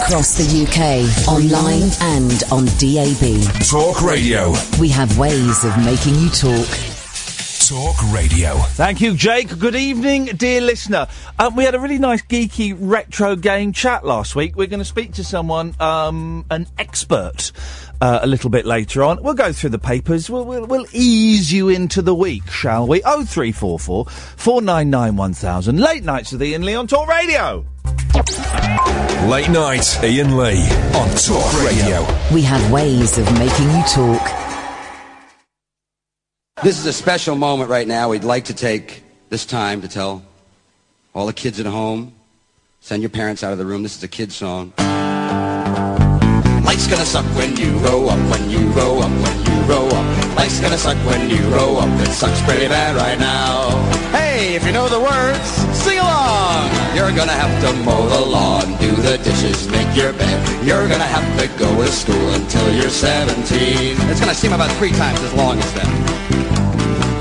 Across the UK, online and on DAB. Talk Radio. We have ways of making you talk. Talk Radio. Thank you, Jake. Good evening, dear listener. Um, we had a really nice geeky retro game chat last week. We're going to speak to someone, um, an expert, uh, a little bit later on. We'll go through the papers. We'll, we'll, we'll ease you into the week, shall we? Oh three four four four nine nine one thousand. Late nights with Iain Lee on Talk Radio. Late night, Iain Lee on Talk Radio. We have ways of making you talk. This is a special moment right now. We'd like to take this time to tell all the kids at home, send your parents out of the room. This is a kid song. Life's gonna suck when you grow up, when you grow up, when you grow up. Life's gonna suck when you grow up. It sucks pretty bad right now. Hey, if you know the words, sing along. You're gonna have to mow the lawn, do the dishes, make your bed. You're gonna have to go to school until you're 17. It's gonna seem about three times as long as that.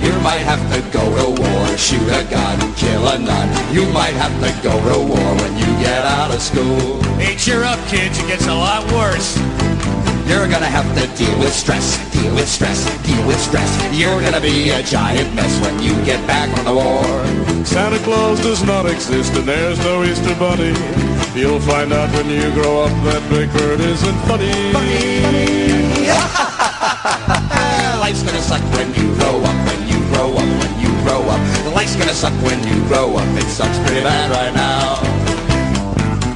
You might have to go to war, shoot a gun, kill a nun. You might have to go to war when you get out of school. Hey, cheer up, kids. It gets a lot worse. You're gonna have to deal with stress, deal with stress, deal with stress. You're gonna be a giant mess when you get back from the war. Santa Claus does not exist and there's no Easter Bunny. You'll find out when you grow up that Big Bird isn't funny. Life's gonna suck when you grow up, when you grow up, when you grow up. Life's gonna suck when you grow up. It sucks pretty bad right now.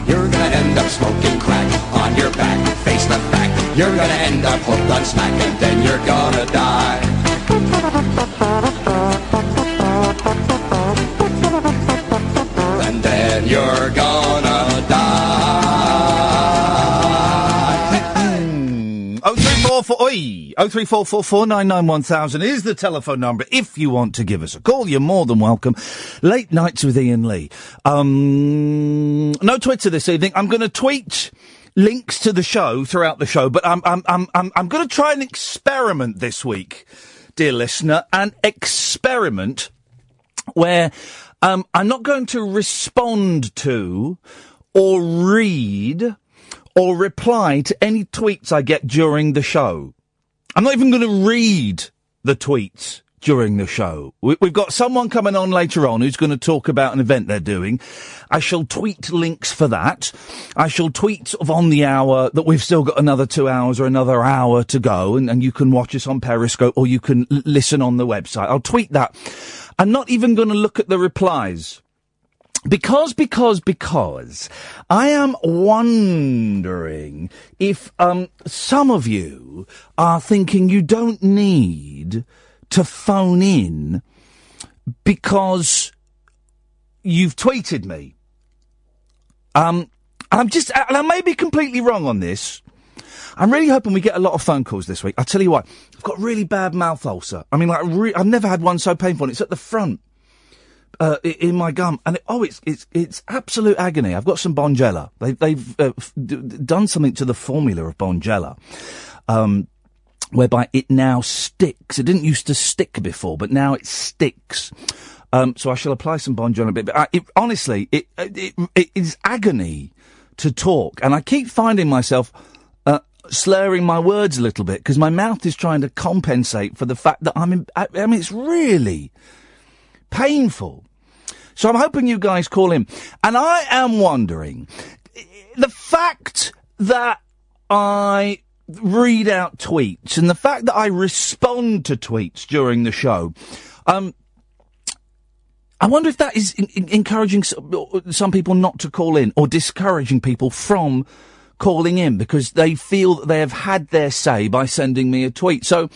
You're gonna end up smoking crack on your back, face the fact. You're gonna end up hooked on smack and then you're gonna die. And then you're gonna die. Oh three four four oi oh three four four four nine nine one thousand is the telephone number. If you want to give us a call, you're more than welcome. Late nights with Iain Lee. Um, no Twitter this evening. I'm going to tweet links to the show throughout the show, but I'm I'm I'm I'm, I'm going to try an experiment this week, dear listener, an experiment where um, I'm not going to respond to or read or reply to any tweets I get during the show. I'm not even going to read the tweets during the show. We, we've got someone coming on later on who's going to talk about an event they're doing. I shall tweet links for that. I shall tweet sort of on the hour that we've still got another two hours or another hour to go and, and you can watch us on Periscope or you can l- listen on the website. I'll tweet that. I'm not even going to look at the replies. Because, because, because, I am wondering if um, some of you are thinking you don't need to phone in because you've tweeted me. Um, and I'm just, and I may be completely wrong on this. I'm really hoping we get a lot of phone calls this week. I'll tell you what, I've got really bad mouth ulcer. I mean, like, re- I've never had one so painful. and It's at the front uh, in my gum, and it, oh, it's it's it's absolute agony. I've got some Bonjela. They, they've uh, done something to the formula of Bonjela, um, whereby it now sticks. It didn't used to stick before, but now it sticks. Um, so I shall apply some Bonjela a bit. But I, it, honestly, it, it it is agony to talk, and I keep finding myself. Uh, slurring my words a little bit because my mouth is trying to compensate for the fact that I'm in, I, I mean it's really painful. So I'm hoping you guys call in. And I am wondering, the fact that I read out tweets and the fact that I respond to tweets during the show, um, I wonder if that is in, in- encouraging s- some people not to call in or discouraging people from calling in because they feel that they have had their say by sending me a tweet. So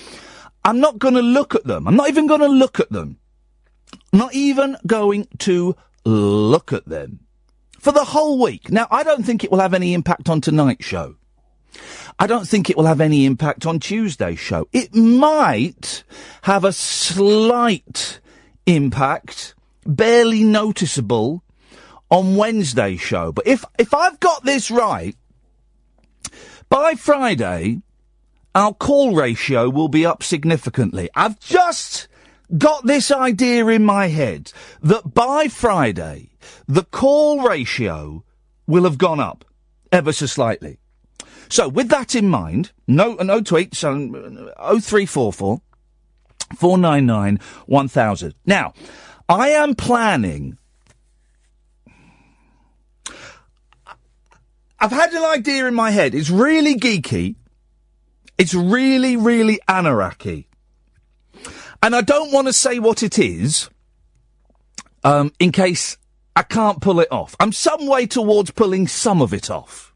I'm not going to look at them. I'm not even going to look at them not even going to look at them for the whole week. Now, I don't think it will have any impact on tonight's show. I don't think it will have any impact on Tuesday's show. It might have a slight impact, barely noticeable, on Wednesday's show. But if, if I've got this right, by Friday, our call ratio will be up significantly. I've just got this idea in my head that by Friday, the call ratio will have gone up. ever so slightly. So, with that in mind, no, no tweets, um, 0344 499 1000. Now, I am planning. I've had an idea in my head. It's really geeky. It's really, really anarchy. And I don't want to say what it is, um, in case I can't pull it off. I'm some way towards pulling some of it off.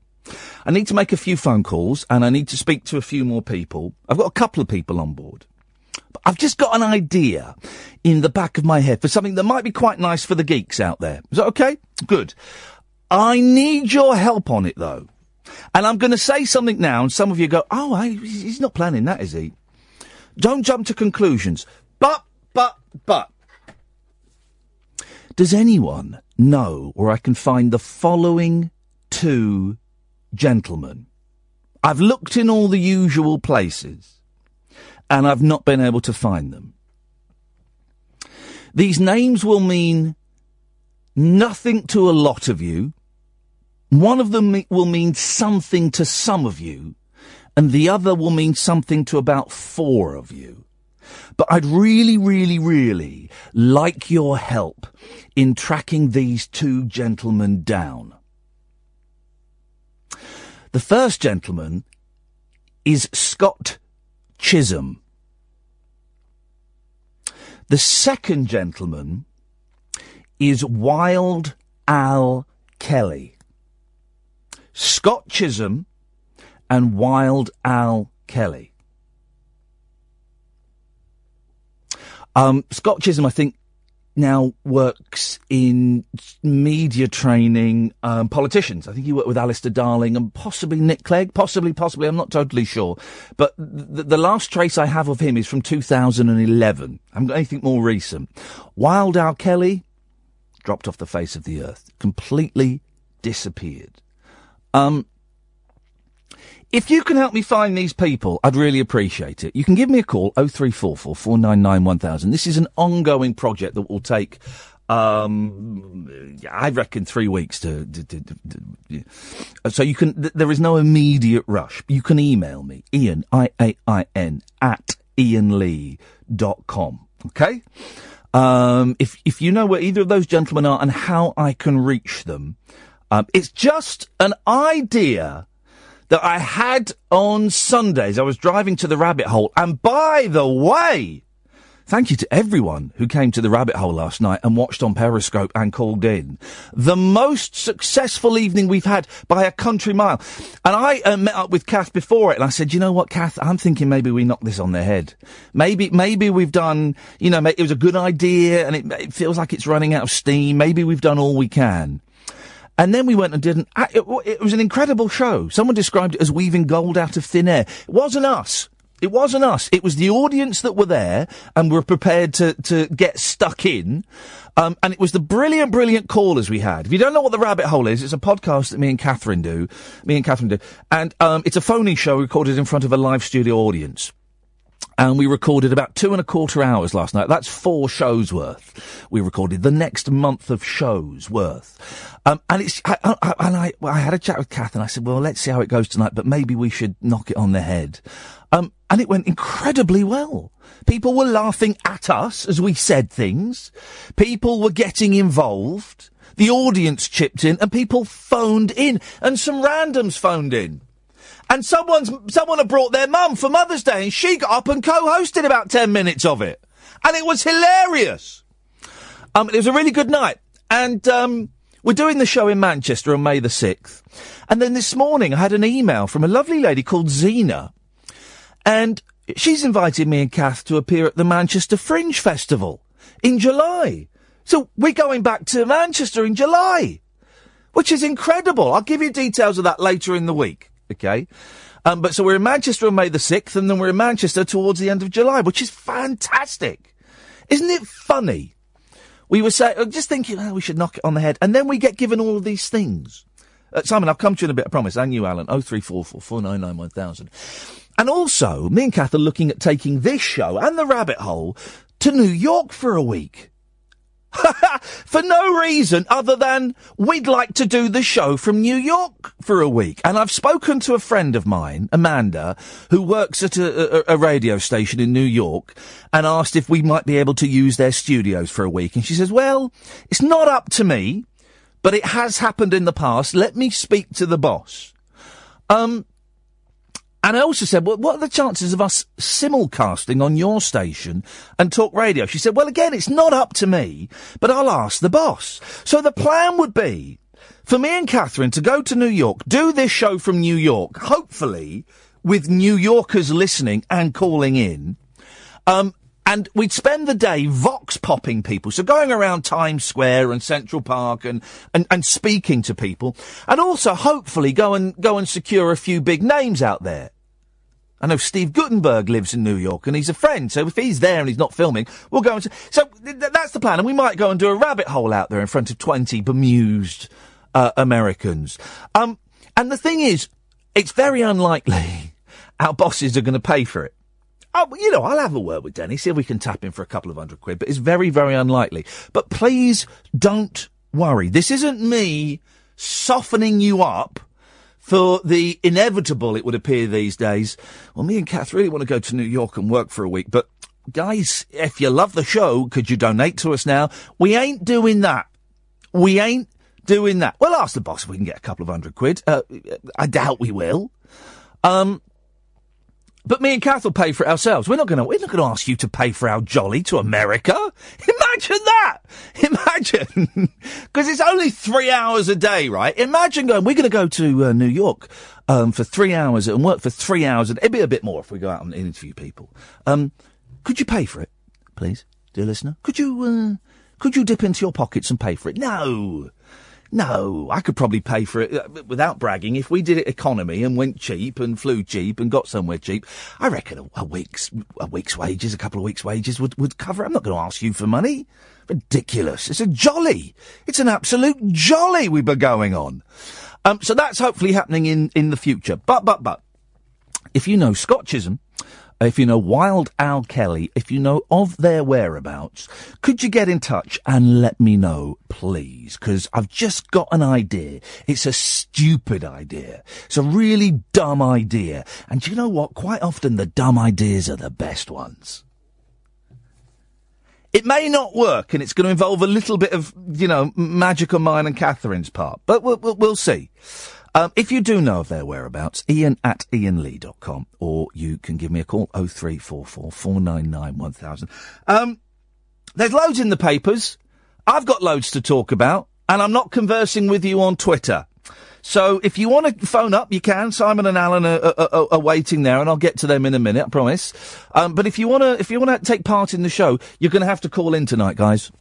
I need to make a few phone calls and I need to speak to a few more people. I've got a couple of people on board. But I've just got an idea in the back of my head for something that might be quite nice for the geeks out there. Is that okay? Good. I need your help on it though. And I'm going to say something now and some of you go, oh, I, he's not planning that, is he? Don't jump to conclusions. But, but, but. Does anyone know where I can find the following two gentlemen? I've looked in all the usual places and I've not been able to find them. These names will mean nothing to a lot of you. One of them will mean something to some of you, and the other will mean something to about four of you. But I'd really, really, really like your help in tracking these two gentlemen down. The first gentleman is Scott Chisholm. The second gentleman is Wild Al Kelly. Scott Chisholm and Wild Al Kelly. Um, Scott Chisholm, I think, now works in media training um, politicians. I think he worked with Alistair Darling and possibly Nick Clegg. Possibly, possibly. I'm not totally sure. But th- the last trace I have of him is from 2011. I haven't got anything more recent. Wild Al Kelly dropped off the face of the earth, completely disappeared. Um, if you can help me find these people, I'd really appreciate it. You can give me a call, 0344 499 1000. This is an ongoing project that will take, um, I reckon three weeks to, to, to, to so you can, th- there is no immediate rush. You can email me, Iain, I-A-I-N, at iainlee.com. Okay? Um, if, if you know where either of those gentlemen are and how I can reach them, um, it's just an idea that I had on Sundays. I was driving to the rabbit hole. And by the way, thank you to everyone who came to the rabbit hole last night and watched on Periscope and called in. The most successful evening we've had by a country mile. And I uh, met up with Kath before it and I said, you know what, Kath, I'm thinking maybe we knocked this on the head. Maybe, maybe we've done, you know, it was a good idea and it, it feels like it's running out of steam. Maybe we've done all we can. And then we went and did an, it, it was an incredible show. Someone described it as weaving gold out of thin air. It wasn't us. It wasn't us. It was the audience that were there and were prepared to, to get stuck in. Um, and it was the brilliant, brilliant callers we had. If you don't know what the rabbit hole is, it's a podcast that me and Catherine do. Me and Catherine do. And, um, it's a phony show recorded in front of a live studio audience and we recorded about two and a quarter hours last night. That's four shows worth. We recorded the next month of shows worth. Um, and it's, I, I, and I, I had a chat with Kath and I said, well, let's see how it goes tonight, but maybe we should knock it on the head. Um, and it went incredibly well. People were laughing at us as we said things. People were getting involved. The audience chipped in and people phoned in and some randoms phoned in. And someone's, someone had brought their mum for Mother's Day and she got up and co-hosted about 10 minutes of it. And it was hilarious. Um, it was a really good night. And, um, we're doing the show in Manchester on May the 6th. And then this morning I had an email from a lovely lady called Zena. And she's invited me and Kath to appear at the Manchester Fringe Festival in July. So we're going back to Manchester in July, which is incredible. I'll give you details of that later in the week. Okay. Um, but so we're in Manchester on May the 6th and then we're in Manchester towards the end of July, which is fantastic. Isn't it funny? We were saying, uh, just thinking, oh, we should knock it on the head. And then we get given all of these things. Uh, Simon, I'll come to you in a bit, I promise. And you, Alan. 0344 And also, me and Kath are looking at taking this show and the rabbit hole to New York for a week. for no reason other than we'd like to do the show from New York for a week. And I've spoken to a friend of mine, Amanda, who works at a, a, a radio station in New York, and asked if we might be able to use their studios for a week. And she says, well, it's not up to me, but it has happened in the past. Let me speak to the boss. Um, and I also said, well, what are the chances of us simulcasting on your station and talk radio? She said, well, again, it's not up to me, but I'll ask the boss. So the plan would be for me and Catherine to go to New York, do this show from New York, hopefully with New Yorkers listening and calling in. Um, and we'd spend the day vox popping people. So going around Times Square and Central Park and, and, and speaking to people. And also hopefully go and, go and secure a few big names out there. I know Steve Guttenberg lives in New York and he's a friend. So if he's there and he's not filming, we'll go and, so th- that's the plan. And we might go and do a rabbit hole out there in front of 20 bemused, uh, Americans. Um, and the thing is, it's very unlikely our bosses are going to pay for it. Oh, you know, I'll have a word with Denny, see if we can tap him for a couple of hundred quid, but it's very, very unlikely. But please don't worry. This isn't me softening you up for the inevitable, it would appear these days. Well, me and Kath really want to go to New York and work for a week, but guys, if you love the show, could you donate to us now? We ain't doing that. We ain't doing that. Well, ask the boss if we can get a couple of hundred quid. Uh, I doubt we will. Um, but me and Kath will pay for it ourselves. We're not going to. We're not going to ask you to pay for our jolly to America. Imagine that. Imagine, because it's only three hours a day, right? Imagine going. We're going to go to uh, New York um, for three hours and work for three hours. It'd be a bit more if we go out and interview people. Um, could you pay for it, please, dear listener? Could you? Uh, could you dip into your pockets and pay for it? No. No, I could probably pay for it uh, without bragging. If we did it economy and went cheap and flew cheap and got somewhere cheap, I reckon a, a week's a week's wages, a couple of weeks' wages would would cover. it. I'm not going to ask you for money. Ridiculous. It's a jolly. It's an absolute jolly we've been going on. Um, so that's hopefully happening in in the future. But but but if you know Scott Chisholm, if you know Wild Al Kelly, if you know of their whereabouts, could you get in touch and let me know, please? Because I've just got an idea. It's a stupid idea. It's a really dumb idea. And you know what? Quite often the dumb ideas are the best ones. It may not work, and it's going to involve a little bit of, you know, magic on mine and Catherine's part, but we'll, we'll, we'll see. Um, if you do know of their whereabouts, iain at iainlee.com, or you can give me a call, 0344 499 1000. Um, there's loads in the papers. I've got loads to talk about, and I'm not conversing with you on Twitter. So if you want to phone up, you can. Simon and Alan are, are, are, are waiting there, and I'll get to them in a minute. I promise. Um, but if you want to, if you want to take part in the show, you're going to have to call in tonight, guys.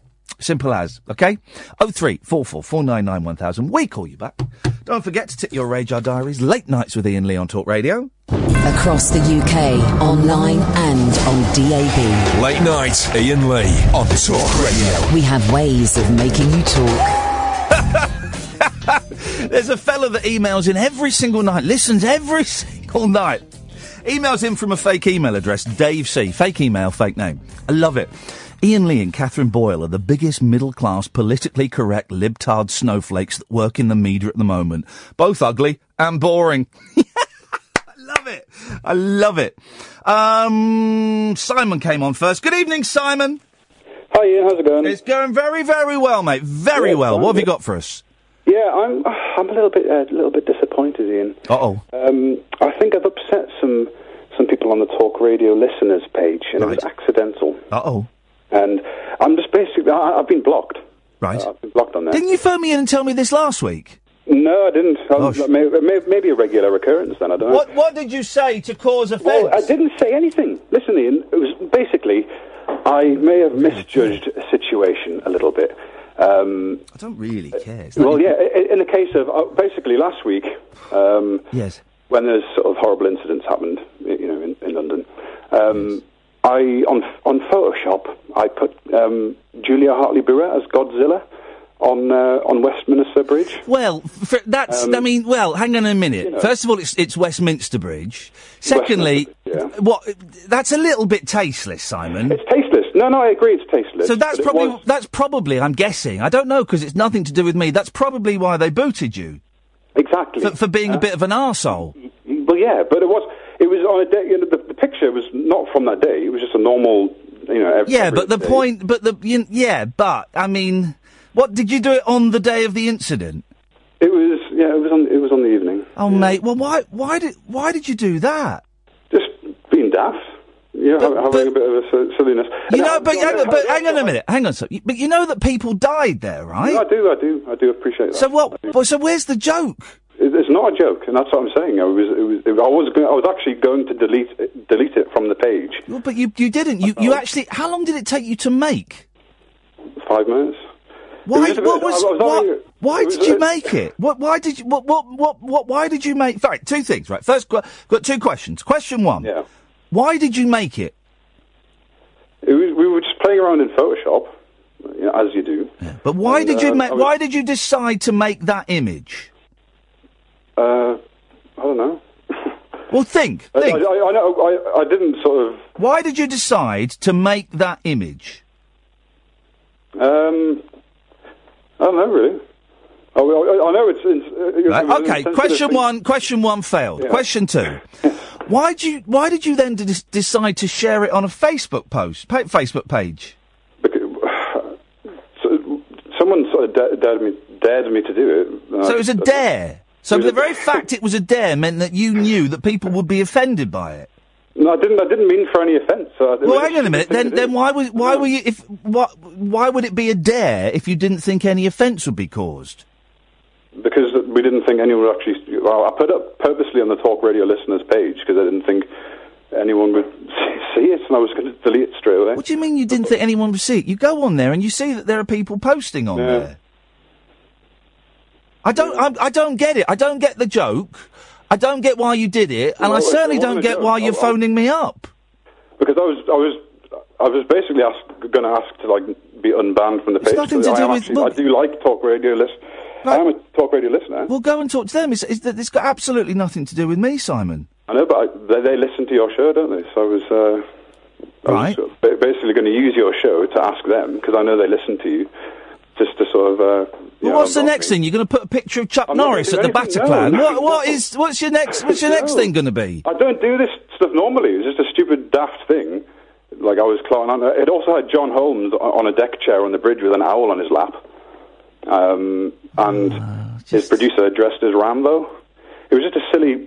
Simple as, okay? Oh three four four four nine nine one thousand. We call you back. Don't forget to tip your RAJAR Diaries. Late nights with Iain Lee on Talk Radio. Across the UK, online and on DAB. Late night, Iain Lee on Talk Radio. We have ways of making you talk. There's a fella that emails in every single night, listens every single night. Emails in from a fake email address, Dave C. Fake email, fake name. I love it. Iain Lee and Catherine Boyle are the biggest middle class, politically correct libtard snowflakes that work in the media at the moment. Both ugly and boring. I love it. I love it. Um, Simon came on first. Good evening, Simon. Hi Iain, how's it going? It's going very, very well, mate. Very Yeah, well. What have you got for us? Yeah, I'm I'm a little bit uh, a little bit disappointed, Iain. Uh oh. Um, I think I've upset some some people on the Talk Radio listeners page, and it was accidental. Uh oh. And I'm just basically I, I've been blocked. Right. Uh, I've been blocked on there. Didn't you phone me in and tell me this last week? No, I didn't. I was- Oh, sh- maybe, maybe, a regular occurrence then. I don't know. What What did you say to cause offence? Well, I didn't say anything. Listen, Iain, it was basically I may have misjudged a situation a little bit. Um, I don't really care. It's well, yeah, i- in the case of uh, basically last week, um, Yes. when there's sort of horrible incidents happened, you know, in, in London, um, I on on Photoshop I put um, Julia Hartley Brewer as Godzilla, on uh, on Westminster Bridge. Well, f that's. Um, I mean, well, hang on a minute. you know. First of all, it's it's Westminster Bridge. Secondly, what? That's a little bit tasteless, Simon. It's tasteless. No, no, I agree. It's tasteless. So that's probably was- that's probably I'm guessing. I don't know because it's nothing to do with me. That's probably why they booted you exactly for, for being a bit of an arsehole. Well, yeah, but it was it was on a day. You know, the, the picture was not from that day. It was just a normal, you know. Every, Yeah, but the day. point, but the you, yeah, but I mean, what did you do it on the day of the incident? It was yeah. It was on. It was on the evening. Oh, mate. Well, why why did why did you do that? Just being daft. You know, having, a bit of a si- silliness. You And know, I- but, hang on, but hang on a minute, hang on. So, but you know that people died there, right? I do, I do, I do appreciate that. So what? Well, so where's the joke? It- It's not a joke, and that's what I'm saying. I was, it was, it, I was, going, I was actually going to delete, it, delete it from the page. Well, but you you didn't. You you actually. How long did it take you to make? Five minutes. Why? What was? I was what, having- why did you make it? What? Why did you? What? What? What? What? Why did you make? Right. Two things. Right. First, qu- got two questions. Question one. Yeah. Why did you make it? It was, we were just playing around in Photoshop, you know, as you do. But why And, did you uh, make? Was- Why did you decide to make that image? Uh, I don't know. Well, think. I, I, I, I know. I, I didn't sort of. Why did you decide to make that image? Um, I don't know really. I, I, I know it's. it's uh, Right, Okay. Question thing. one. Question one failed. Yeah. Question two. why did you? Why did you then d- decide to share it on a Facebook post, pa- Facebook page? So, someone sort of da- dared me, dared me to do it. So it was a dare. So the very fact it was a dare meant that you knew that people would be offended by it. No, I didn't. I didn't mean for any offence. So Well, hang on a minute. Then, then why was why were you if what why would it be a dare if you didn't think any offence would be caused? Because we didn't think anyone would actually. Well, I put it purposely on the Talk Radio listeners page because I didn't think anyone would see it, and I was going to delete it straight away. What do you mean you didn't think anyone would see it? You go on there and you see that there are people posting on Yeah. there. I don't. I, I don't get it. I don't get the joke. I don't get why you did it, and Well, I certainly don't get why you're phoning me up. Because I was, I was, I was basically going to ask to like be unbanned from the It's page. nothing to I do with- Actually, well- I do like Talk Radio list. I am a Talk Radio listener. Well, go and talk to them. It's, it's, it's got absolutely nothing to do with me, Simon. I know, but I, they, they listen to your show, don't they? So I was, uh, I Right. was basically going to use your show to ask them because I know they listen to you, just to sort of. Uh, Well, know, what's the next thing? You're going to put a picture of Chuck I'm Norris at the do anything, no, Bataclan? no, what, what is? What's your next? What's your next No. thing going to be? I don't do this stuff normally. It's just a stupid, daft thing. Like I was on. It also had John Holmes on a deck chair on the bridge with an owl on his lap, um, and Ah, his producer dressed as Rambo. It was just a silly,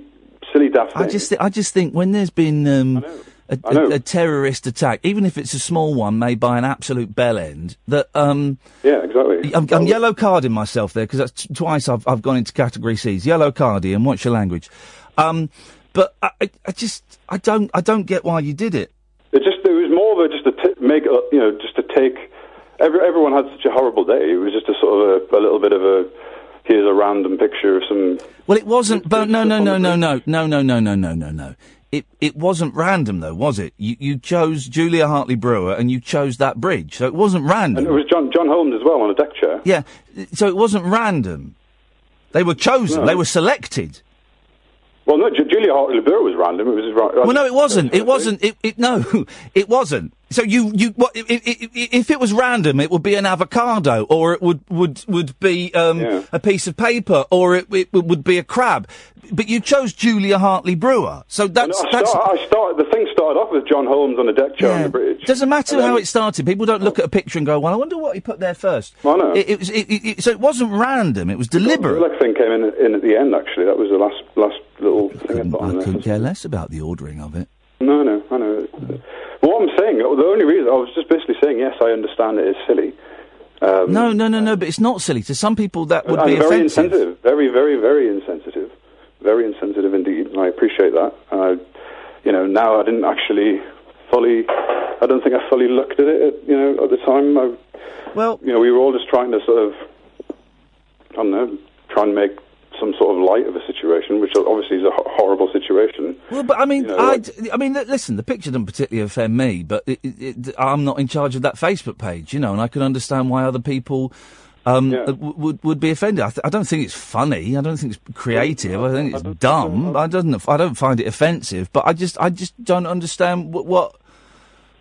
silly, daft thing. I just, thi- I just think when there's been um, a, a, a terrorist attack, even if it's a small one made by an absolute bell end, that um, yeah, exactly. I'm, I'm yellow carding myself there because that's t- twice I've, I've gone into category C's. Yellow carding and what's your language? Um, but I, I, I just, I don't, I don't get why you did it. It just it was more of a just to t- make a, you know just to take. Every, everyone had such a horrible day. It was just a sort of a, a little bit of a here's a random picture of some. Well, it wasn't. But no, no, no, no, no, no, no, no, no, no, no, no. It it wasn't random though, was it? You you chose Julia Hartley Brewer and you chose that bridge, so it wasn't random. And it was John John Holmes as well on a deck chair. Yeah, so it wasn't random. They were chosen. No. They were selected. Well, no, Ju- Julia Hartley Brewer was random. It was ra- Well, no, it wasn't. It wasn't. It, it no, it wasn't. So you you what? If, if, if it was random, it would be an avocado, or it would would would be um, Yeah. a piece of paper, or it, it would be a crab. But you chose Julia Hartley Brewer, so that's No, I, that's. start, I started. The thing started off with John Holmes on a deck chair on the bridge. Doesn't matter And how then- it started. People don't look at a picture and go, "Well, I wonder what he put there first. I know. It, it was it, so it wasn't random. It was deliberate. The thing came in, in at the end. Actually, that was the last last little thing I put on I couldn't care less about the ordering of it. No, no, I know. What I'm saying, the only reason I was just basically saying, yes, I understand it is silly. Um, No, no, no, no. But it's not silly. To some people, that would be very offensive. insensitive, very, very, very insensitive, very insensitive indeed. And I appreciate that. Uh, you know, now I didn't actually fully. I don't think I fully looked at it. At, you know, at the time. I, well, you know, we were all just trying to sort of, I don't know, try and make some sort of light of a situation, which obviously is a ho- horrible situation. Well, but I mean, You know, I, like- I mean, listen. The picture doesn't particularly offend me, but it, it, it, I'm not in charge of that Facebook page, you know, and I can understand why other people um, uh, w- would would be offended. I, th- I don't think it's funny. I don't think it's creative. I think it's dumb. I don't. I don't find it offensive. But I just I just don't understand what what,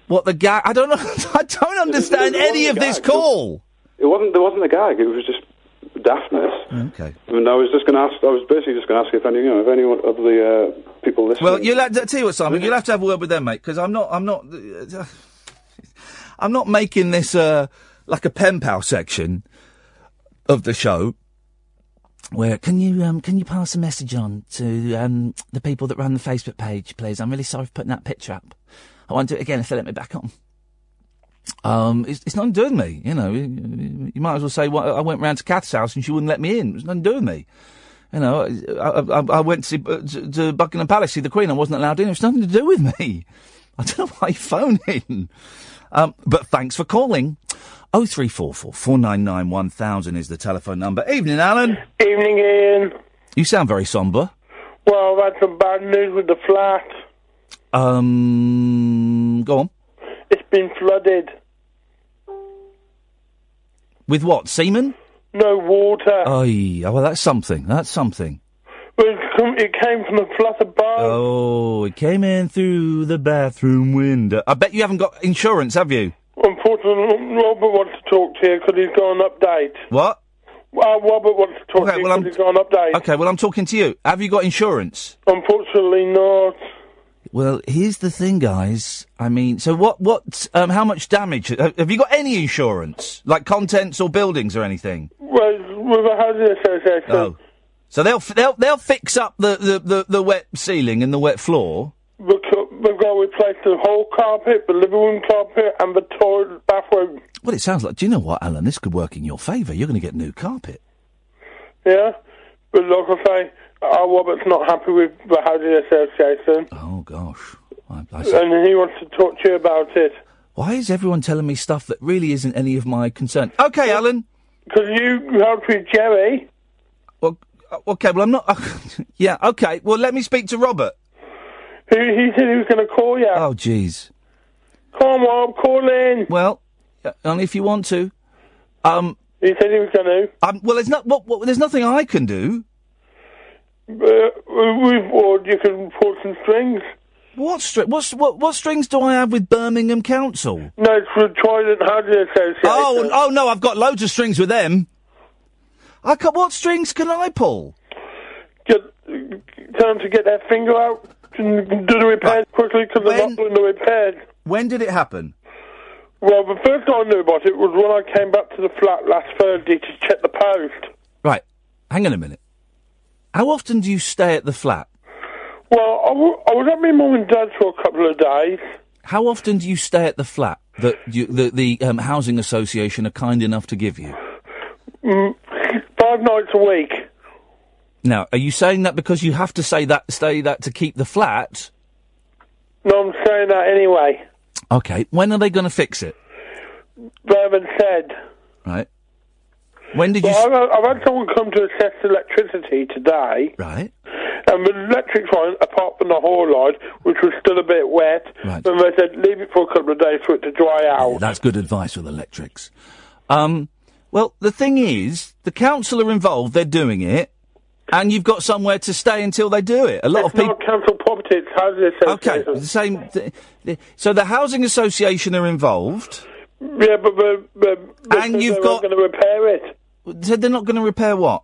what the gag. I don't. I don't understand any of wasn't this call. It wasn't. There wasn't a gag. It was just daftness. Okay. And I was just going to ask. I was basically just going to ask if any, you know, if any of the uh, people listening. Well, you'll have to, tell you what, Simon. You'll have to have a word with them, mate, because I'm not. I'm not. uh, I'm not making this uh, like a pen pal section of the show. Where can you um, can you pass a message on to um, the people that run the Facebook page, please? I'm really sorry for putting that picture up. I won't do it again if they let me back on. Um, it's, it's nothing to do with me, you know. You, you might as well say, well, I went round to Kath's house and she wouldn't let me in. It's nothing to do with me. You know, I, I, I went to, see, uh, to, to Buckingham Palace, see the Queen. I wasn't allowed in. It's nothing to do with me. I don't know why you phone in. Um, but thanks for calling. Oh three four four four nine nine one thousand is the telephone number. Evening, Alan. Evening, Iain. You sound very sombre. Well, I've had some bad news with the flat. Um, go on. It's been flooded. With what? Semen? No water. Oh, yeah, well, that's something. That's something. Well, come- it came from the flat above. Oh, it came in through the bathroom window. I bet you haven't got insurance, have you? Unfortunately, Robert wants to talk to you because he's got an update. What? Well, Robert wants to talk Okay, to you well, because I'm- he's got an update. Okay, well, I'm talking to you. Have you got insurance? Unfortunately, not. Well, here's the thing, guys. I mean, so what? What? Um, how much damage? Have you got any insurance, like contents or buildings or anything? Well, with a housing association. Oh, so they'll f- they'll they'll fix up the, the, the, the wet ceiling and the wet floor. We've got we've got to replace the whole carpet, the living room carpet, and the toilet bathroom. Well, it sounds like. Do you know what, Alan? This could work in your favour. You're going to get new carpet. Yeah, but like I say, our Robert's not happy with the housing association, Oh gosh, I, I, and he wants to talk to you about it. why is everyone telling me stuff that really isn't any of my concern? Okay, Alan. Because you helped with Jerry. Well, uh, okay. Well, I'm not. yeah. Okay. Well, let me speak to Robert. He, he said he was going to call you. Oh, jeez. Come on, call in. Well, uh, only if you want to. Um. He said he was going to. Um. Well, there's not. Well, well, there's nothing I can do. Uh, we've you can pull some strings. What stri- what's, what what strings do I have with Birmingham Council? No, it's the Trident Housing Association. Oh, oh no, I've got loads of strings with them. I can, what strings can I pull? Get, tell them to get their finger out and do the repairs quickly because they're not doing the repairs. When did it happen? Well, the first time I knew about it was when I came back to the flat last Thursday to check the post. Right. Hang on a minute. How often do you stay at the flat? Well, I, w- I was at my mum and dad's for a couple of days. How often do you stay at the flat that you, the, the um, housing association are kind enough to give you? Mm, five nights a week. Now, are you saying that because you have to say that, stay that to keep the flat? No, I'm saying that anyway. Okay. When are they going to fix it? They haven't said. Right. When did you? Well, I've, I've had someone come to assess electricity today. Right. And the electric line, apart from the hall line, which was still a bit wet, Right. and they said leave it for a couple of days for it to dry out. That's good advice with electrics. Um, well, the thing is, the council are involved. They're doing it, and you've got somewhere to stay until they do it. A lot it's of people. not council property, it's housing association. Okay, the same. Th- so the housing association are involved. Yeah, but the, the, the And you've got- going to repair it. Said they're not going to repair what?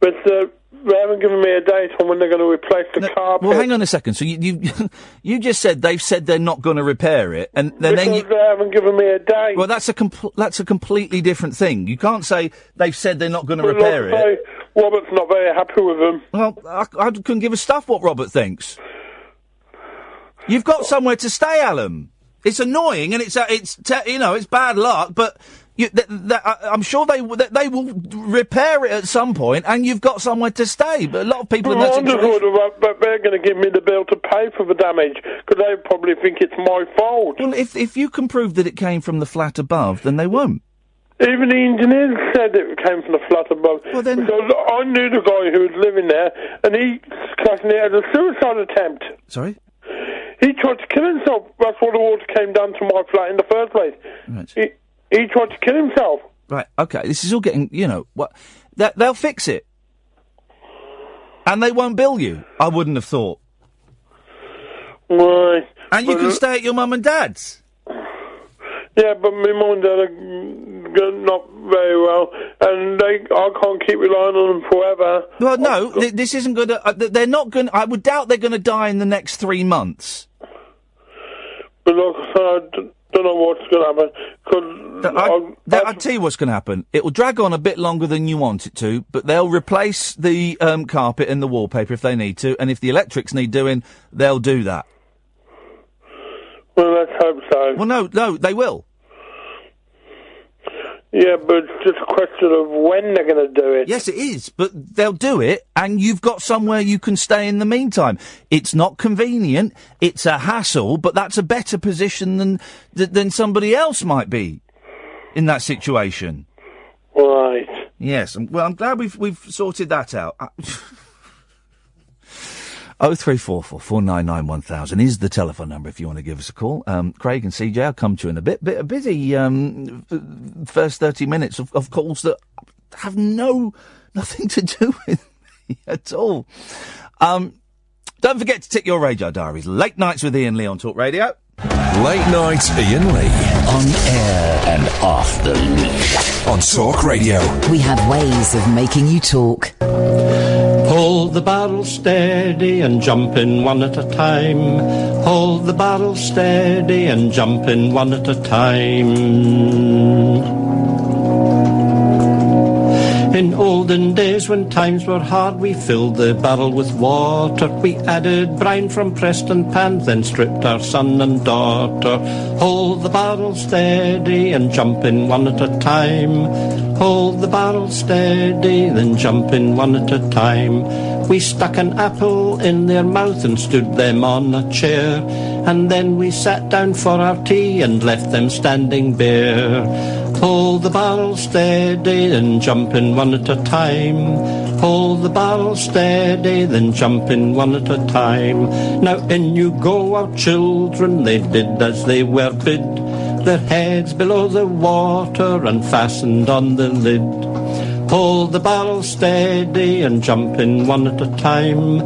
But uh, they haven't given me a date on when they're going to replace the carpet. Well, hang on a second. So you you, you just said they've said they're not going to repair it, and then, then you. they haven't given me a date. Well, that's a compl- that's a completely different thing. You can't say they've said they're not going to repair like it. say, Robert's not very happy with them. Well, I, I couldn't give a stuff what Robert thinks. You've got somewhere to stay, Alan. It's annoying and it's uh, it's te- you know it's bad luck, but you, th- th- I- uh, I'm sure they w- they will repair it at some point, and you've got somewhere to stay. But a lot of people oh, in that situation. but they're going to give me the bill to pay for the damage because they probably think it's my fault. Well, if if you can prove that it came from the flat above, then they won't. Even the engineers said it came from the flat above. Well, then... Because I knew the guy who was living there, and he classing it as a suicide attempt. Sorry. He tried to kill himself. That's why the water came down to my flat in the first place. Right. He, he tried to kill himself. Right. Okay. This is all getting. You know what? They, they'll fix it, and they won't bill you. I wouldn't have thought. Right. And you But, can uh, stay at your mum and dad's. Yeah, but my mum and dad are not very well, and they I can't keep relying on them forever. Well, no, th- this isn't going to. Uh, th- they're not going. to I would doubt they're going to die in the next three months. But like I said, I d- don't know what's going to happen. Cause I, that, I'll tell you what's going to happen. It will drag on a bit longer than you want it to, but they'll replace the um, carpet and the wallpaper if they need to, and if the electrics need doing, they'll do that. well, let's hope so. Well, no, no, they will. Yeah, but it's just a question of when they're going to do it. Yes, it is, but they'll do it, and you've got somewhere you can stay in the meantime. It's not convenient, it's a hassle, but that's a better position than th- than somebody else might be in that situation. Right. Yes. Well, I'm glad we've we've sorted that out. I- 0344 499 is the telephone number if you want to give us a call. Um, Craig and CJ, I'll come to you in a bit. Bit busy um, first 30 minutes of, of calls that have no nothing to do with me at all. Um, don't forget to tick your RAJAR diaries. Late nights with Iain Lee on Talk Radio. Late nights, Iain Lee on air and off the leash on Talk Radio. We have ways of making you talk. The barrel steady and jump in one at a time. Hold the barrel steady and jump in one at a time. In olden days when times were hard, we filled the barrel with water. We added brine from Prestonpans, then stripped our son and daughter. Hold the barrel steady and jump in one at a time. Hold the barrel steady, then jump in one at a time. We stuck an apple in their mouth and stood them on a chair. And then we sat down for our tea and left them standing bare. Hold the barrel steady, then jump in one at a time. Hold the barrel steady, then jump in one at a time. Now in you go, our children, they did as they were bid. Their heads below the water and fastened on the lid. Hold the barrel steady and jump in one at a time.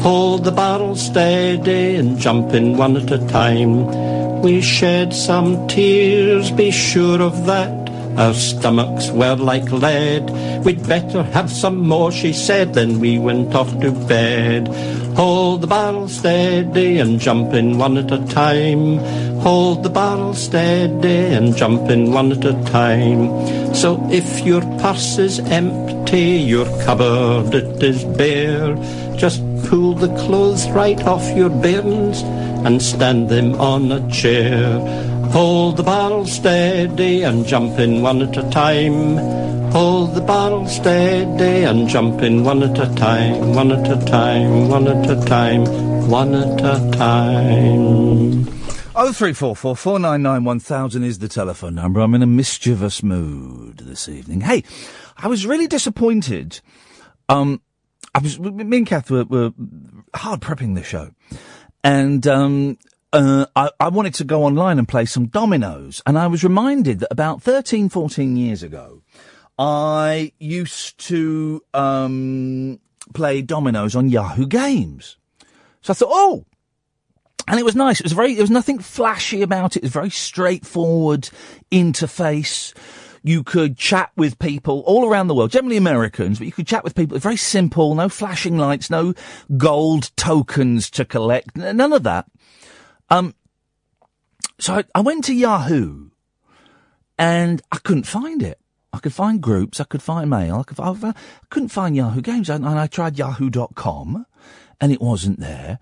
Hold the barrel steady and jump in one at a time. We shed some tears, be sure of that. Our stomachs were like lead. We'd better have some more, she said. Then we went off to bed. Hold the barrel steady and jump in one at a time. Hold the barrel steady and jump in one at a time. So if your purse is empty, your cupboard it is bare, just pull the clothes right off your bairns and stand them on a chair. Hold the barrel steady and jump in one at a time. Hold the barrel steady and jump in one at a time, one at a time, one at a time, one at a time. Oh three four four four nine nine one thousand is the telephone number. I'm in a mischievous mood this evening. Hey, I was really disappointed. Um, I was me and Kath were, were hard prepping the show, and um, uh, I, I wanted to go online and play some dominoes, and I was reminded that about 13, 14 years ago, I used to um, play dominoes on Yahoo Games. So I thought, oh, and it was nice. It was very, there was nothing flashy about it. It was very straightforward interface. You could chat with people all around the world, generally Americans, but you could chat with people. Very simple. No flashing lights, no gold tokens to collect. None of that. Um, so I, I went to Yahoo and I couldn't find it. I could find groups, I could find mail, I, could, I, couldn't find Yahoo Games, and I tried yahoo.com, and it wasn't there.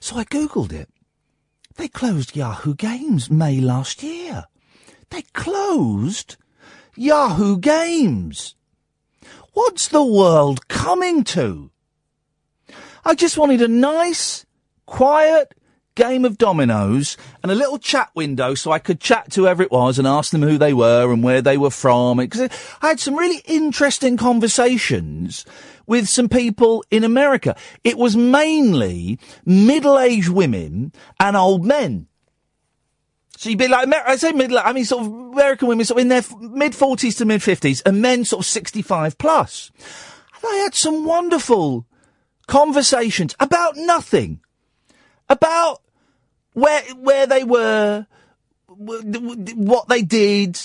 So I googled it. They closed Yahoo Games May last year. They closed Yahoo Games. What's the world coming to? I just wanted a nice, quiet game of dominoes and a little chat window so I could chat to whoever it was and ask them who they were and where they were from. Because I had some really interesting conversations with some people in America. It was mainly middle-aged women and old men. So you'd be like, I say middle, I mean sort of American women sort of in their mid 40s to mid 50s and men sort of 65 plus. And I had some wonderful conversations about nothing. About where, where they were, what they did,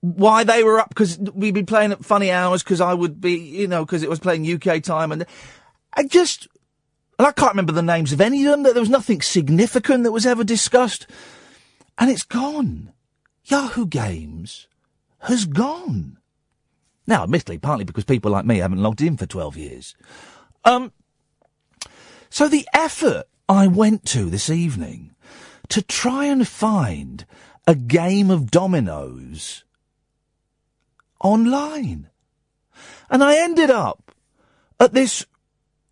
why they were up, because we'd be playing at funny hours, because I would be, you know, because it was playing UK time, and I just, and I can't remember the names of any of them, that there was nothing significant that was ever discussed, and it's gone. Yahoo Games has gone. Now, admittedly, partly because people like me haven't logged in for 12 years. Um, so the effort I went to this evening to try and find a game of dominoes online. And I ended up at this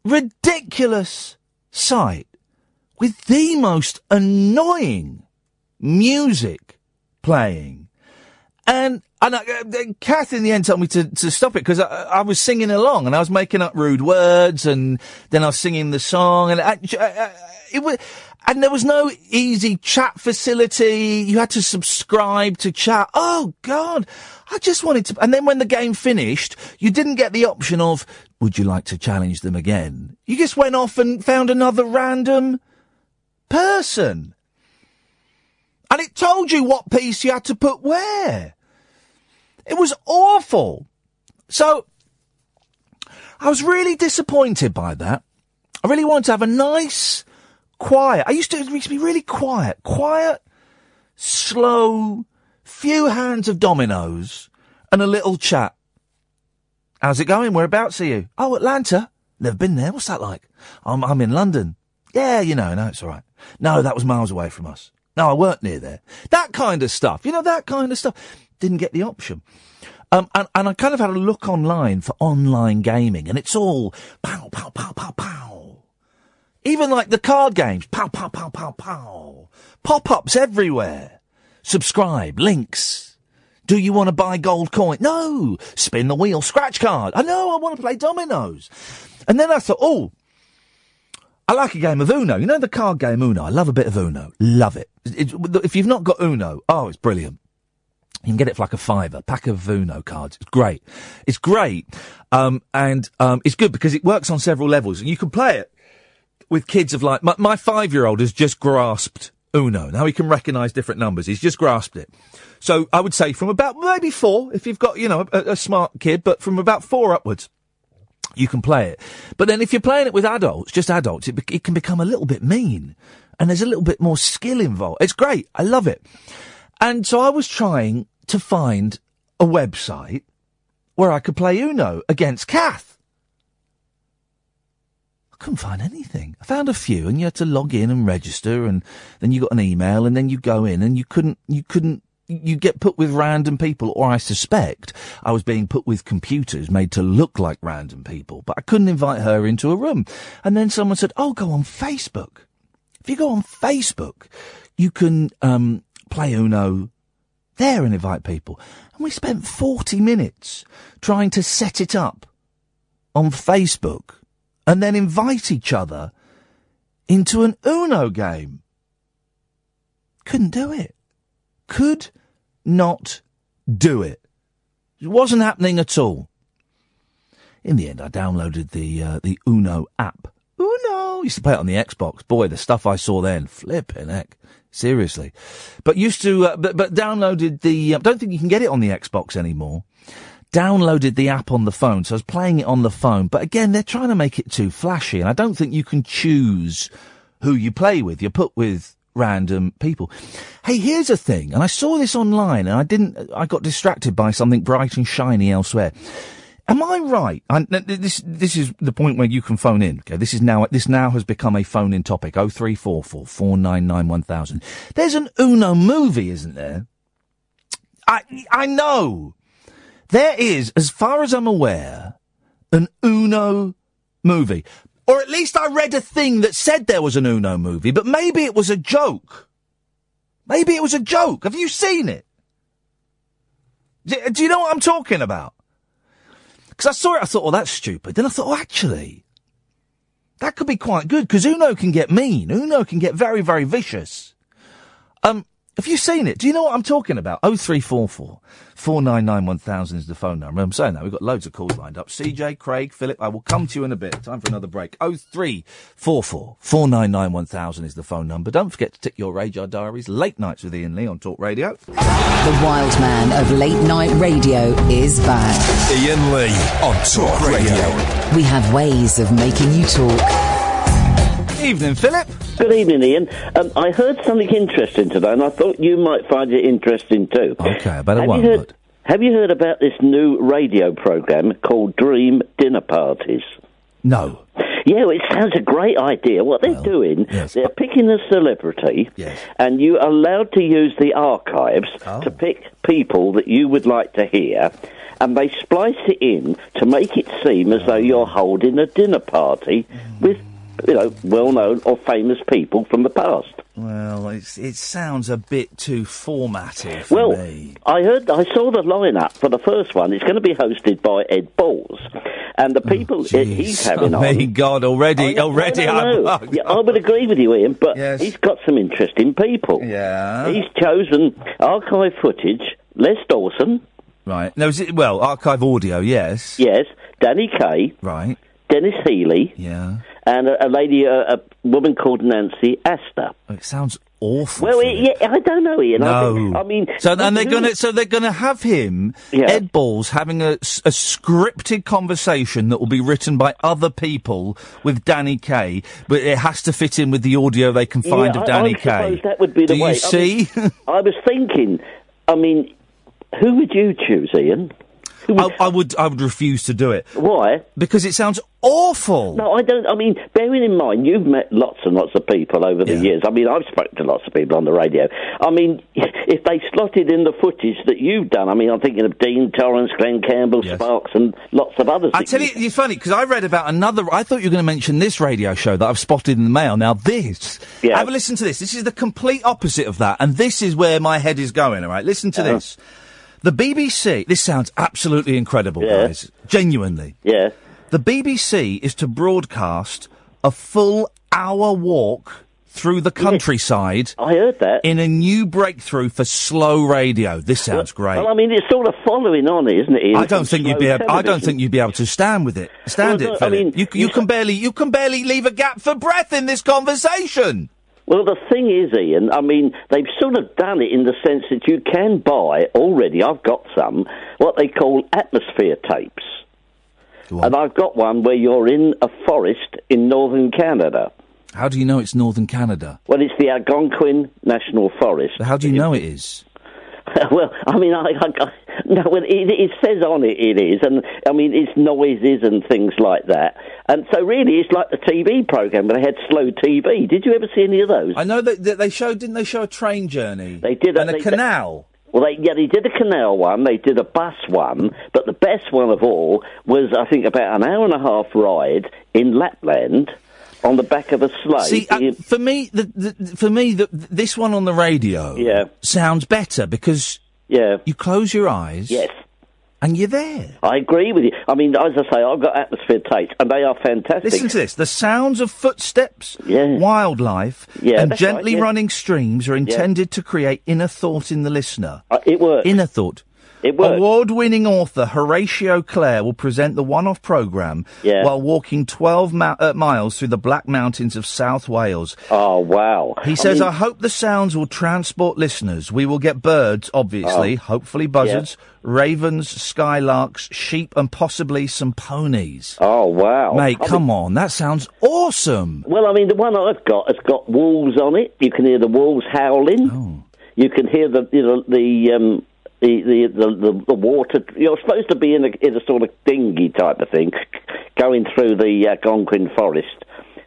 ridiculous site with the most annoying music playing. And, and I, uh, Kath in the end told me to, to stop it because I, I was singing along and I was making up rude words and then I was singing the song and I, I, it was, and there was no easy chat facility. You had to subscribe to chat. Oh God. I just wanted to, and then when the game finished, you didn't get the option of, would you like to challenge them again? You just went off and found another random person. And it told you what piece you had to put where. It was awful. So, I was really disappointed by that. I really wanted to have a nice, quiet. I used to, it used to be really quiet, quiet, slow, few hands of dominoes, and a little chat. How's it going? Whereabouts are you? Oh, Atlanta. Never been there. What's that like? I'm, I'm in London. Yeah, you know, no, it's all right. No, that was miles away from us. No, I weren't near there. That kind of stuff. You know, that kind of stuff. Didn't get the option. Um, and, and I kind of had a look online for online gaming, and it's all pow, pow, pow, pow, pow. Even like the card games, pow, pow, pow, pow, pow. Pop-ups everywhere. Subscribe, links. Do you want to buy gold coin? No. Spin the wheel, scratch card. I know, I want to play dominoes. And then I thought, oh, I like a game of Uno. You know the card game Uno? I love a bit of Uno. Love it. If you've not got Uno, oh, it's brilliant. You can get it for like a fiver, pack of Uno cards. It's great. It's great. Um, and, um, it's good because it works on several levels and you can play it with kids of like, my, my five year old has just grasped Uno. Now he can recognize different numbers. He's just grasped it. So I would say from about maybe four, if you've got, you know, a, a smart kid, but from about four upwards you can play it. But then if you're playing it with adults, just adults, it, it can become a little bit mean. And there's a little bit more skill involved. It's great. I love it. And so I was trying to find a website where I could play Uno against Kath. Couldn't find anything. I found a few and you had to log in and register and then you got an email and then you go in and you couldn't, you couldn't, you get put with random people or I suspect I was being put with computers made to look like random people, but I couldn't invite her into a room. And then someone said, oh, go on Facebook. If you go on Facebook, you can, um, play Uno there and invite people. And we spent 40 minutes trying to set it up on Facebook and then invite each other into an Uno game. Couldn't do it. Could not do it. It wasn't happening at all. In the end, I downloaded the uh, the Uno app. Uno used to play it on the Xbox. Boy, the stuff I saw then, flipping heck, seriously. But used to, uh, but but downloaded the. Uh, don't think you can get it on the Xbox anymore. Downloaded the app on the phone, so I was playing it on the phone. But again, they're trying to make it too flashy, and I don't think you can choose who you play with. You're put with random people. Hey, here's a thing, and I saw this online, and I didn't. I got distracted by something bright and shiny elsewhere. Am I right? I, this this is the point where you can phone in. Okay, this is now this now has become a phone in topic. Oh three four four four nine nine one thousand. There's an Uno movie, isn't there? I I know there is, as far as I'm aware, an Uno movie. Or at least I read a thing that said there was an Uno movie, but maybe it was a joke. Maybe it was a joke. Have you seen it? Do, you know what I'm talking about? Because I saw it, I thought, oh, that's stupid. Then I thought, oh, actually, that could be quite good because Uno can get mean. Uno can get very, very vicious. Um, Have you seen it? Do you know what I'm talking about? 0344 499 1000 is the phone number. I'm saying that. We've got loads of calls lined up. CJ, Craig, Philip, I will come to you in a bit. Time for another break. 0344 499 1000 is the phone number. Don't forget to tick your RAJAR diaries. Late nights with Iain Lee on Talk Radio. The wild man of late night radio is back. Iain Lee on Talk Radio. We have ways of making you talk. Evening, Philip. Good evening, Iain. Um, I heard something interesting today, and I thought you might find it interesting too. Okay, better Have one. you heard? Have you heard about this new radio program called Dream Dinner Parties? No. Yeah, well, it sounds a great idea. What they're doing, yes. they're picking a celebrity, yes. and you're allowed to use the archives Oh. to pick people that you would like to hear, and they splice it in to make it seem as though you're holding a dinner party with, you know, well-known or famous people from the past. Well, it's, it sounds a bit too formatted. Well, I heard, I saw the lineup for the first one. It's going to be hosted by Ed Balls, and the people uh, he's having oh, on. my God, already, I already. I, know, I'm- Yeah, I would agree with you, Iain, but he's got some interesting people. Yeah. He's chosen archive footage. Les Dawson, Right. No, is it, well, archive audio, yes. yes. Danny Kaye, Right. Denis Healey, Yeah. And a, a lady, a, a woman called Nancy Astor. Oh, It sounds awful. Well, it, yeah, I don't know, Iain. I, No. think, I mean, So and they're who- gonna so they're gonna have him Ed Balls having a, a, scripted conversation that will be written by other people with Danny Kaye, but it has to fit in with the audio they can find Yeah, of I- Danny I Kaye. that would be the Do way. you see? I, I was thinking. I mean, who would you choose, Iain? I, I would I would refuse to do it. Why? Because it sounds awful. No, I don't. I mean, bearing in mind you've met lots and lots of people over the years. I mean, I've spoken to lots of people on the radio. I mean, if they slotted in the footage that you've done, I mean, I'm thinking of Dean Torrence, Glen Campbell, Sparks, and lots of others. I tell you, you, it's funny because I read about another. I thought you were going to mention this radio show that I've spotted in the mail. Now this, yeah. have a listen to this. This is the complete opposite of that, and this is where my head is going. All right, listen to Uh-huh. this. The BBC. This sounds absolutely incredible, guys. Genuinely. Yeah. The BBC is to broadcast a full hour walk through the countryside. I heard that in a new breakthrough for slow radio. This sounds great. Well, I mean, it's sort of following on, isn't it? Iain, I don't from think you'd slow be. Able, I don't television? think you'd be able to stand with it. Stand Well, it, no, I Philip. mean, you, you can barely. You can barely leave a gap for breath in this conversation. Well, the thing is, Iain, I mean, they've sort of done it in the sense that you can buy already, I've got some, what they call atmosphere tapes. And I've got one where you're in a forest in northern Canada. How do you know it's northern Canada? Well, it's the Algonquin National Forest. How do you know it is? well, I mean, I, I, I no, well, it, it says on it it is, and I mean, it's noises and things like that. And so, really, it's like the TV program where they had slow TV. Did you ever see any of those? I know that, that they showed. Didn't they show a train journey? They did and a they- canal. Well, they, yeah, they did a canal one, they did a bus one, but the best one of all was, I think, about an hour and a half ride in Lapland on the back of a sleigh. See, uh, for me, the, the, for me, the, this one on the radio Yeah. sounds better because yeah. you close your eyes. Yes. And you're there. I agree with you. I mean, as I say, I've got atmosphere tapes, and they are fantastic. Listen to this. The sounds of footsteps, wildlife, Yeah, and gently right, yeah. running streams are intended to create inner thought in the listener. Uh, it works. Inner thought. It. Award-winning author Horatio Clare will present the one-off program Yeah. while walking 12 ma- uh, miles through the Black Mountains of South Wales. Oh, wow. He I says, mean- I hope the sounds will transport listeners. We will get birds, obviously, Oh. hopefully buzzards, ravens, skylarks, sheep, and possibly some ponies. Oh, wow. Mate, I come on. That sounds awesome. Well, I mean, the one I've got has got wolves on it. You can hear the wolves howling. Oh. You can hear the you know, the um, the, the, the, the, water. You're supposed to be in a, in a sort of dinghy type of thing, going through the uh, Algonquin forest.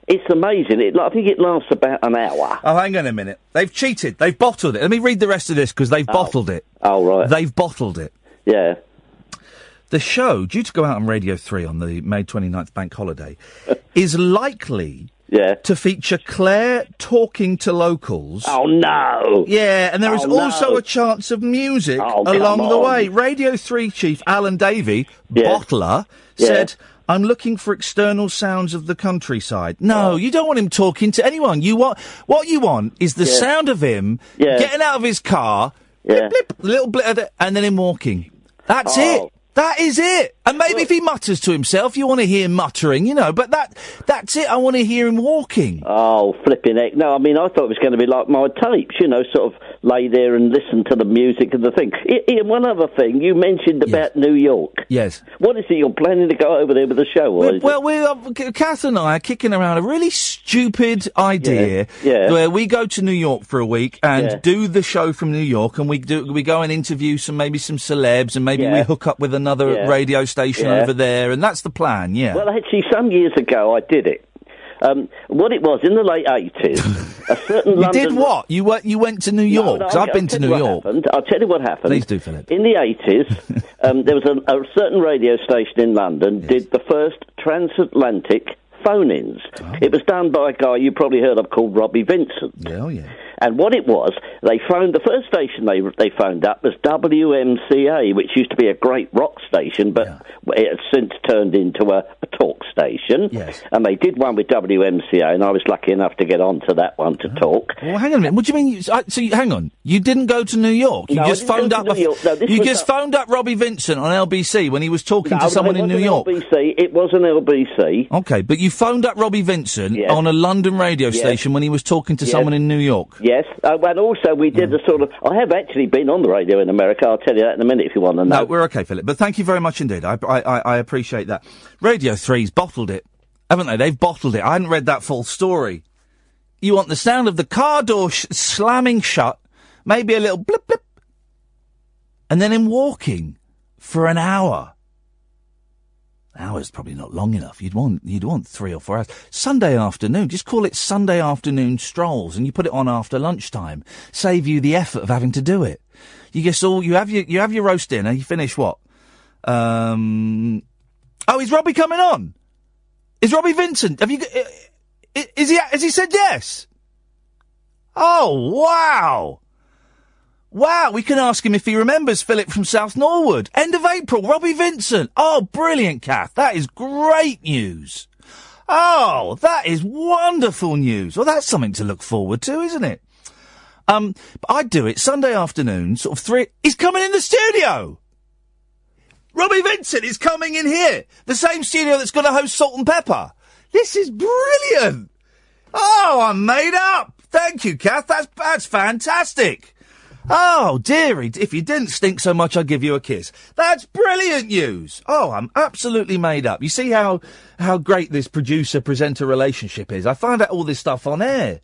It's amazing. It, I think it lasts about an hour. Oh, hang on a minute. They've cheated. They've bottled it. Let me read the rest of this because they've bottled it. Oh, right. They've bottled it. Yeah. The show, due to go out on Radio 3 on the May 29th bank holiday, is likely yeah. to feature Clare talking to locals. Oh, no. Yeah, and there is Oh, no. also a chance of music Oh, come along the on. way. Radio 3 chief Alan Davey, bottler, Yeah. said, I'm looking for external sounds of the countryside. No, oh. you don't want him talking to anyone. You want what you want is the Yeah. sound of him Yeah. getting out of his car, blip, blip, little blip, of it, and then him walking. That's Oh. it. That is it. And maybe if he mutters to himself, you want to hear him muttering, you know. But that that's it. I want to hear him walking. Oh, flipping heck. No, I mean, I thought it was going to be like my tapes, you know, sort of lay there and listen to the music and the thing. Iain, one other thing, you mentioned about New York. Yes. What is it, you're planning to go over there with the show? Or Well, well, we're, uh, Kath and I are kicking around a really stupid idea Yeah, yeah. where we go to New York for a week and Yeah. do the show from New York, and we do we go and interview some maybe some celebs, and maybe we hook up with another radio station Yeah. over there, and that's the plan. Yeah. Well, actually, some years ago I did it. Um, what it was, in the late 80s, a certain you London... did what? You went you went to New York? no, I'll- I've been to New York. happened. I'll tell you what happened. Please do, Philip. In the 80s, um, there was a, a certain radio station in London did the first transatlantic phone-ins. It was done by a guy you probably heard of called Robbie Vincent. Yeah, oh yeah. And what it was, they phoned the first station they they phoned up was WMCA, which used to be a great rock station, but it has since turned into a, a talk station. Yes. And they did one with WMCA, and I was lucky enough to get onto that one to oh. talk. Well, hang on a minute. What do you mean? You, I- so, you, hang on. You didn't go to New York. You No, just phoned up. New a- York. No, you just a- phoned up Robbie Vincent on LBC when he was talking No, to someone in New York. LBC. It was an LBC. Okay, but you phoned up Robbie Vincent Yes. on a London radio Yes. station when he was talking to Yes. someone in New York. Yes, uh, and also we did a sort of. I have actually been on the radio in America. I'll tell you that in a minute if you want to know. No, we're okay, Philip. But thank you very much indeed. I, I, I, I appreciate that. Radio 3's bottled it, haven't they? They've bottled it. I hadn't read that full story. You want the sound of the car door sh- slamming shut, maybe a little blip blip, and then him walking for an hour. Hour's probably not long enough. You'd want you'd want three or four hours. Sunday afternoon, just call it Sunday afternoon strolls, and you put it on after lunchtime. Save you the effort of having to do it. You guess all you have your you have your roast dinner. You finish what? Um. Oh, is Robbie coming on? Is Robbie Vincent? Have you? Is he? Has he said yes? Oh wow! Wow, we can ask him if he remembers Philip from South Norwood. End of April, Robbie Vincent. Oh, brilliant, Kath. That is great news. Oh, that is wonderful news. Well, that's something to look forward to, isn't it? Um, but I'd do it Sunday afternoon, sort of three. He's coming in the studio. Robbie Vincent is coming in here. The same studio that's going to host Salt and Pepper. This is brilliant. Oh, I'm made up. Thank you, Kath. That's, that's fantastic. Oh, dearie, if you didn't stink so much, I'd give you a kiss. That's brilliant news. Oh, I'm absolutely made up. You see how, how great this producer-presenter relationship is? I find out all this stuff on air.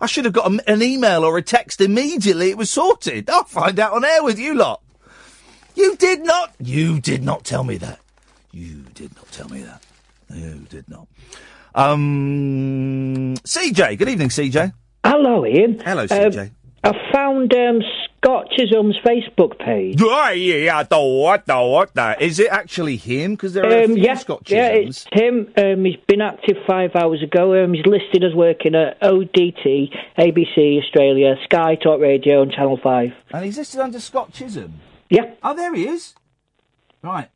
I should have got a, an email or a text immediately. It was sorted. I'll find out on air with you lot. You did not. You did not tell me that. You did not tell me that. You did not. Um, CJ. Good evening, CJ. Hello, Iain. Hello, Um, CJ. I found um, Scott Chisholm's Facebook page. Oh, yeah, yeah, I thought, I thought that. Is it actually him? Because there are a Um, few yeah, Scott yeah, it's him. Um, he's been active five hours ago. Um, he's listed as working at ODT, ABC Australia, Sky Talk Radio, and Channel Five. And he's listed under Scott Chisholm. Yeah. Oh, there he is. Right.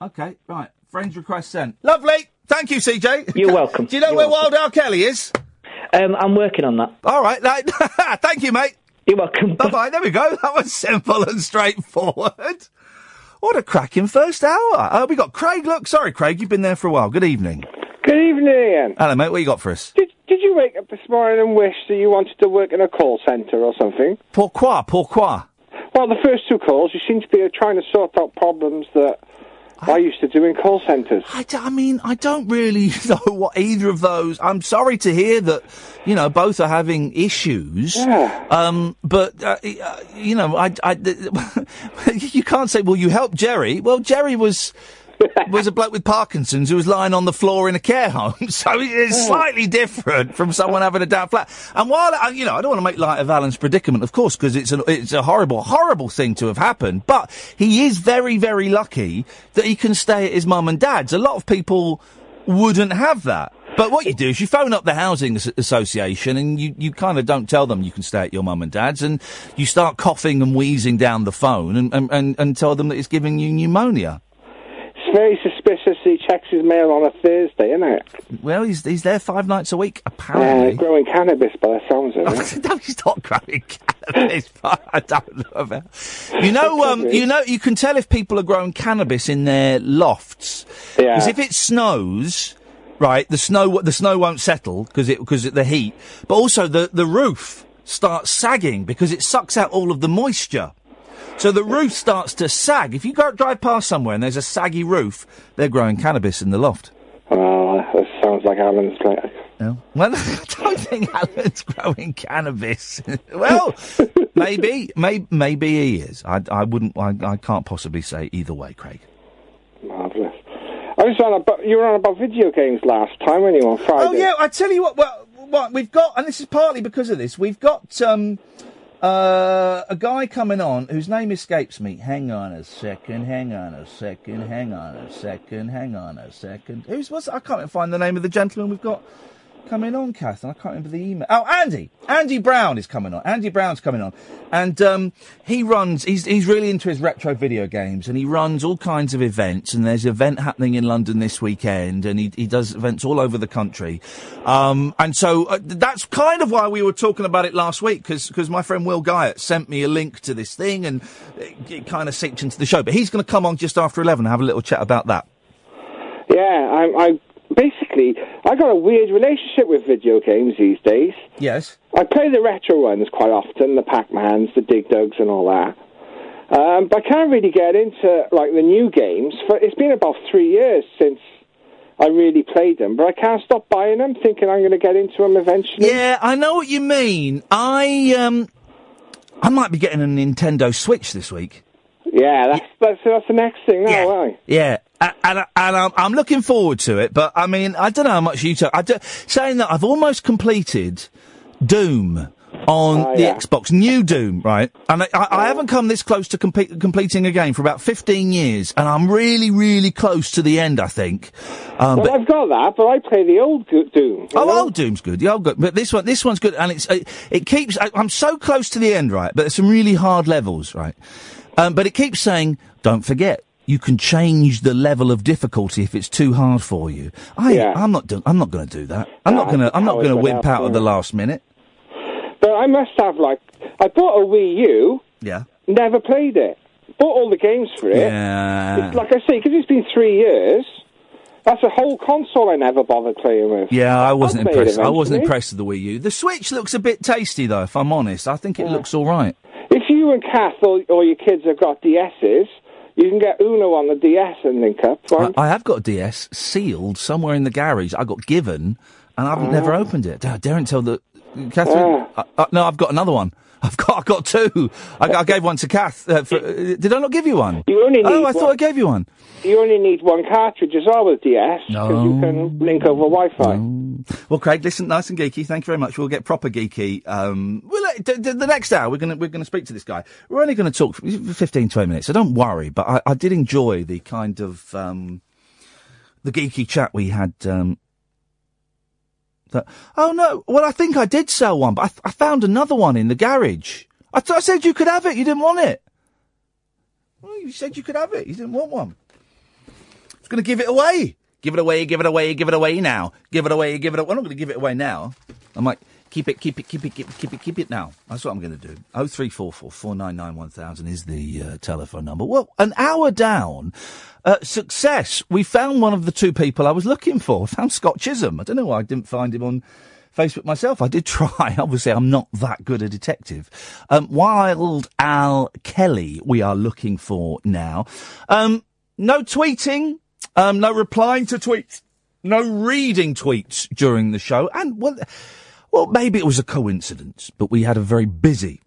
Okay, right. Friends request sent. Lovely. Thank you, CJ. You're welcome. Do you know You're where welcome. Wild Al Kelly is? Um, I'm working on that. All right. That, thank you, mate. You're welcome. Bye bye. There we go. That was simple and straightforward. What a cracking first hour. Uh, we got Craig. Look, sorry, Craig. You've been there for a while. Good evening. Good evening, Iain. Hello, mate. What you got for us? Did, did you wake up this morning and wish that you wanted to work in a call centre or something? Pourquoi? Pourquoi? Well, the first two calls, you seem to be trying to sort out problems that I used to do in call centres. I mean, I don't really know what either of those. I'm sorry to hear that, you know, both are having issues. Yeah. Um, but uh, uh, you know, I, I, you can't say, well, you helped Jerry. Well, Jerry was. Was a bloke with Parkinson's who was lying on the floor in a care home, so it's oh. slightly different from someone having a down flat. And while I, you know, I don't want to make light of Alan's predicament, of course, because it's an it's a horrible, horrible thing to have happened. But he is very, very lucky that he can stay at his mum and dad's. A lot of people wouldn't have that. But what you do is you phone up the housing association and you, you kind of don't tell them you can stay at your mum and dad's and you start coughing and wheezing down the phone and, and, and, and tell them that it's giving you pneumonia. Very suspicious he checks his mail on a Thursday, isn't it? Well, he's he's there five nights a week, apparently. growing cannabis by the sounds of it. no, he's not growing cannabis. I don't know about. You know, um, you know, you can tell if people are growing cannabis in their lofts. Yeah. Because if it snows, right, the snow the snow won't settle because it because of the heat, but also the the roof starts sagging because it sucks out all of the moisture. So the roof starts to sag. If you go drive past somewhere and there's a saggy roof, they're growing cannabis in the loft. Oh, that sounds like Alan's place. No. Well, I don't think Alan's growing cannabis. well, maybe, may, maybe he is. I, I wouldn't. I, I can't possibly say either way, Craig. Marvellous. I was on about, you were on about video games last time weren't you on Friday. Oh yeah, I tell you what. Well, what we've got, and this is partly because of this. We've got um, uh, a guy coming on whose name escapes me. Hang on a second. Hang on a second. Hang on a second. Hang on a second. Who's what's? I can't find the name of the gentleman we've got coming on, Kath, and I can't remember the email. Oh, Andy. Andy Brown is coming on. Andy Brown's coming on, and um, he runs. He's he's really into his retro video games, and he runs all kinds of events. And there's an event happening in London this weekend, and he he does events all over the country. Um, and so uh, that's kind of why we were talking about it last week, because my friend Will Guyot sent me a link to this thing, and it, it kind of seeped into the show. But he's going to come on just after eleven and have a little chat about that. Yeah, I, I basically I got a weird relationship with video games these days. Yes. I play the retro ones quite often, the Pac-Mans, the Dig Dugs, and all that. Um, but I can't really get into like the new games. For it's been about three years since I really played them, but I can't stop buying them, thinking I'm going to get into them eventually. Yeah, I know what you mean. I um, I might be getting a Nintendo Switch this week. Yeah, that's that's, that's the next thing now, right? Yeah, a- and, and I'm, I'm looking forward to it. But I mean, I don't know how much you. T- I do, saying that I've almost completed Doom on Oh, the yeah. Xbox, new Doom, right? And I, I, I haven't come this close to complete, completing a game for about 15 years, and I'm really, really close to the end. I think. Um, well, but I've got that, but I play the old Doom. Oh, old Doom's good. The old, good. but this one, this one's good, and it's it, it keeps. I, I'm so close to the end, right? But there's some really hard levels, right? Um, but it keeps saying, "Don't forget, you can change the level of difficulty if it's too hard for you." I, I'm not doing. I'm not going to do that. I'm not going to. I'm not going to wimp out at the last minute. But I must have like I bought a Wii U, Yeah. never played it. Bought all the games for it. Yeah. It's like I say, because it's been three years. That's a whole console I never bothered playing with. Yeah, I wasn't it impressed. I wasn't impressed with the Wii U. The Switch looks a bit tasty, though. If I'm honest, I think it looks all right. You and Kath or, or your kids have got DSs, you can get Uno on the DS and link up. Right? I, I have got a DS sealed somewhere in the garage. I got given, and I've never opened it. I daren't tell the Catherine. Uh, uh, no, I've got another one. I've got, I've got two. I, I gave one to Kath. Uh, for, uh, did I not give you one? You only need oh, I thought one- I gave you one. You only need one cartridge as well with DS because No. you can link over Wi-Fi. Well, Craig, listen, nice and geeky. Thank you very much. We'll get proper geeky. Um, well, d- d- the next hour we're gonna we're gonna speak to this guy. We're only gonna talk for 15, 20 minutes, so don't worry. But I, I did enjoy the kind of um, the geeky chat we had. Um, that oh no, well I think I did sell one, but I, I found another one in the garage. I, th- I said you could have it. You didn't want it. Well, you said you could have it. You didn't want one. Was going to give it away. Give it away, give it away, give it away now. Give it away, give it away. I'm not going to give it away now. I might keep it, keep it, keep it, keep it, keep it, keep it now. That's what I'm going to do. Oh three four four four nine nine one thousand is the uh, telephone number. Well, an hour down. Uh, success. We found one of the two people I was looking for. Found Scott Chisholm. I don't know why I didn't find him on Facebook myself. I did try. Obviously, I'm not that good a detective. Um, Wild Al Kelly, we are looking for now. Um, no tweeting, um, no replying to tweets, no reading tweets during the show. And, well, well, maybe it was a coincidence, but we had a very busy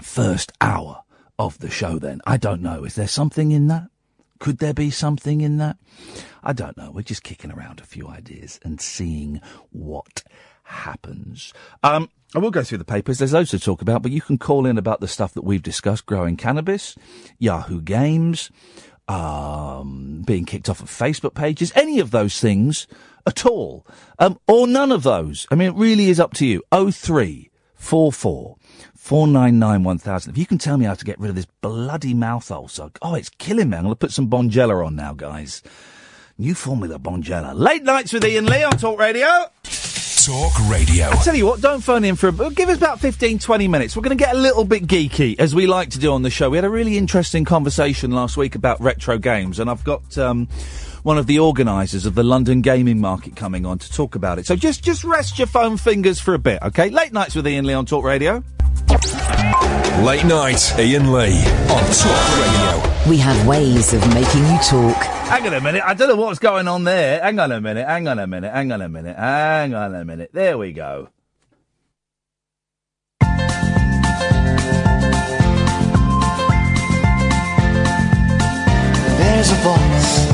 first hour of the show then. I don't know. Is there something in that? Could there be something in that? I don't know. We're just kicking around a few ideas and seeing what happens. Um, I will go through the papers. There's loads to talk about, but you can call in about the stuff that we've discussed: growing cannabis, Yahoo Games, um, being kicked off of Facebook pages, any of those things at all, um, or none of those. I mean, it really is up to you. Oh three four four four nine nine one thousand. If you can tell me how to get rid of this bloody mouth ulcer, oh, it's killing me. I'm going to put some Bonjela on now, guys. New formula Bonjela. Late nights with Iain Lee on Talk Radio. Talk Radio. I tell you what, don't phone in for a give us about 15, 20 minutes. We're going to get a little bit geeky, as we like to do on the show. We had a really interesting conversation last week about retro games, and I've got um, one of the organisers of the London gaming market coming on to talk about it. So just just rest your phone fingers for a bit, okay? Late nights with Iain Lee on Talk Radio. Late night, Iain Lee on Talk Radio. We have ways of making you talk. Hang on a minute. I don't know what's going on there. Hang on a minute. Hang on a minute. Hang on a minute. Hang on a minute. There we go. There's a voice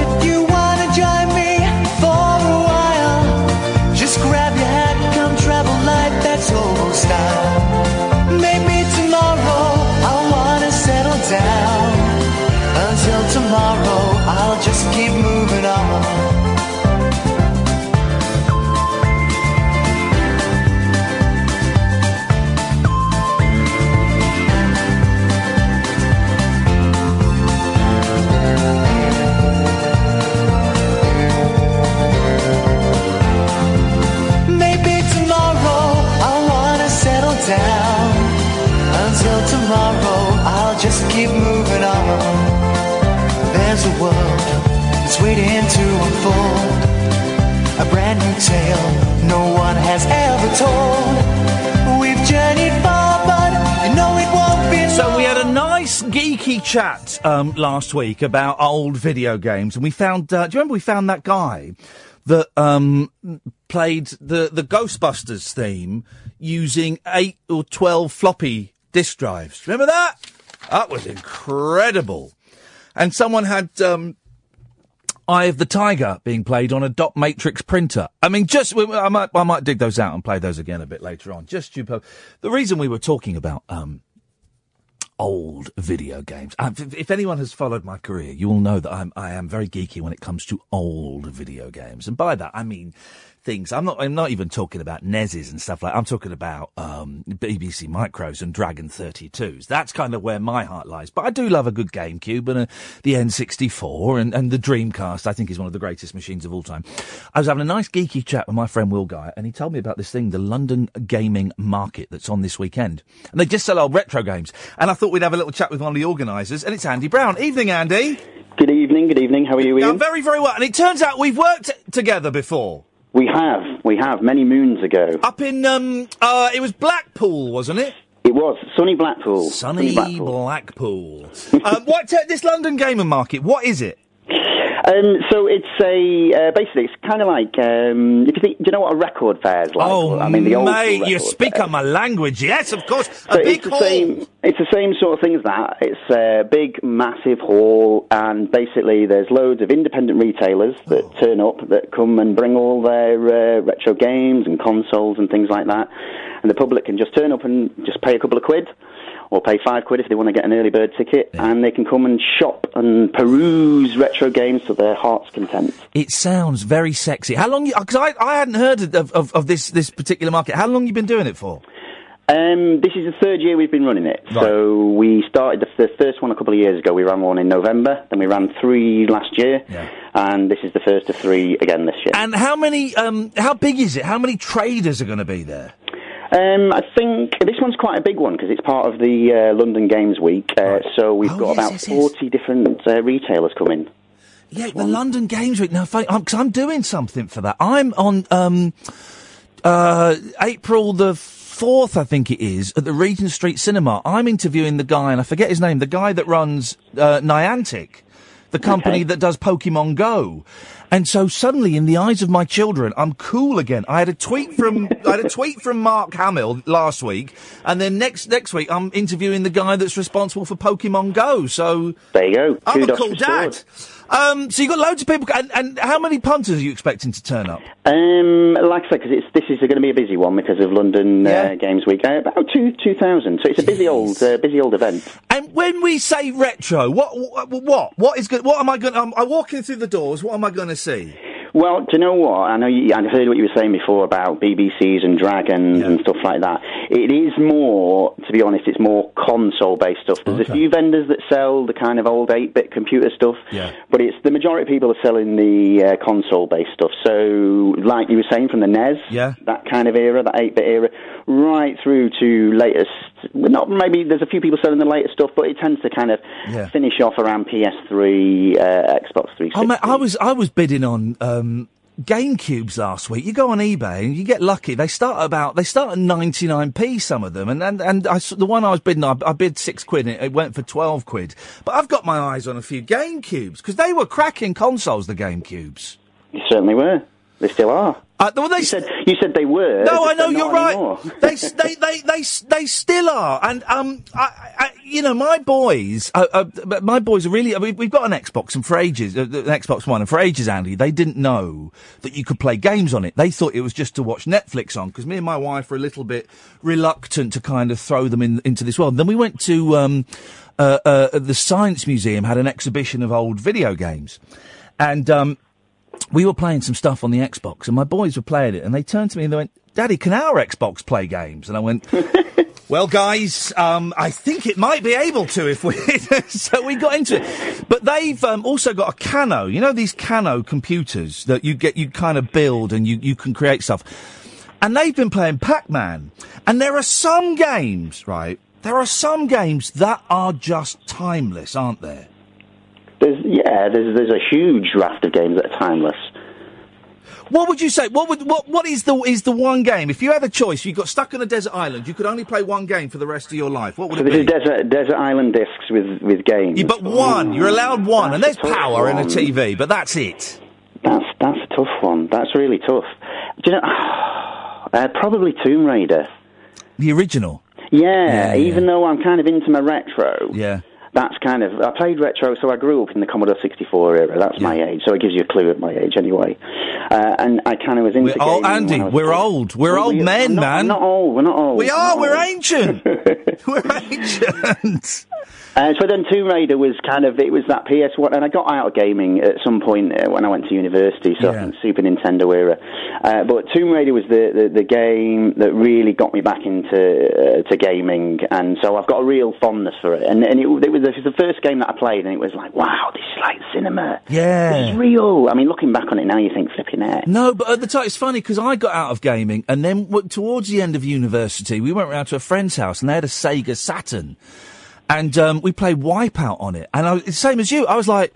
There's a world that's waiting to unfold. A brand new tale no one has ever told. We've journeyed far, but you know it won't be So we had a nice geeky chat um, last week about old video games, and we found. Uh, do you remember we found that guy that um, played the the Ghostbusters theme using eight or twelve floppy disk drives? Remember that? That was incredible. And someone had. Um, Eye of the Tiger being played on a dot matrix printer. I mean, just I might I might dig those out and play those again a bit later on. Just stupid. The reason we were talking about um, old video games. Uh, if, anyone has followed my career, you will know that I'm I am very geeky when it comes to old video games, and by that I mean things. I'm not. I'm not even talking about NESs and stuff like. I'm talking about um, BBC Micros and Dragon 32s. That's kind of where my heart lies. But I do love a good GameCube and a, the N64 and, and the Dreamcast. I think is one of the greatest machines of all time. I was having a nice geeky chat with my friend Will Guy, and he told me about this thing, the London Gaming Market, that's on this weekend, and they just sell old retro games. And I thought we'd have a little chat with one of the organisers, and it's Andy Brown. Evening, Andy. Good evening, good evening. How are you, Iain? I'm very, very well. And it turns out we've worked together before. We have, we have, many moons ago. Up in, um, uh, it was Blackpool, wasn't it? It was sunny Blackpool. Sunny Blackpool. um, what, t- this London Gamer Market, what is it? Um, so it's a uh, basically it's kind of like um, if you think, do you know what a record fair is like? Oh, I mean the old mate, you speak fair. on my language. Yes, of course. A So big it's the hall. same. It's the same sort of thing as that. It's a big, massive hall, and basically there's loads of independent retailers that Oh. turn up that come and bring all their uh, retro games and consoles and things like that. And the public can just turn up and just pay a couple of quid. Or pay five quid if they want to get an early bird ticket, and they can come and shop and peruse retro games to their heart's content. It sounds very sexy. How long? Because I, I hadn't heard of, of, of this this particular market. How long you been doing it for? Um, this is the third year we've been running it. So we started the, the first one a couple of years ago. We ran one in November, then we ran three last year, and this is the first of three again this year. And how many? Um, how big is it? How many traders are going to be there? Um, I think this one's quite a big one because it's part of the uh, London Games Week. Uh, So we've got Oh, yes, about yes, yes. 40 different uh, retailers coming. Yeah, the London Games Week. Now, because I'm doing something for that. I'm on um, uh, April the fourth, I think it is, at the Regent Street Cinema. I'm interviewing the guy, and I forget his name, the guy that runs uh, Niantic, the company that does Pokemon Go. And so suddenly, in the eyes of my children, I'm cool again. I had a tweet from I had a tweet from Mark Hamill last week, and then next next week I'm interviewing the guy that's responsible for Pokemon Go. So there you go. I'm Kudos a cool dad. Um, so you've got loads of people, and, and how many punters are you expecting to turn up? Um, like I said, because this is going to be a busy one because of London uh, Games Week. Uh, about two two thousand. So it's a busy old uh, busy old event. And when we say retro, what what what, what is good? What am I going? I'm, I'm walking through the doors. What am I going to see? Well, do you know what? I know you, I heard what you were saying before about BBCs and dragons and stuff like that. It is more, to be honest, it's more console-based stuff. There's a few vendors that sell the kind of old 8-bit computer stuff, Yeah. but it's the majority of people are selling the uh, console-based stuff. So, like you were saying, from the NES, Yeah. that kind of era, that 8-bit era, right through to latest. Well, Not maybe there's a few people selling the latest stuff, but it tends to kind of Yeah. finish off around PS3, uh, Xbox 360. Oh, mate, I was I was bidding on um, GameCubes last week. You go on eBay and you get lucky. They start about they start at ninety nine p. Some of them, and and and I, the one I was bidding, I, I bid six quid. and It went for twelve quid. But I've got my eyes on a few GameCubes because they were cracking consoles. The GameCubes. They certainly were. They still are. Uh, well, they you said you said they were. No, I know you're right. they, they, they, they, they still are, and um, I, I, you know, my boys, uh, uh, my boys are really. We, we've got an Xbox, and for ages, uh, an Xbox One, and for ages, Andy, they didn't know that you could play games on it. They thought it was just to watch Netflix on, because me and my wife were a little bit reluctant to kind of throw them in into this world. Then we went to um, uh, uh, the Science Museum, had an exhibition of old video games, and um, we were playing some stuff on the Xbox, and my boys were playing it, and they turned to me and they went, "Daddy, can our Xbox play games?" And I went, "Well, guys, um, I think it might be able to if we." so we got into it, but they've um, also got a Kano. You know these Kano computers that you get, you kind of build and you you can create stuff, and they've been playing Pac-Man, and there are some games, right? There are some games that are just timeless, aren't there? There's yeah, there's there's a huge raft of games that are timeless. What would you say? What would what what is the is the one game? If you had a choice, you got stuck on a desert island, you could only play one game for the rest of your life. What would So it be? desert desert island discs with with games. Yeah, but one. You're allowed one, and there's That's a tough power in a. TV, but that's it. That's that's a tough one. That's really tough. Do you know? Uh, probably Tomb Raider. The original. Yeah, Yeah, even though I'm kind of into my retro. Yeah. That's kind of. I played retro, so I grew up in the Commodore 64 era. That's my age, so it gives you a clue at my age anyway. Uh, and I kind of was into We're old, Andy. We're old. We're Well, old we- men, not, man. Not old. We're not old. We We're We're old. ancient. we're ancient. Uh, so then Tomb Raider was kind of, it was that PS1, and I got out of gaming at some point uh, when I went to university, so Yeah. Super Nintendo era. Uh, but Tomb Raider was the, the, the game that really got me back into uh, to gaming, and so I've got a real fondness for it. And, and it, it, was, it was the first game that I played, and it was like, wow, this is like cinema. Yeah. This is real. I mean, looking back on it now, you think flipping out. No, but at the time, it's funny because I got out of gaming and then w- towards the end of university, we went round to a friend's house and they had a Sega Saturn. And um, we played Wipeout on it. And I, was- same as you, I was like,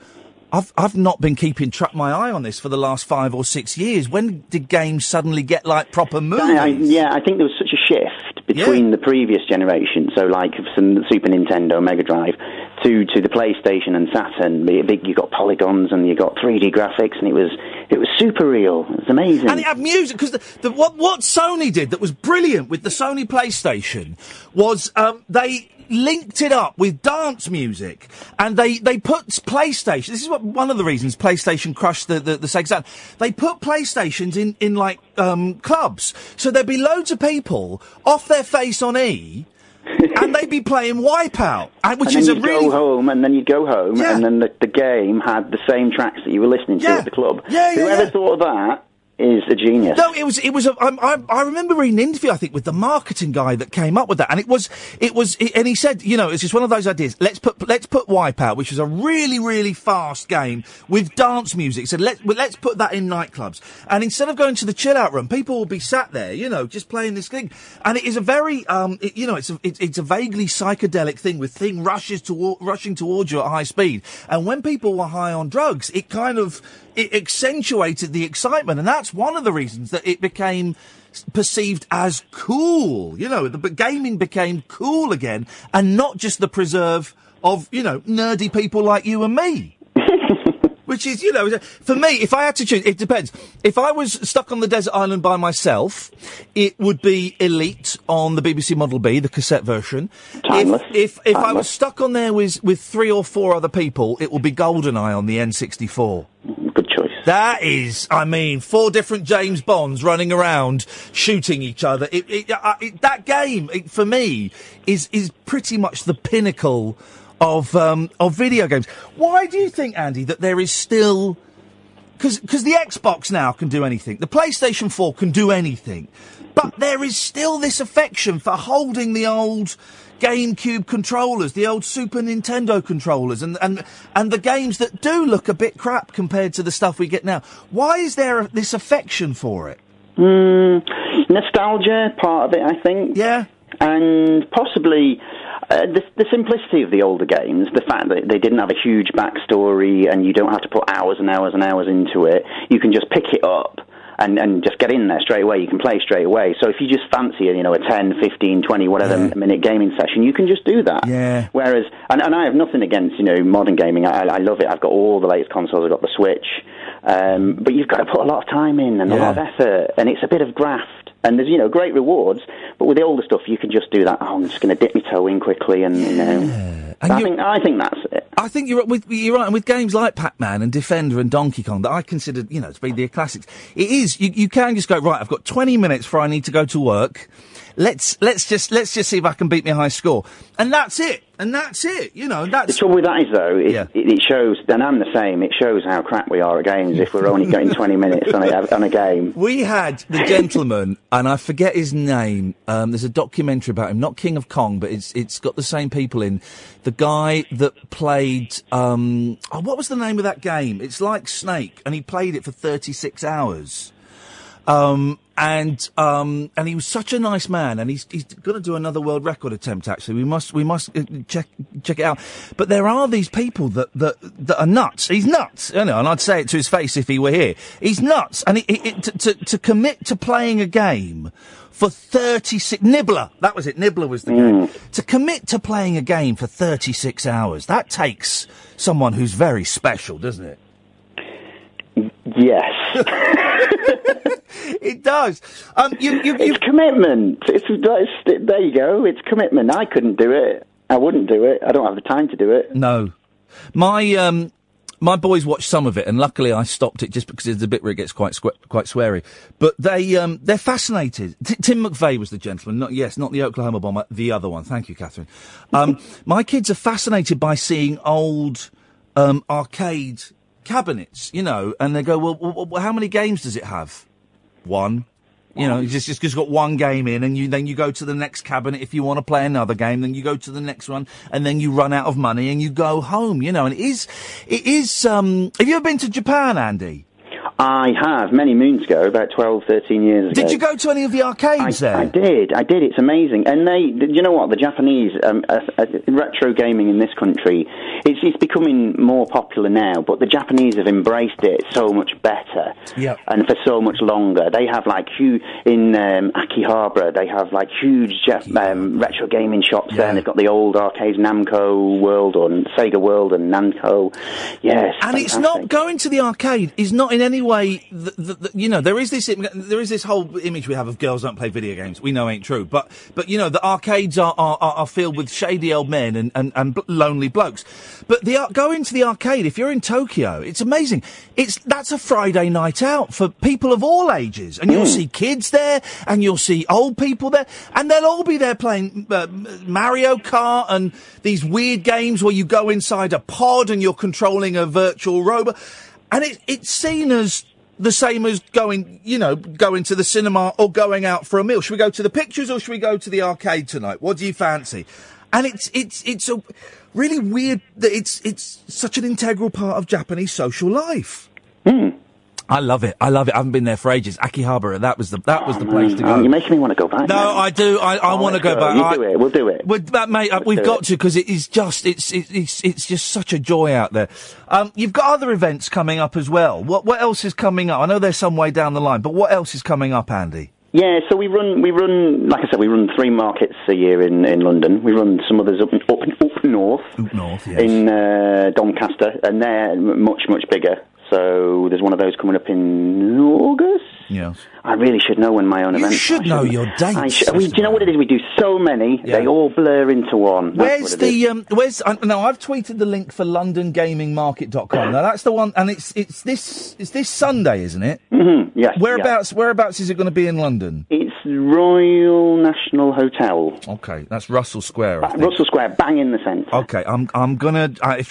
I've, I've not been keeping track my eye on this for the last five or six years. When did games suddenly get like proper movies? I, I, yeah, I think there was such a shift between the previous generation, so like the Super Nintendo, Mega Drive, to to the PlayStation and Saturn. Big, you got polygons and you got 3D graphics, and it was it was super real. It was amazing. And it had music because the, the, what what Sony did that was brilliant with the Sony PlayStation was um, they linked it up with dance music and they they put PlayStation. This is what one of the reasons PlayStation crushed the the, the Sega Saturn. They put PlayStations in in like um, clubs, so there'd be loads of people off their face on E. and they'd be playing Wipeout, uh, and, which is a you'd really go home, and then you'd go home, Yeah. and then the, the game had the same tracks that you were listening to Yeah. at the club. Yeah, yeah, Whoever yeah. thought of that is a genius. No, it was it was. A, I, I, I remember reading an interview, I think, with the marketing guy that came up with that, and it was it was, and he said, you know, it's just one of those ideas. Let's put let's put Wipeout, which is a really really fast game with dance music. He said let well, let's put that in nightclubs, and instead of going to the chill out room, people will be sat there, you know, just playing this thing, and it is a very um, it, you know, it's a it, it's a vaguely psychedelic thing with thing rushes to rushing towards you at high speed, and when people were high on drugs, it kind of it accentuated the excitement, and that's one of the reasons that it became perceived as cool. You know, the but gaming became cool again, and not just the preserve of you know nerdy people like you and me. Which is, you know, for me, if I had to choose, it depends. If I was stuck on the desert island by myself, it would be Elite on the BBC Model B, the cassette version. Timeless. If if, if I was stuck on there with with three or four other people, it would be GoldenEye on the N64. Good choice. That is, I mean, four different James Bonds running around shooting each other. It, it, uh, it, that game, for me, is is pretty much the pinnacle of um, of video games. Why do you think, Andy, that there is still because the Xbox now can do anything, the PlayStation 4 can do anything, but there is still this affection for holding the old GameCube controllers, the old Super Nintendo controllers, and and and the games that do look a bit crap compared to the stuff we get now. Why is there this affection for it? Mm, nostalgia, part of it, I think. Yeah. And possibly uh, the, the simplicity of the older games, the fact that they didn't have a huge backstory and you don't have to put hours and hours and hours into it. You can just pick it up. And, and just get in there straight away. You can play straight away. So if you just fancy, you know, a 10, 15, 20, whatever minute gaming session, you can just do that. Yeah. Whereas, and, and I have nothing against, you know, modern gaming. I, I love it. I've got all the latest consoles. I've got the Switch. Um, but you've got to put a lot of time in and a lot of effort, and it's a bit of graft. And there's, you know, great rewards. But with the older stuff, you can just do that. Oh, I'm just going to dip my toe in quickly, and you know. And I think I think that's it. I think you're right with you're right, and with games like Pac-Man and Defender and Donkey Kong that I consider you know to be the classics. It is you, you can just go right. I've got 20 minutes before I need to go to work. Let's let's just let's just see if I can beat my high score, and that's it. And that's it. You know that's The trouble with that is, though, it, it, it shows, and I'm the same, it shows how crap we are at games if we're only getting 20 minutes on a, on a game. We had the gentleman, and I forget his name. Um, there's a documentary about him, not King of Kong, but it's it's got the same people in. The guy that played, um, oh, what was the name of that game? It's like Snake, and he played it for 36 hours. Um, and um, and he was such a nice man, and he's he's going to do another world record attempt. Actually, we must we must uh, check check it out. But there are these people that that that are nuts. He's nuts, you know, and I'd say it to his face if he were here. He's nuts, and it, it, to, to to commit to playing a game for 36 Nibbler that was it Nibbler was the game to commit to playing a game for 36 hours that takes someone who's very special doesn't it Yes. it does. Um, you, you, it's commitment. It's, it's, there you go. It's commitment. I couldn't do it. I wouldn't do it. I don't have the time to do it. No. My um my boys watched some of it, and luckily I stopped it just because it's a bit where it gets quite sque- quite sweary. But they um they're fascinated. T- Tim McVey was the gentleman. Not yes, not the Oklahoma bomber, the other one. Thank you, Catherine. Um, my kids are fascinated by seeing old um arcade cabinets, you know, and they go, well, well, well how many games does it have? One. You know, it's just, just, just got one game in, and you then you go to the next cabinet if you want to play another game. Then you go to the next one, and then you run out of money and you go home. You know, and it is, it is. Um, have you ever been to Japan, Andy? I have, many moons ago, about 12, 13 years ago. Did you go to any of the arcades there? I did, I did. It's amazing, and they, you know what, the Japanese um, uh, uh, retro gaming in this country, it's, it's becoming more popular now. But the Japanese have embraced it so much better, yeah. and for so much longer. They have like huge in um, Akihabara, they have like huge Jap- um, retro gaming shops there, and they've got the old arcades, Namco World or Sega World and Namco. Yes, and it's not going to the arcade is not in any way the, the, the, you know there is this there is this whole image we have of girls don't play video games. We know ain't true. But but you know the arcades are are, are filled with shady old men and and, and lonely blokes. But the ar- going to the arcade if you're in Tokyo it's amazing. It's that's a Friday night out for people of all ages. And you'll see kids there and you'll see old people there and they'll all be there playing uh, Mario Kart and these weird games where you go inside a pod and you're controlling a virtual robot and it, it's seen as the same as going, you know, going to the cinema or going out for a meal. Should we go to the pictures or should we go to the arcade tonight? What do you fancy? And it's it's it's a really weird that it's it's such an integral part of Japanese social life. Hmm. I love it. I love it. I haven't been there for ages. Akihabara, that was the that was the place to go. Oh, you're making me want to go back. No, now. I do. I, I Oh, want to go back. You I- do it. We'll do it. That, mate, we've got it. to because it is just it's it, it's it's just such a joy out there. Um, you've got other events coming up as well. What what else is coming up? I know there's some way down the line, but what else is coming up, Andy? Yeah, so we run, we run, like I said, we run three markets a year in, in London. We run some others up up, up north, Up north, yes. in uh, Doncaster, and they're much much bigger. So there's one of those coming up in August. Yes. I really should know when my own You event. should know your dates. I should, we, do you know what it is? We do so many, they all blur into one. Where's what it is. the um? Where's uh, no? I've tweeted the link for LondonGamingMarket.com. Now that's the one, and it's it's this it's this Sunday, isn't it? Mm-hmm, yes. Whereabouts Whereabouts is it going to be in London? It's Royal National Hotel. Okay, that's Russell Square. Ba-. Russell Square, bang in the centre. Okay, I'm I'm gonna uh, if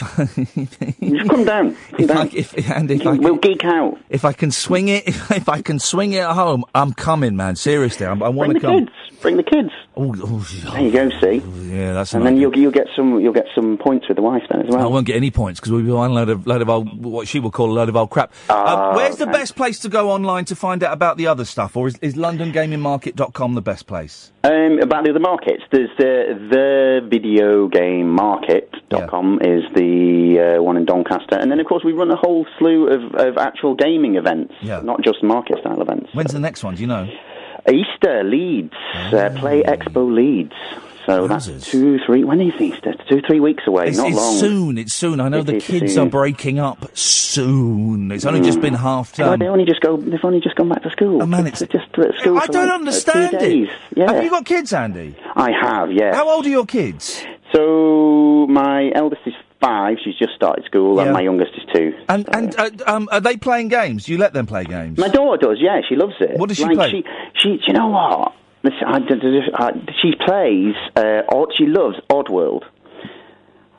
Just come down. if I if and if I we'll geek out. if I can swing it if, if I can swing it at home, I'm coming, man. Seriously, I'm, I want to come. kids. Bring the kids. Oh, oh, There you go. See. yeah, that's And an then idea. you'll you'll get some you'll get some points with the wife then as well. I won't get any points because we'll be on a load of load of old what she will call a load of old crap. Ah, um, where's the best place to go online to find out about the other stuff, or is, is LondonGamingMarket.com the best place? Um, about the other markets, there's the the video game market.com is the uh, one in Doncaster, and then of course we run a whole slew of, of actual gaming events, Yeah. not just market style events. When's the next one? Do you know? Easter Leeds, uh, Play Expo Leeds. So that's two, three. When is Easter? Two, three weeks away. It's, not it's long. soon. It's soon. I know It the kids soon. are breaking up soon. It's only just been half term. they only just go. They've only just gone back to school. Oh, man, it's just at school. I don't like, uh, understand two it. Yeah, Have you got kids, Andy? I have. Yeah. How old are your kids? So my eldest is five. She's just started school, Yeah. and my youngest is two. And and uh, um, are they playing games? Do you let them play games? My daughter does. Yeah, she loves it. What does she like, play? She, she, do you know what? Listen, I, d- d- I, she plays. Uh, odd, she loves Oddworld.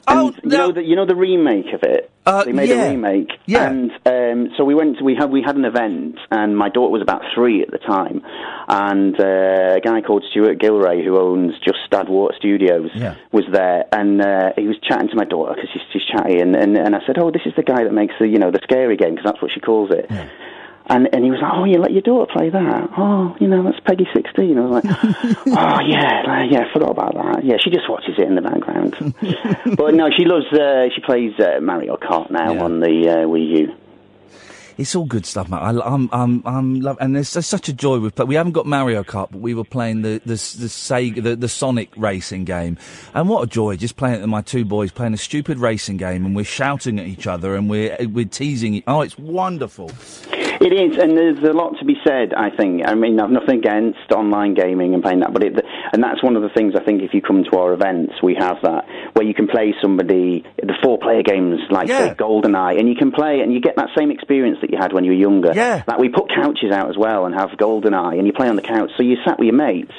Oh, And you know the you know the remake of it. Uh, they made yeah. a remake. Yeah. And um, so we went. To, we had we had an event, and my daughter was about three at the time, and uh, a guy called Stewart Gilray, who owns Just Add Water Studios, Yeah. was there, and uh, he was chatting to my daughter because she's, she's chatty, and, and and I said, "Oh, this is the guy that makes the you know the scary game because that's what she calls it." And and he was like, oh, you let your daughter play that? Oh, you know, that's PEGI sixteen. I was like, oh yeah, yeah, forgot about that. Yeah, she just watches it in the background. but no, she loves. Uh, she plays uh, Mario Kart now on the uh, Wii U. It's all good stuff, mate. I, am I'm, I'm love, and there's, there's such a joy with. We haven't got Mario Kart, but we were playing the the the Sega, the, the Sonic racing game, and what a joy! Just playing it with my two boys, playing a stupid racing game, and we're shouting at each other, and we're we're teasing. Oh, it's wonderful. It is, and there's a lot to be said. I think. I mean, I've nothing against online gaming and playing that, but it, and that's one of the things I think. If you come to our events, we have that where you can play somebody the four-player games like Yeah. say, GoldenEye, and you can play and you get that same experience that you had when you were younger. Yeah. Like we put couches out as well and have GoldenEye, and you play on the couch. So you sat with your mates.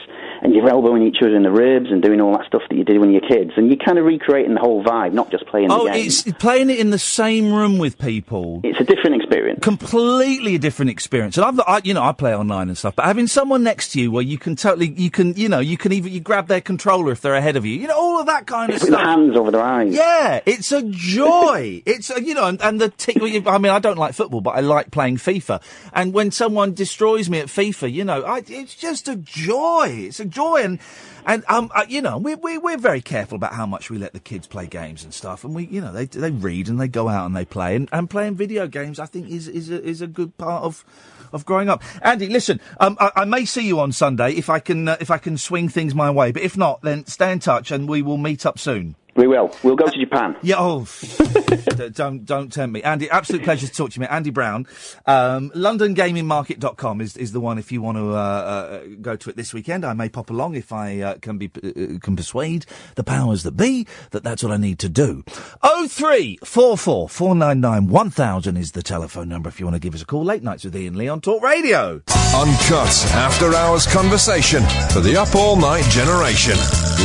And you're elbowing each other in the ribs and doing all that stuff that you did when you were kids, and you're kind of recreating the whole vibe, not just playing Oh, the game. it's playing it in the same room with people. It's a different experience. Completely a different experience. And I've, I, you know, I play online and stuff, but having someone next to you where you can totally, you can, you know, you can even you grab their controller if they're ahead of you. You know, all of that kind of Put the stuff. hands over their eyes. Yeah, it's a joy. it's a, you know, and, and the tick. I mean, I don't like football, but I like playing FIFA. And when someone destroys me at FIFA, you know, I, it's just a joy. It's a joy, and and um, uh, you know, we we we're very careful about how much we let the kids play games and stuff. And we, you know, they they read and they go out and they play, and, and playing video games, I think, is is a, is a good part of. Of growing up, Andy. Listen, um, I, I may see you on Sunday if I can uh, if I can swing things my way. But if not, then stay in touch and we will meet up soon. We will. We'll go to Japan. Yeah. Oh, don't don't tempt me, Andy. Absolute pleasure to talk to you, mate. Andy Brown. Um, LondonGamingMarket.com is is the one if you want to uh, uh, go to it this weekend. I may pop along if I uh, can be uh, can persuade the powers that be that that's what I need to do. Oh three four four four nine nine one thousand is the telephone number if you want to give us a call. Late nights with Iain Lee on Talk Radio. Uncut after hours conversation for the up all night generation.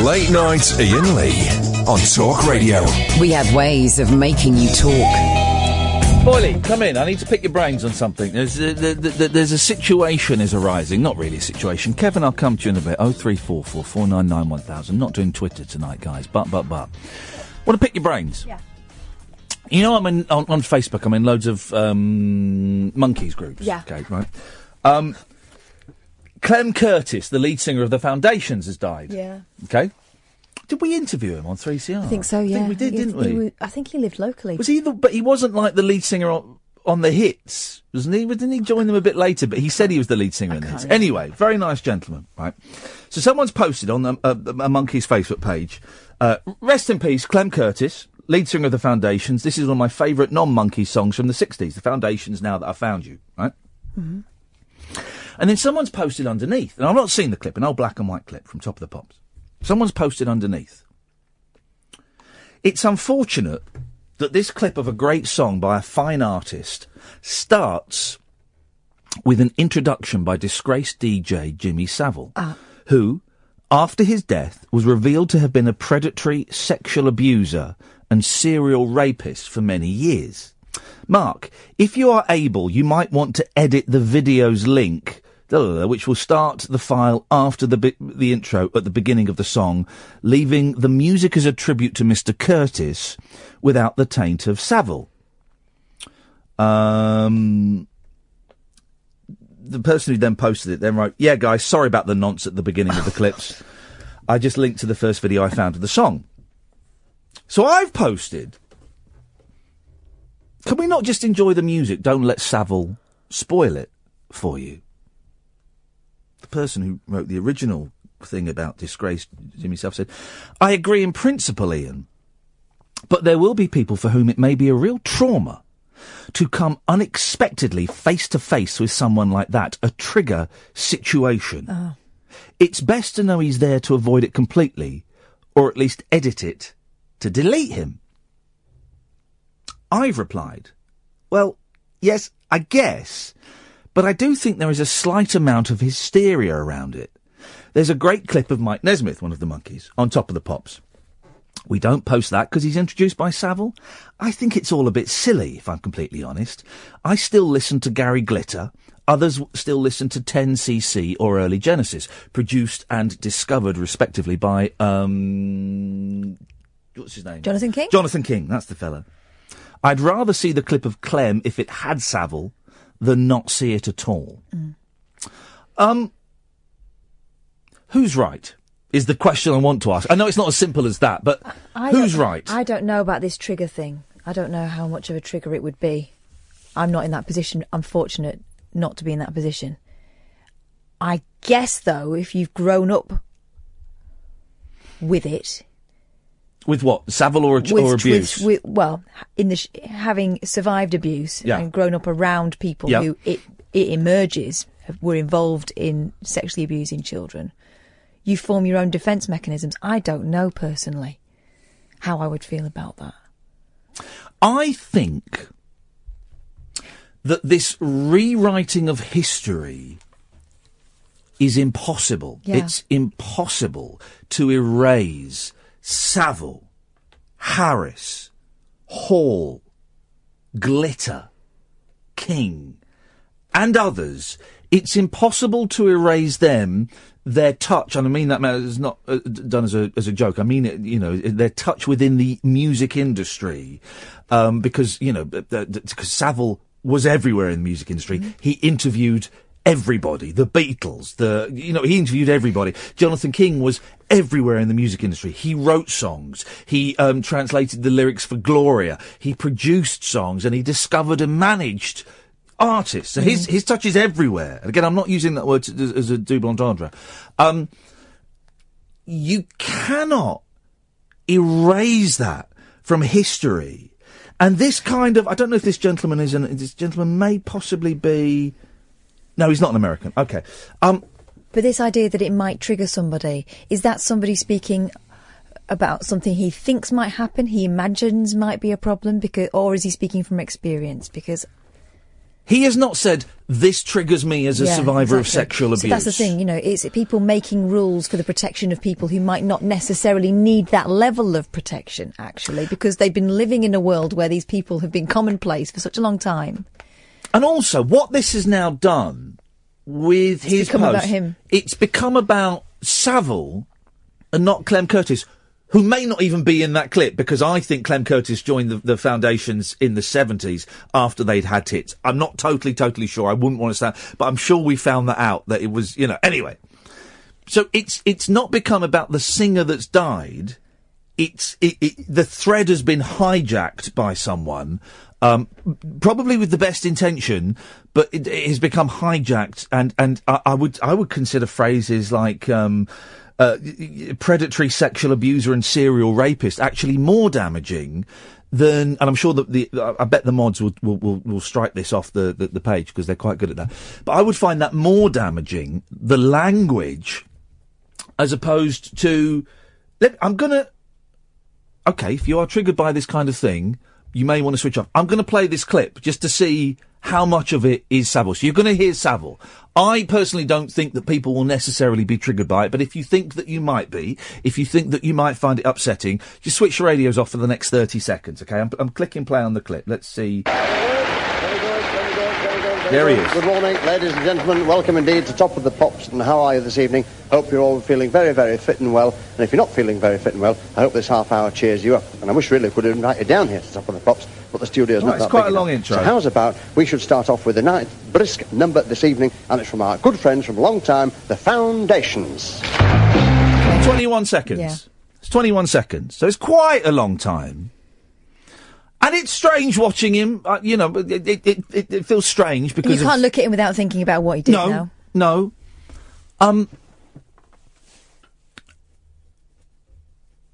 Late nights Iain Lee on Talk Radio. We have ways of making you talk. Boyley, come in. I need to pick your brains on something. There's a, the, the, the, there's a situation is arising. Not really a situation. Kevin, I'll come to you in a bit. Oh three four four four nine nine one thousand. Not doing Twitter tonight, guys. But but but. Want to pick your brains? Yeah. You know, I'm in, on, on Facebook. I'm in loads of um, Monkees groups. Yeah. Okay, right. Um, Clem Curtis, the lead singer of the Foundations, has died. Yeah. Okay. Did we interview him on 3CR? I think so, yeah. I think we did, He- didn't we? wa- I think he lived locally. Was he the, but he wasn't like the lead singer on, on the hits, wasn't he? Didn't he join them a bit later? But he said he was the lead singer in the hits. remember. Anyway, very nice gentleman, right? So someone's posted on the, uh, a Monkees Facebook page, uh, rest in peace, Clem Curtis, lead singer of the Foundations. This is one of my favourite non-Monkee songs from the 60s, the Foundations Now That I Found You, right? Mhm. And then someone's posted underneath, and I've not seen the clip, an old black and white clip from Top of the Pops. Someone's posted underneath. It's unfortunate that this clip of a great song by a fine artist starts with an introduction by disgraced DJ Jimmy Savile, who, after his death, was revealed to have been a predatory sexual abuser and serial rapist for many years. Mark, if you are able, you might want to edit the video's link, uh, which will start the file after the bi- the intro at the beginning of the song, leaving the music as a tribute to Mr. Curtis without the taint of Savile. Um, the person who then posted it then wrote, "Yeah, guys, sorry about the nonce at the beginning of the clips. I just linked to the first video I found of the song." So I've posted. Can we not just enjoy the music? Don't let Savile spoil it for you. Person who wrote the original thing about disgraced Jimmy Savile said, "I agree in principle, Iain, but there will be people for whom it may be a real trauma." to come unexpectedly face to face with someone like that, a trigger situation. Oh. It's best to know he's there to avoid it completely, or at least edit it to delete him. I've replied, well, yes, I guess, but I do think there is a slight amount of hysteria around it. There's a great clip of Mike Nesmith, one of the Monkees, on top of the pops. We don't post that because he's introduced by Savile. I think it's all a bit silly, if I'm completely honest. I still listen to Gary Glitter. Others still listen to 10cc or early Genesis, produced and discovered respectively by, um, what's his name? Jonathan King? Jonathan King, that's the fella. I'd rather see the clip of Clem if it had Savile than not see it at all. Mm. Um, who's right? Is the question I want to ask. I know it's not as simple as that, but I who's right? I don't know about this trigger thing. I don't know how much of a trigger it would be. I'm not in that position. I'm fortunate not to be in that position. I guess, though, if you've grown up with it, With what? Savile or, with, or abuse? with, with well, in the sh- having survived abuse Yeah. and grown up around people Yeah. who it it emerges were involved in sexually abusing children, you form your own defence mechanisms. I don't know personally how I would feel about that. I think that this rewriting of history is impossible. Yeah. It's impossible to erase Savile, Harris, Hall, Glitter, King, and others. It's impossible to erase them, their touch, and I mean that is not uh, done as a as a joke. I mean it, you know, their touch within the music industry, um, because you know, because Savile was everywhere in the music industry. He interviewed everybody, the Beatles, the you know, he interviewed everybody. Jonathan King was everywhere in the music industry. He wrote songs. He um, translated the lyrics for Gloria. He produced songs, and he discovered and managed artists. So his his touch is everywhere. And again, I'm not using that word to, as, as a double entendre. Um, you cannot erase that from history. And this kind of, I don't know if this gentleman is an, this gentleman may possibly be, no, he's not an American. Okay. Um, But this idea that it might trigger somebody, is that somebody speaking about something he thinks might happen, he imagines might be a problem, because, or is he speaking from experience? Because He has not said this triggers me as a Yeah, survivor of exactly. sexual abuse. So that's the thing, you know, it's people making rules for the protection of people who might not necessarily need that level of protection, actually, because they've been living in a world where these people have been commonplace for such a long time. And also, what this has now done with his become post, about him. it's become about Savile and not Clem Curtis, who may not even be in that clip because I think Clem Curtis joined the, the foundations in the 70s after they'd had hits. I'm not totally, totally sure. I wouldn't want to stand, but I'm sure we found that out that it was, you know, anyway. So it's, it's not become about the singer that's died. It's, it, it, the thread has been hijacked by someone, um, probably with the best intention, but it, it has become hijacked and, and I, I would, I would consider phrases like, um, uh, predatory sexual abuser and serial rapist actually more damaging than, and I'm sure that the, I bet the mods will, will, will, will strike this off the, the, the page because they're quite good at that. But I would find that more damaging, the language, as opposed to, I'm gonna, okay, if you are triggered by this kind of thing, you may want to switch off. I'm going to play this clip just to see how much of it is Savile. So you're going to hear Savile. I personally don't think that people will necessarily be triggered by it, but if you think that you might be, if you think that you might find it upsetting, just switch your radios off for the next 30 seconds, okay? I'm, I'm clicking play on the clip. Let's see. There he is. Good morning, ladies and gentlemen. Welcome indeed to Top of the Pops. And how are you this evening? Hope you're all feeling very, very fit and well. And if you're not feeling very fit and well, I hope this half hour cheers you up. And I wish really we could invite you down here to Top of the Pops, but the studio's Oh, not it's that quite big a long enough. intro. So how's about we should start off with a nice brisk number this evening, and it's from our good friends from a long time, the Foundations. 21 seconds. Yeah. It's 21 seconds. So it's quite a long time. And it's strange watching him, uh, you know, it, it, it, it, feels strange because you can't look at him without thinking about what he did no, now. no. Um,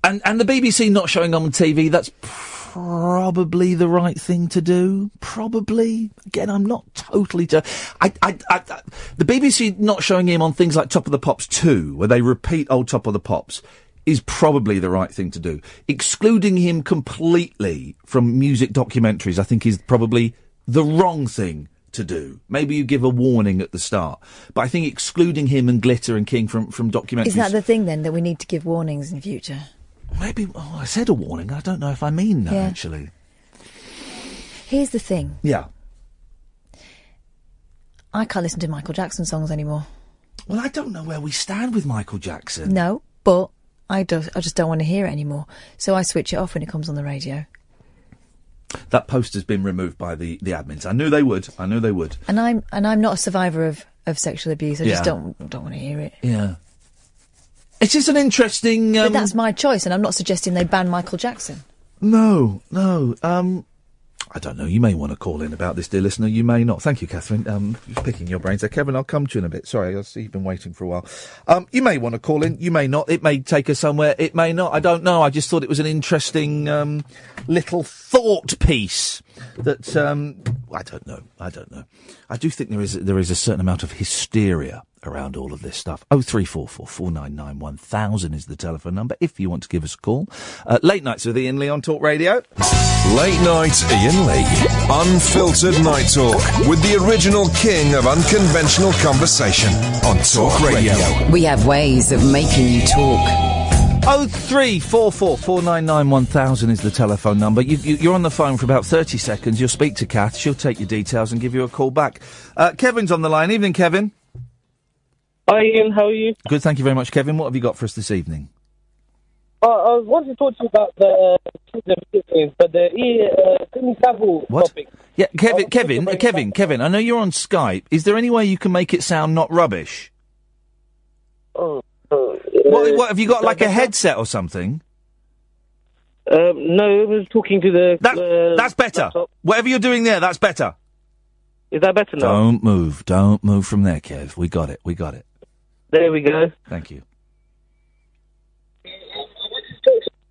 and and the BBC not showing him on TV. That's probably the right thing to do. Probably. Again, I'm not totally. To, I, I, I, I- the BBC not showing him on things like Top of the Pops two, where they repeat old Top of the Pops. Is probably the right thing to do. Excluding him completely from music documentaries, I think, is probably the wrong thing to do. Maybe you give a warning at the start, but I think excluding him and Glitter and King from from documentaries. Is that the thing then that we need to give warnings in the future? Maybe oh, I said a warning. I don't know if I mean that Yeah. actually. Here's the thing: Yeah. I can't listen to Michael Jackson songs anymore. Well, I don't know where we stand with Michael Jackson. No, but I don't. I just don't want to hear it anymore. So I switch it off when it comes on the radio. That post has been removed by the the admins. I knew they would. I knew they would. And I'm and I'm not a survivor of, of sexual abuse. I just don't don't want to hear it. Yeah. It's just an interesting. Um, but that's my choice, and I'm not suggesting they ban Michael Jackson. No, no. Um, I don't know. You may want to call in about this, dear listener. You may not. Thank you, Catherine. Um, picking your brains there. Kevin, I'll come to you in a bit. Sorry, I see you've been waiting for a while. Um, you may want to call in. You may not. It may take us somewhere. It may not. I don't know. I just thought it was an interesting um, little thought piece that um, I don't know. I don't know. I do think there is there is a certain amount of hysteria around all of this stuff. Oh three four four four nine nine one thousand is the telephone number if you want to give us a call. Uh, late nights with Iain Lee on Talk Radio. Late night Iain Lee. Unfiltered night talk with the original king of unconventional conversation on Talk Radio. We have ways of making you talk. Oh three four four four nine nine one thousand is the telephone number. You, you, you're on the phone for about thirty seconds. You'll speak to Kath. She'll take your details and give you a call back. Uh, Kevin's on the line. Evening, Kevin. Hi Iain, how are you? Good. Thank you very much, Kevin. What have you got for us this evening? Uh, I wanted to talk to you about the uh, children video games, but the E, uh, Jimmy Savile What? topic. Yeah, Kevin. Kevin. uh, Kevin. Kevin. I know you're on Skype. Is there any way you can make it sound not rubbish? Oh, What, what have you got? Like a headset or something? Um, no, I was talking to the. That, uh, that's better. Whatever you're doing there, that's better. Is that better now? Don't move. Don't move from there, Kev. We got it. We got it. There we go. Thank you.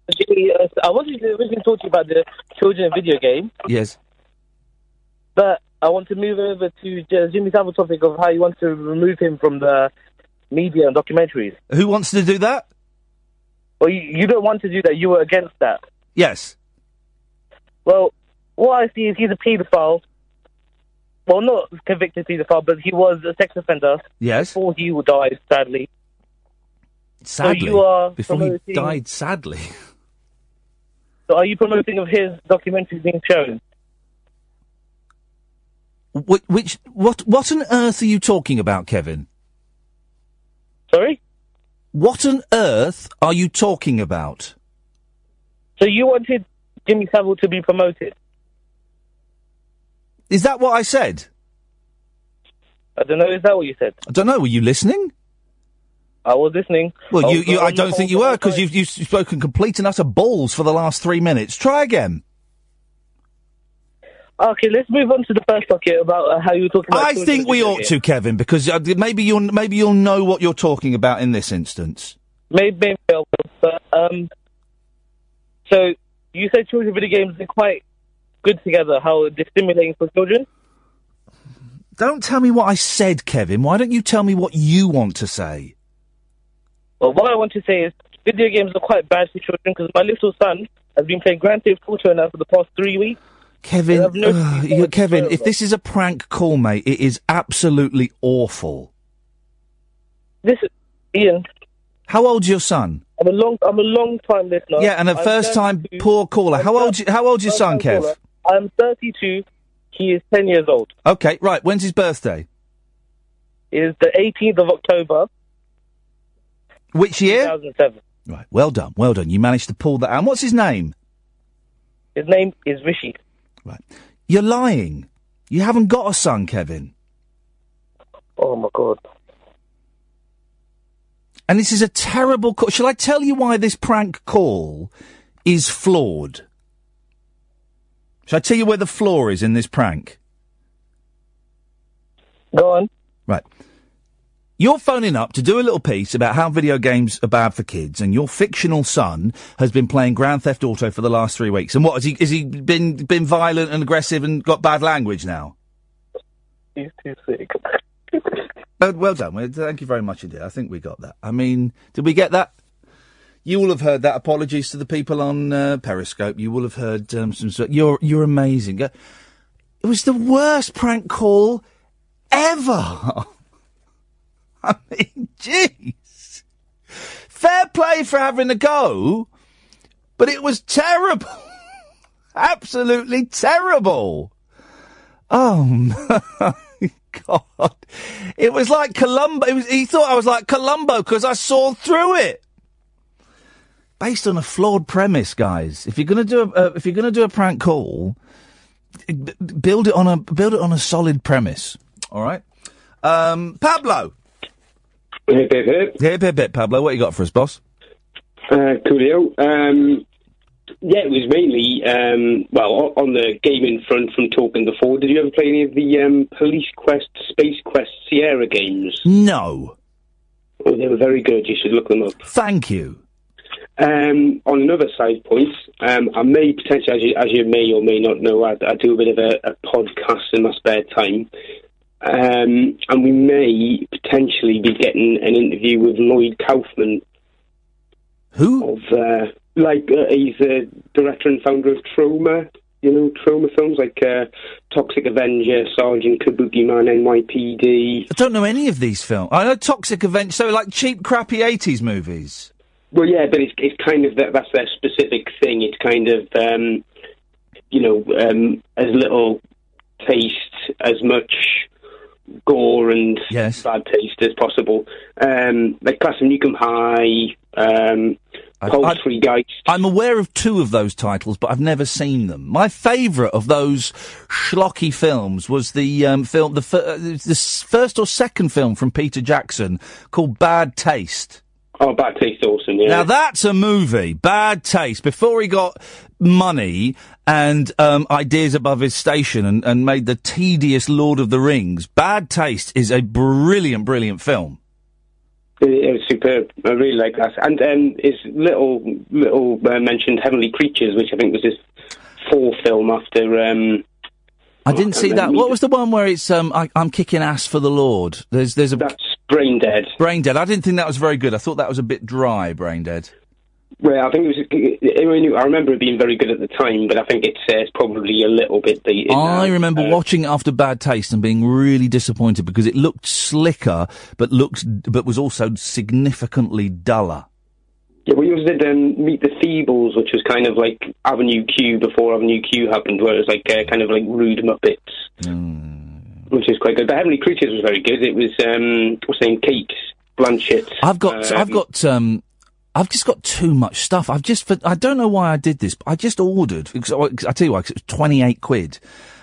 Uh, I wanted to originally talk to you about the children video game, Yes. but I want to move over to J- Jimmy Savile topic of how you want to remove him from the media and documentaries. Who wants to do that? Well, you, you don't want to do that. You were against that. Yes. Well, what I see is he's a paedophile, well, not convicted paedophile, but he was a sex offender. Yes. Before he died, sadly. Sadly, So you are before he died, sadly. So are you promoting of his documentary being shown? Which, which, what, what on earth are you talking about, Kevin? Sorry? What on earth are you talking about? So you wanted Jimmy Savile to be promoted? Is that what I said? I don't know. Is that what you said? I don't know. Were you listening? I was listening. Well, I you, I don't think you were because you've, you've spoken complete and utter balls for the last three minutes. Try again. Okay, let's move on to the first bucket about uh, how you were talking about. I think we ought to, Kevin, because uh, maybe you'll maybe you'll know what you're talking about in this instance. Maybe, maybe I will. But, um, so you said children video games are quite good together. How they're stimulating for children. Don't tell me what I said, Kevin. Why don't you tell me what you want to say? Well, what I want to say is video games are quite bad for children because my little son has been playing Grand Theft Auto now for the past three weeks. Kevin, have no- ugh, you- Kevin, if this is a prank call, mate, it is absolutely awful. This is Iain. How old's your son? I'm a long, I'm a long time listener. Yeah, and a I'm first time 32 poor caller. How old? How old's your son, Kev? caller. I'm 32. He is 10 years old. Okay, right. When's his birthday? It is the 18th of October. Which year? 2007. Right. Well done. Well done. You managed to pull that out. And what's his name? His name is Rishi. You're lying. You haven't got a son, Kevin. Oh my god. And this is a terrible call. Shall I tell you why this prank call is flawed? Shall I tell you where the flaw is in this prank? Go on. Right. You're phoning up to do a little piece about how video games are bad for kids, and your fictional son has been playing Grand Theft Auto for the last three weeks. And what has he? Has he been been violent and aggressive and got bad language now? He's too sick. Oh, well done. Well, thank you very much indeed. I think we got that. I mean, did we get that? You will have heard that. Apologies to the people on uh, Periscope. You will have heard um, some. You're you're amazing. Uh, It was the worst prank call ever. I mean, jeez. Fair play for having a go, but it was terrible. Absolutely terrible. Oh my god! It was like Columbo. Was, he thought I was like Columbo because I saw through it. Based on a flawed premise, guys. If you're gonna do a uh, if you're gonna do a prank call, b- build it on a build it on a solid premise. All right, um, Pablo. Hip, hip, hip. Hip, hip, hip, Pablo. What you got for us, boss? Uh, coolio. Um, yeah, it was mainly, um, well, on the gaming front from talking before. Did you ever play any of the um, Police Quest, Space Quest, Sierra games? No. Oh, they were very good. You should look them up. Thank you. Um, on another side point, um, I may potentially, as you, as you may or may not know, I, I do a bit of a, a podcast in my spare time. Um, and we may potentially be getting an interview with Lloyd Kaufman. Who? Of, uh, like, uh, he's the director and founder of Troma, you know, Troma films like uh, Toxic Avenger, Sergeant Kabuki Man, NYPD. I don't know any of these films. I know Toxic Avenger, so like cheap, crappy '80s movies. Well, yeah, but it's it's kind of that, that's their specific thing. It's kind of um, you know um, as little taste, as much gore and yes. bad taste as possible. Um, like Class of Nukem High, um, Poultrygeist. I'm aware of two of those titles, but I've never seen them. My favourite of those schlocky films was the um, film, the, uh, the first or second film from Peter Jackson called Bad Taste. Oh, Bad Taste, awesome! Yeah. Now that's a movie. Bad Taste. Before he got money and um, ideas above his station and, and made the tedious Lord of the Rings, Bad Taste is a brilliant, brilliant film. It, it was superb. I really like that. And um, his little little uh, mentioned Heavenly Creatures, which I think was his fourth film after. Um, I didn't see that. What was the one where it's um, I, I'm kicking ass for the Lord? There's there's a that's Brain Dead. Brain Dead. I didn't think that was very good. I thought that was a bit dry. Brain Dead. Well, I think it was. I, mean, I remember it being very good at the time, but I think it's, uh, it's probably a little bit dated. I now. remember Uh, watching it after Bad Taste and being really disappointed because it looked slicker, but looked, but was also significantly duller. Yeah, we also did um, Meet the Feebles, which was kind of like Avenue Q before Avenue Q happened, where it was like uh, kind of like rude Muppets, Hmm. which is quite good. But Heavenly Creatures was very good. It was um, what's her name, Kate Blanchett. I've got, Um, I've got, um, I've just got too much stuff. I've just, for, I don't know why I did this, but I just ordered. Because, I tell you why, 'cause it was twenty eight quid,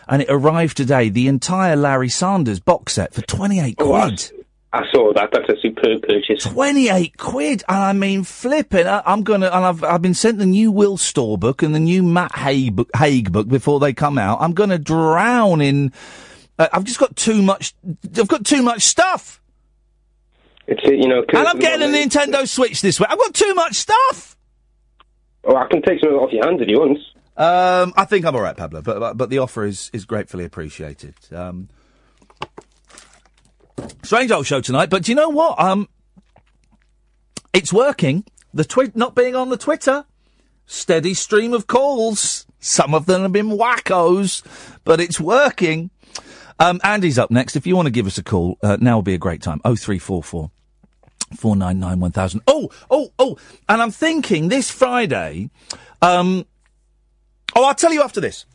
and it arrived today. The entire Larry Sanders box set for twenty eight Oh, I- quid. I saw that. That's a superb purchase. 28 quid. And I mean, flipping. I, I'm gonna, and I've, I've been sent the new Will Storr book and the new Matt Haig book, Haig book before they come out. I'm gonna drown in, uh, I've just got too much, I've got too much stuff. It's you know. And I'm getting a Nintendo Switch this way. I've got too much stuff. Oh, I can take some off your hands if you want. Um, I think I'm all right, Pablo. But but, but the offer is is gratefully appreciated. Um, strange old show tonight, but do you know what? Um, it's working. The tweet not being on the Twitter, steady stream of calls. Some of them have been wackos, but it's working. Um, Andy's up next. If you want to give us a call, uh, now will be a great time. 0344 Four nine nine one thousand. Oh, oh, oh! And I'm thinking this Friday. Um, oh, I'll tell you after this.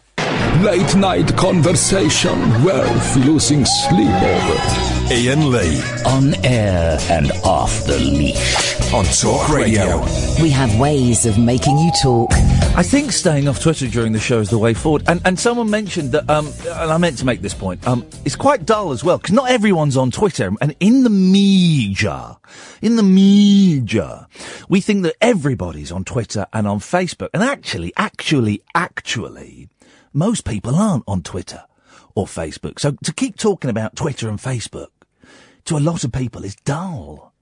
Late night conversation, wealth losing sleep over. Iain Lee. On air and off the leash. On Talk Radio. We have ways of making you talk. I think staying off Twitter during the show is the way forward. And, and someone mentioned that, um, and I meant to make this point, um, it's quite dull as well, because not everyone's on Twitter. And in the media, in the media, we think that everybody's on Twitter and on Facebook. And actually, actually, actually, most people aren't on Twitter or Facebook. So to keep talking about Twitter and Facebook, to a lot of people is dull,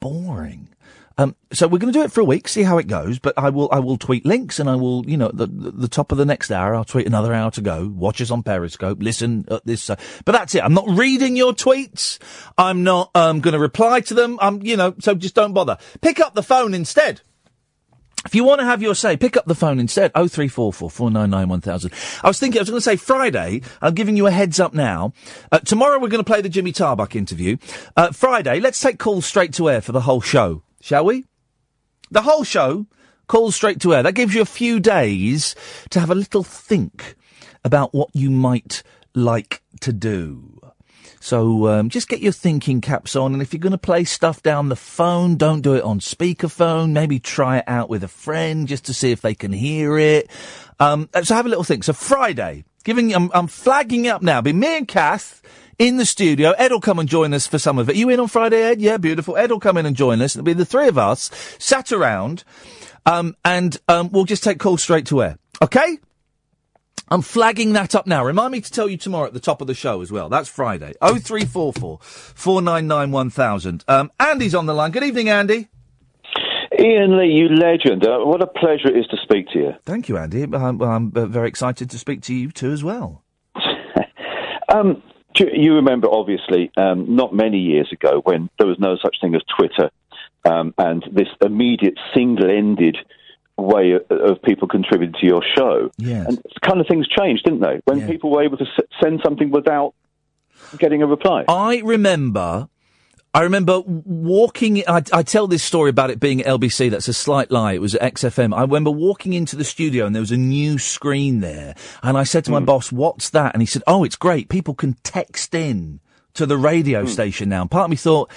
boring. Um, so we're going to do it for a week, see how it goes. But I will, I will tweet links, and I will, you know, the the, top of the next hour, I'll tweet another hour to go. Watch us on Periscope, listen at this. Uh, but that's it. I'm not reading your tweets. I'm not um, going to reply to them. I'm, you know, so just don't bother. Pick up the phone instead. If you want to have your say, pick up the phone instead. Oh three four four four nine nine one thousand. I was thinking, I was going to say Friday. I'm giving you a heads up now. Uh, tomorrow we're going to play the Jimmy Tarbuck interview. Uh, Friday, let's take calls straight to air for the whole show, shall we? The whole show, calls straight to air. That gives you a few days to have a little think about what you might like to do. So um, just get your thinking caps on, and if you're going to play stuff down the phone, don't do it on speakerphone. Maybe try it out with a friend just to see if they can hear it. Um, so have a little think. So Friday, giving I'm, I'm flagging up now. Be me and Kath in the studio. Ed will come and join us for some of it. You in on Friday, Ed? Yeah, beautiful. Ed will come in and join us. It'll be the three of us sat around, um, and um, we'll just take calls straight to air. Okay? I'm flagging that up now. Remind me to tell you tomorrow at the top of the show as well. That's Friday. 0344 499 1000. Um, Andy's on the line. Good evening, Andy. Iain Lee, you legend. Uh, what a pleasure it is to speak to you. Thank you, Andy. I'm, I'm uh, very excited to speak to you too as well. Um, you remember, obviously, um, not many years ago when there was no such thing as Twitter um, and this immediate single ended way of, people contributing to your show. Yes. And kind of things changed, didn't they? When people were able to s- send something without getting a reply. I remember. I remember walking. I, I tell this story about it being LBC. That's a slight lie. It was at XFM. I remember walking into the studio and there was a new screen there. And I said to my hmm. boss, "What's that?" And he said, "Oh, it's great. People can text in to the radio hmm. station now." And part of me thought,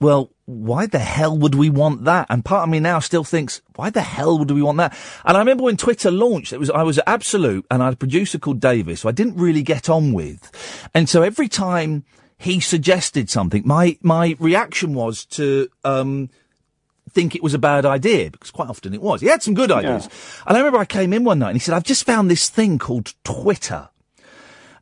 "Well, why the hell would we want that?" And part of me now still thinks, "Why the hell would we want that?" And I remember when Twitter launched, it was I was at Absolute and I had a producer called Davis, who I didn't really get on with, and so every time he suggested something, my my reaction was to um, think it was a bad idea because quite often it was. He had some good ideas, and I remember I came in one night and he said, "I've just found this thing called Twitter."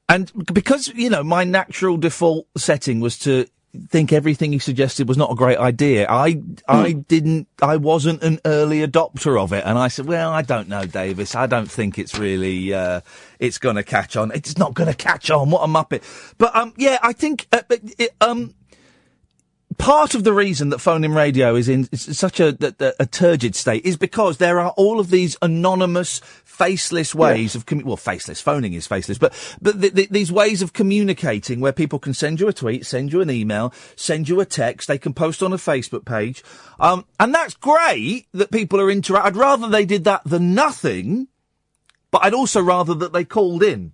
And because, you know, my natural default setting was to think everything he suggested was not a great idea. I, I didn't, I wasn't an early adopter of it. And I said, well, I don't know, Davis. I don't think it's really, uh, it's going to catch on. It's not going to catch on. What a muppet. But, um, yeah, I think, uh, but it, um, part of the reason that phone-in radio is in such a, a, a turgid state is because there are all of these anonymous, faceless ways of commu- well, faceless phoning is faceless, but but th- th- these ways of communicating where people can send you a tweet, send you an email, send you a text, they can post on a Facebook page, um, and that's great that people are interact. I'd rather they did that than nothing, but I'd also rather that they called in.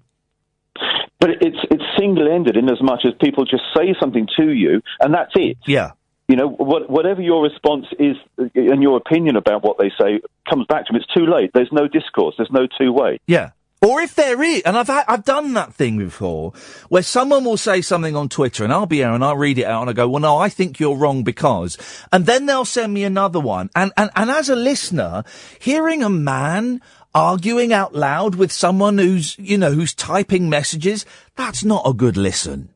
But it's it's single-ended in as much as people just say something to you, and that's it. Yeah. You know, what, whatever your response is uh, and your opinion about what they say comes back to them. It's too late. There's no discourse. There's no two-way. Yeah. Or if there is, and I've had, I've done that thing before, where someone will say something on Twitter, and I'll be there and I'll read it out, and I go, "Well, no, I think you're wrong because," and then they'll send me another one, and and and as a listener, hearing a man arguing out loud with someone who's you know who's typing messages, that's not a good listen.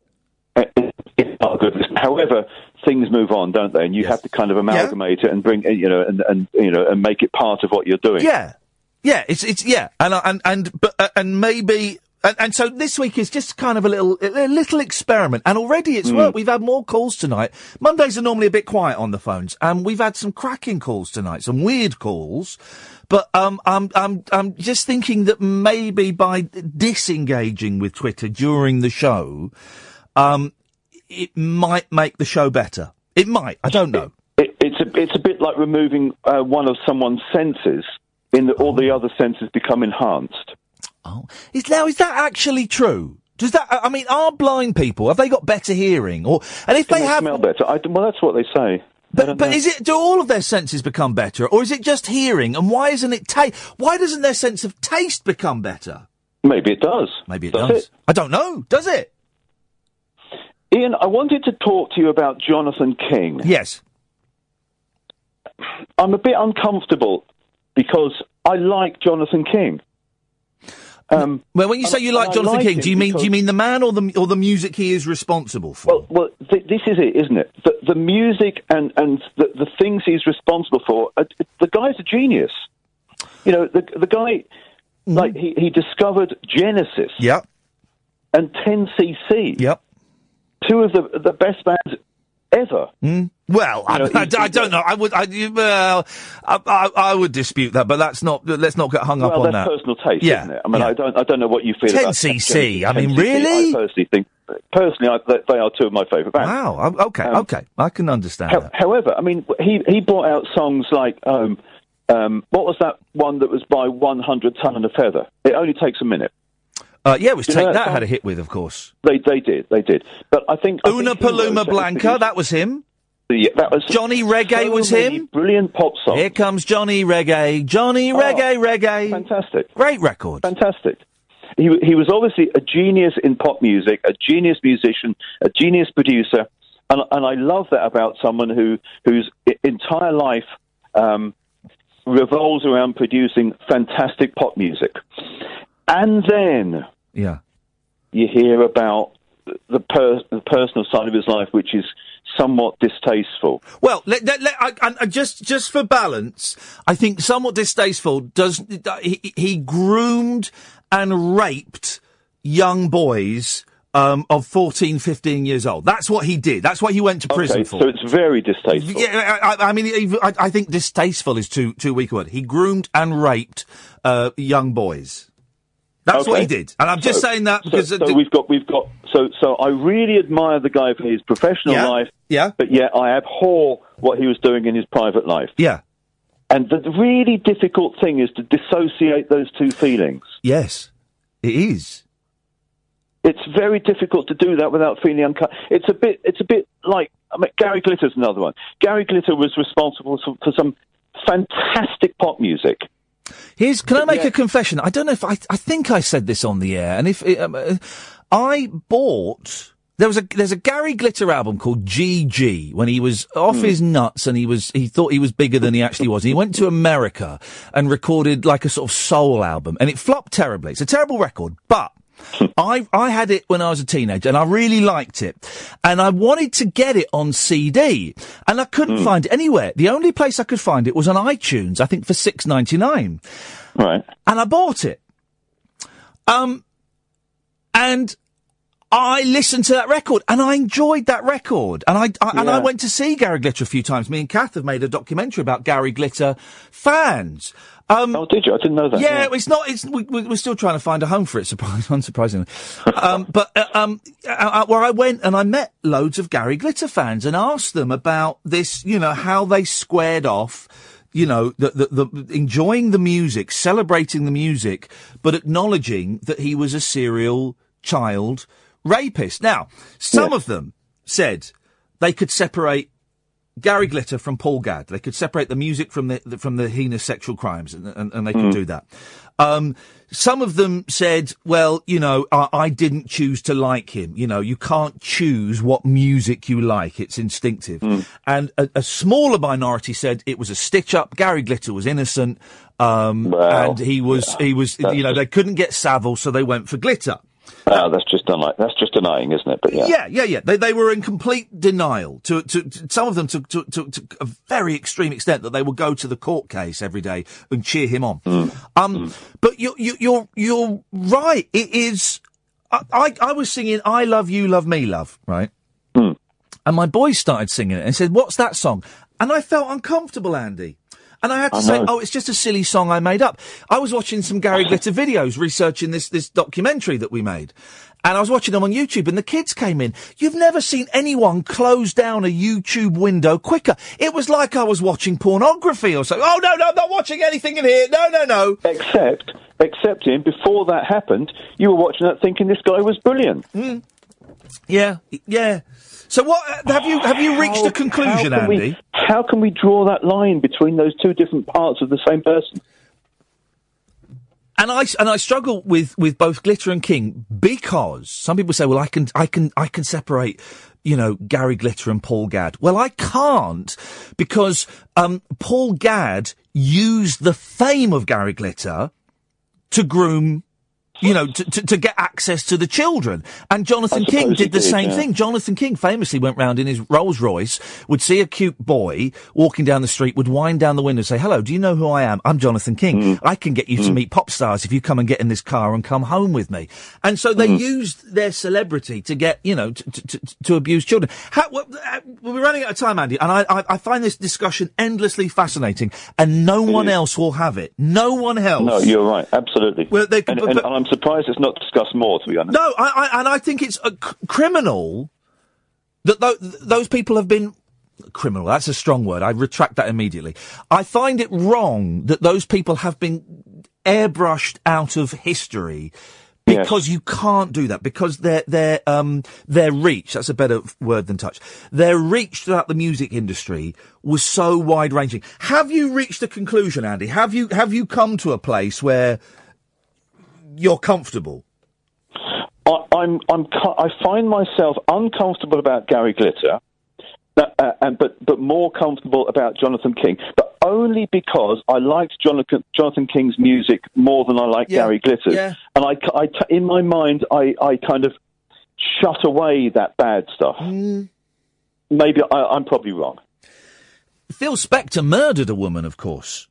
It's not a good. listen. However, things move on, don't they? And you have to kind of amalgamate it and bring, you know, and, and you know, and make it part of what you're doing. Yeah, yeah, it's it's yeah, and and and but uh, and maybe. And, and so this week is just kind of a little a little experiment, and already it's Hmm. worked. We've had more calls tonight. Mondays are normally a bit quiet on the phones, and we've had some cracking calls tonight, some weird calls. But um, I'm I'm I'm just thinking that maybe by disengaging with Twitter during the show, um, it might make the show better. It might. I don't know. It, it's a it's a bit like removing uh, one of someone's senses, in that all the other senses become enhanced. Oh, Is now is that actually true? Does that? I mean, are blind people have they got better hearing, or and if they, have smell better, I, well, that's what they say. But, but is it? Do all of their senses become better, or is it just hearing? And why isn't it taste? Why doesn't their sense of taste become better? Maybe it does. Maybe it Does does. it? I don't know. Does it? Iain, I wanted to talk to you about Jonathan King. Yes. I'm a bit uncomfortable because I like Jonathan King. Um, well, when you say you like Jonathan King, do you mean do you mean the man or the or the music he is responsible for? Well, well th- this is it, isn't it? The, the music and and the, the things he's responsible for. Uh, the guy's a genius. You know, the the guy, like he, he discovered Genesis. Yep. And 10cc. Yep. Two of the the best bands ever. Mm. Well, I, You know, I, he- I don't know. I would, I, well, I, I, I would dispute that, but that's not. Let's not get hung up on that's that. personal taste, Yeah, isn't it? I mean, yeah. I don't, I don't know what you feel about 10cc, I mean, really? I personally think, personally, I, they, are two of my favourite bands. Wow. Okay. Um, okay. I can understand. However, I mean, he he brought out songs like um, um, what was that one that was by 100 Ton and a Feather? It only takes a minute. Uh, yeah, it was you know Take that That had a hit with, of course. They they did, they did. But I think I Una think he Paloma Blanca, that was him. Yeah, that was Johnny Reggae so was him. Brilliant pop song. Here comes Johnny Reggae. Johnny Oh, Reggae, Reggae. Fantastic. Great record. Fantastic. He he was obviously a genius in pop music, a genius musician, a genius producer, and and I love that about someone who whose entire life um, revolves around producing fantastic pop music. And then Yeah. you hear about the, per- the personal side of his life, which is somewhat distasteful. Well, let, let, let, I, I, just just for balance, I think somewhat distasteful. Does he, he groomed and raped young boys um, of 14, 15 years old? That's what he did. That's what he went to prison okay, for. so it's very distasteful. Yeah, I, I- I mean, I, I think distasteful is too too weak a word. He groomed and raped uh, young boys. That's what he did, and I'm just So- saying that so- because so, we've got we've got so so I really admire the guy for his professional Yeah, life. Yeah. But yet I abhor what he was doing in his private life. Yeah. And the really difficult thing is to dissociate those two feelings. yes, it is. It's very difficult to do that without feeling uncomfortable. It's a bit. It's a bit like I mean, Gary Glitter's another one. Gary Glitter was responsible for, for some fantastic pop music. Here's, can I make a confession? I don't know if I, I think I said this on the air, and if um, uh, I bought. There was a there's a Gary Glitter album called GG when he was off his nuts and he was he thought he was bigger than he actually was. And he went to America and recorded like a sort of soul album and it flopped terribly. It's a terrible record, but I I had it when I was a teenager and I really liked it. And I wanted to get it on CD and I couldn't find it anywhere. The only place I could find it was on iTunes, I think for six ninety nine. Right. And I bought it. Um and I listened to that record and I enjoyed that record. And I, I and I went to see Gary Glitter a few times. Me and Kath have made a documentary about Gary Glitter fans. Um, oh, did you? I didn't know that. Yeah, it's not. It's we, we're still trying to find a home for it. Surprise, unsurprisingly. um, but uh, um, uh, uh, where I went and I met loads of Gary Glitter fans and asked them about this. You know how they squared off. You know, the, the, the enjoying the music, celebrating the music, but acknowledging that he was a serial child rapist. Now, some of them said they could separate Gary Glitter from Paul Gadd. They could separate the music from the, the- from the heinous sexual crimes, and, and, and they could Mm. do that. Um, some of them said, "Well, you know, I, I didn't choose to like him. You know, you can't choose what music you like; it's instinctive." Mm. And a, a smaller minority said it was a stitch up. Gary Glitter was innocent, um, and he was he was you know they couldn't get Savile, so they went for Glitter. Oh, that's just unlike, that's just denying, isn't it? But yeah. Yeah, yeah, yeah. They they were in complete denial. To, to, to some of them to, to to to a very extreme extent that they would go to the court case every day and cheer him on. Mm. Um, mm. but you you you're you're right. It is. I, I I was singing "I Love You, Love Me, Love" right, mm. and my boys started singing it and said, "What's that song?" And I felt uncomfortable, Andy. And I had to I say, know. oh, it's just a silly song I made up. I was watching some Gary Glitter videos, researching this, this documentary that we made. And I was watching them on YouTube and the kids came in. You've never seen anyone close down a YouTube window quicker. It was like I was watching pornography or something. Oh, no, no, I'm not watching anything in here. No, no, no. Except, except in before that happened, you were watching that thinking this guy was brilliant. Mm. Yeah, yeah. So what, uh, have you, have you reached How- a conclusion, how can we- Andy? how can we draw that line between those two different parts of the same person? And I and I struggle with with both Glitter and King because some people say, well, I can I can I can separate, you know, Gary Glitter and Paul Gadd. Well, I can't because um, Paul Gadd used the fame of Gary Glitter to groom. You know, to, to, to get access to the children. And Jonathan King did the did, same yeah. thing. Jonathan King famously went round in his Rolls Royce, would see a cute boy walking down the street, would wind down the window and say, hello, do you know who I am? I'm Jonathan King. Mm. I can get you to mm. meet pop stars if you come and get in this car and come home with me. And so they mm. used their celebrity to get, you know, to, to, to, to abuse children. How, well, uh, we're running out of time, Andy, and I, I, I find this discussion endlessly fascinating, and no one else will have it. No one else. No, you're right, absolutely. Well, they- and, but- and but- I'm surprised it's not discussed more, to be honest. No, I, I, and I think it's a c- criminal that tho- those people have been criminal. That's a strong word. I retract that immediately. I find it wrong that those people have been airbrushed out of history. Because you can't do that, because their their um their reach that's a better word than touch. Their reach throughout the music industry was so wide ranging. Have you reached a conclusion, Andy? Have you have you come to a place where you're comfortable? I, I'm, I'm, I find myself uncomfortable about Gary Glitter, uh, uh, and but but more comfortable about Jonathan King, but only because I liked Jonathan, Jonathan King's music more than I like Yeah, Gary Glitter's, yeah. and I, I t- in my mind, I, I kind of shut away that bad stuff. Mm. Maybe I, I'm probably wrong. Phil Spector murdered a woman, of course.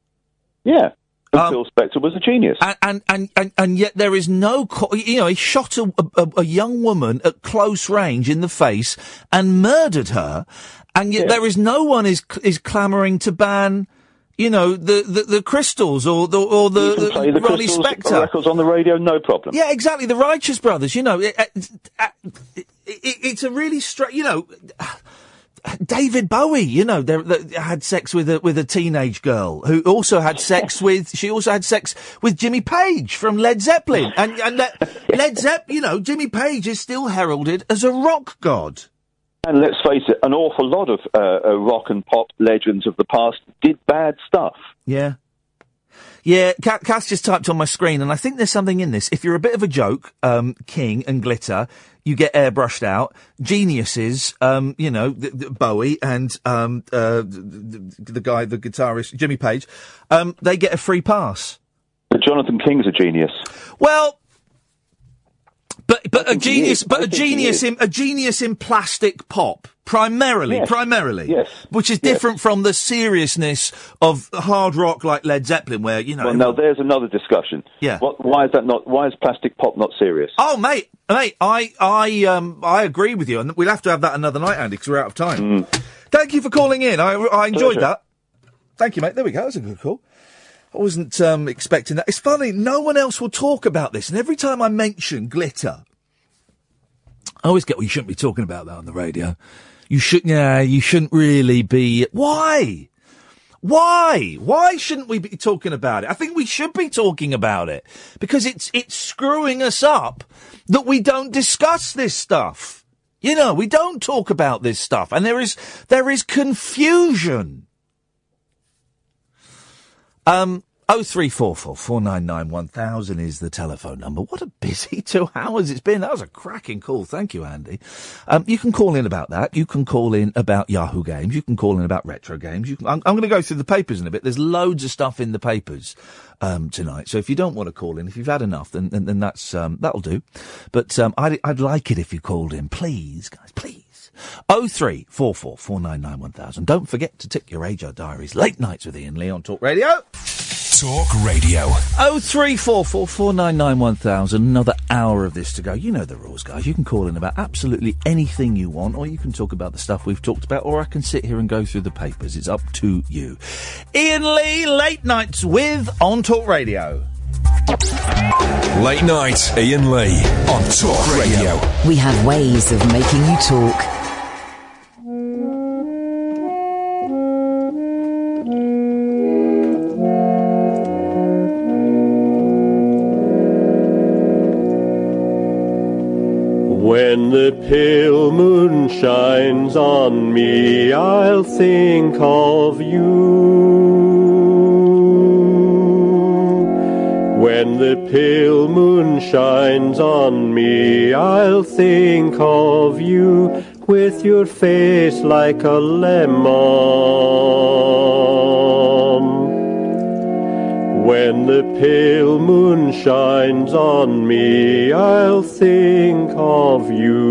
Yeah. And Phil Spector was a genius. And, and, and, and, yet there is no, co- you know, he shot a, a, a young woman at close range in the face and murdered her. And yet there is no one is, is clamoring to ban, you know, the, the, the crystals or the, or the, the the Ronnie Crystals Spector. records on the radio, no problem. Yeah, exactly. The Righteous Brothers, you know, it, it, it, it, it's a really straight, you know, David Bowie, you know, they, they had sex with a with a teenage girl who also had sex with. She also had sex with Jimmy Page from Led Zeppelin, and and Le- Led Zepp, you know, Jimmy Page is still heralded as a rock god. And let's face it, an awful lot of uh, uh, rock and pop legends of the past did bad stuff. Yeah. Yeah, Ca- Kath just typed on my screen, and I think there's something in this. If you're a bit of a joke, um, King and Glitter, you get airbrushed out. Geniuses, um, you know, th- th- Bowie and um, uh, the, the guy, the guitarist, Jimmy Page, um, they get a free pass. But Jonathan King's a genius. Well, but a genius, but I a genius in a genius in plastic pop, primarily, Yes. primarily, Yes. which is different from the seriousness of hard rock like Led Zeppelin, where you know. Well, now there's another discussion. Yeah. What, why is that not? Why is plastic pop not serious? Oh, mate, mate, I, I, um, I agree with you, and we'll have to have that another night, Andy, because we're out of time. Thank you for calling in. I, I enjoyed Pleasure. that. Thank you, mate. There we go. That's a good call. I wasn't um, expecting that. It's funny. No one else will talk about this, and every time I mention glitter, I always get, well, you shouldn't be talking about that on the radio. You should, yeah, you shouldn't really be. Why? Why? Why shouldn't we be talking about it? I think we should be talking about it because it's it's screwing us up that we don't discuss this stuff. You know, we don't talk about this stuff, and there is there is confusion. Um, oh three four four four nine nine one thousand is the telephone number. What a busy two hours it's been. That was a cracking call. Thank you, Andy. Um, you can call in about that. You can call in about Yahoo games. You can call in about retro games. Can, I'm, I'm going to go through the papers in a bit. There's loads of stuff in the papers um, tonight. So if you don't want to call in, if you've had enough, then then, then that's um, that'll do. But um, I'd I'd like it if you called in, please, guys, please. Oh three four four four nine nine one thousand. Don't forget to tick your RAJAR diaries. Late nights with Iain Lee on Talk Radio. Talk Radio. Oh three four four four nine nine one thousand. Another hour of this to go. You know the rules, guys. You can call in about absolutely anything you want, or you can talk about the stuff we've talked about, or I can sit here and go through the papers. It's up to you. Iain Lee, late nights with on Talk Radio. Late night, Iain Lee on Talk Radio. We have ways of making you talk. When the pale moon shines on me, I'll think of you. When the pale moon shines on me, I'll think of you with your face like a lemon. When the pale moon shines on me, I'll think of you.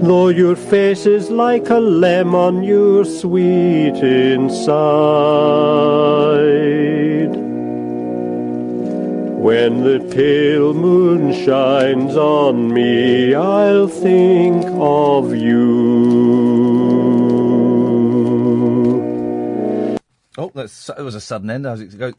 Though your face is like a lemon, you're sweet inside. When the pale moon shines on me, I'll think of you. Oh, that's, it was a sudden end.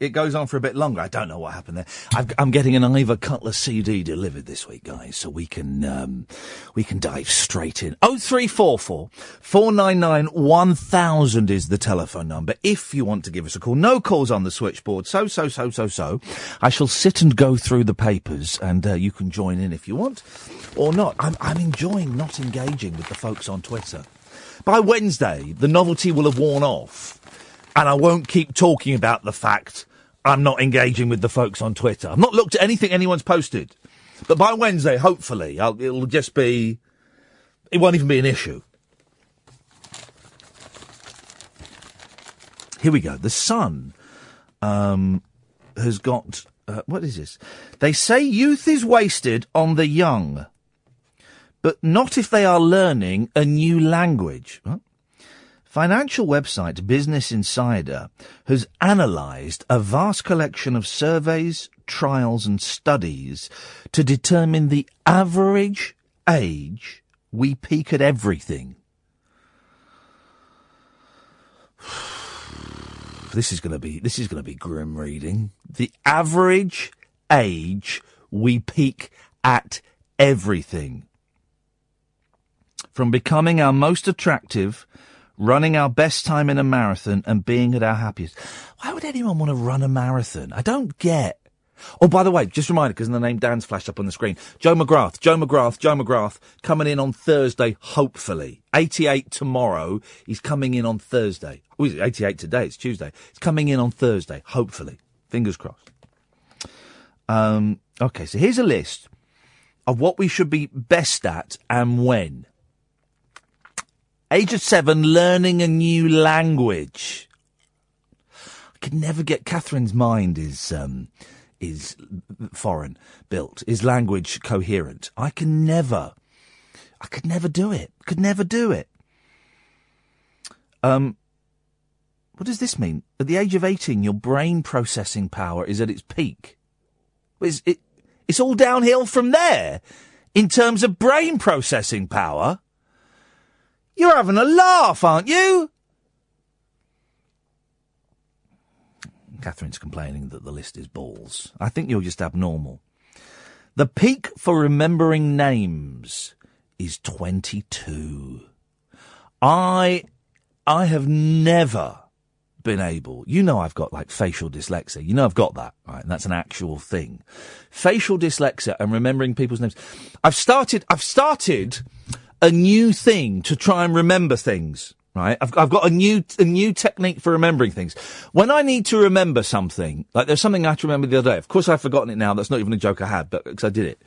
It goes, on for a bit longer. I don't know what happened there. I've, I'm getting an Ivor Cutler CD delivered this week, guys, so we can um, we can dive straight in. Oh three four four four nine nine one thousand is the telephone number. If you want to give us a call, no calls on the switchboard. So so so so so. I shall sit and go through the papers, and uh, you can join in if you want, or not. I'm I'm enjoying not engaging with the folks on Twitter. By Wednesday, the novelty will have worn off and I won't keep talking about the fact I'm not engaging with the folks on Twitter. I've not looked at anything anyone's posted. But by Wednesday, hopefully, I'll, it'll just be. It won't even be an issue. Here we go. The Sun um, has got. Uh, what is this? They say youth is wasted on the young, but not if they are learning a new language. Huh? Financial website Business Insider has analysed a vast collection of surveys, trials, and studies to determine the average age we peak at everything. This is going to be this is going to be grim reading. The average age we peak at everything. From becoming our most attractive running our best time in a marathon and being at our happiest. Why would anyone want to run a marathon? I don't get. Oh, by the way, just a reminder, because the name Dan's flashed up on the screen. Joe McGrath, Joe McGrath, Joe McGrath, coming in on Thursday, hopefully. 88 tomorrow. He's coming in on Thursday. Oh, is it 88 today? It's Tuesday. He's coming in on Thursday, hopefully. Fingers crossed. Um, okay, so here's a list of what we should be best at and when. Age of seven, learning a new language. I could never get Catherine's mind is um, is foreign built? Is language coherent? I can never, I could never do it. Could never do it. Um, what does this mean? At the age of 18, your brain processing power is at its peak. It's, it, it's all downhill from there in terms of brain processing power. You're having a laugh, aren't you? Catherine's complaining that the list is balls. I think you're just abnormal. The peak for remembering names is 22. I, I have never been able, you know, I've got like facial dyslexia. You know, I've got that, right? And that's an actual thing. Facial dyslexia and remembering people's names. I've started, I've started a new thing to try and remember things. Right, I've, I've got a new a new technique for remembering things. When I need to remember something, like there's something I had to remember the other day. Of course, I've forgotten it now. That's not even a joke I had, but because I did it,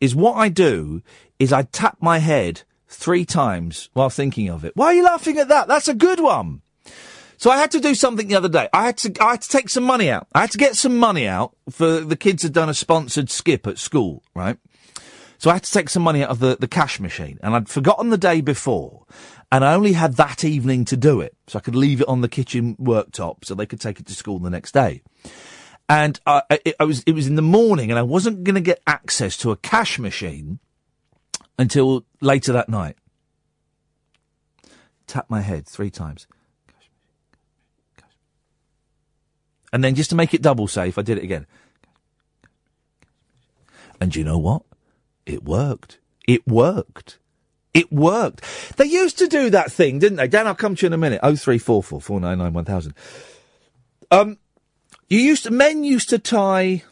is what I do is I tap my head three times while thinking of it. Why are you laughing at that? That's a good one. So I had to do something the other day. I had to, I had to take some money out. I had to get some money out for the kids had done a sponsored skip at school, right? So I had to take some money out of the, the cash machine and I'd forgotten the day before and I only had that evening to do it. So I could leave it on the kitchen worktop so they could take it to school the next day. And uh, it, I was, it was in the morning and I wasn't going to get access to a cash machine until later that night. Tap my head three times. And then just to make it double safe, I did it again. And you know what? It worked. It worked. It worked. They used to do that thing, didn't they? Dan, I'll come to you in a minute. Oh three four four four nine nine one thousand. Um, you used to, men used to tie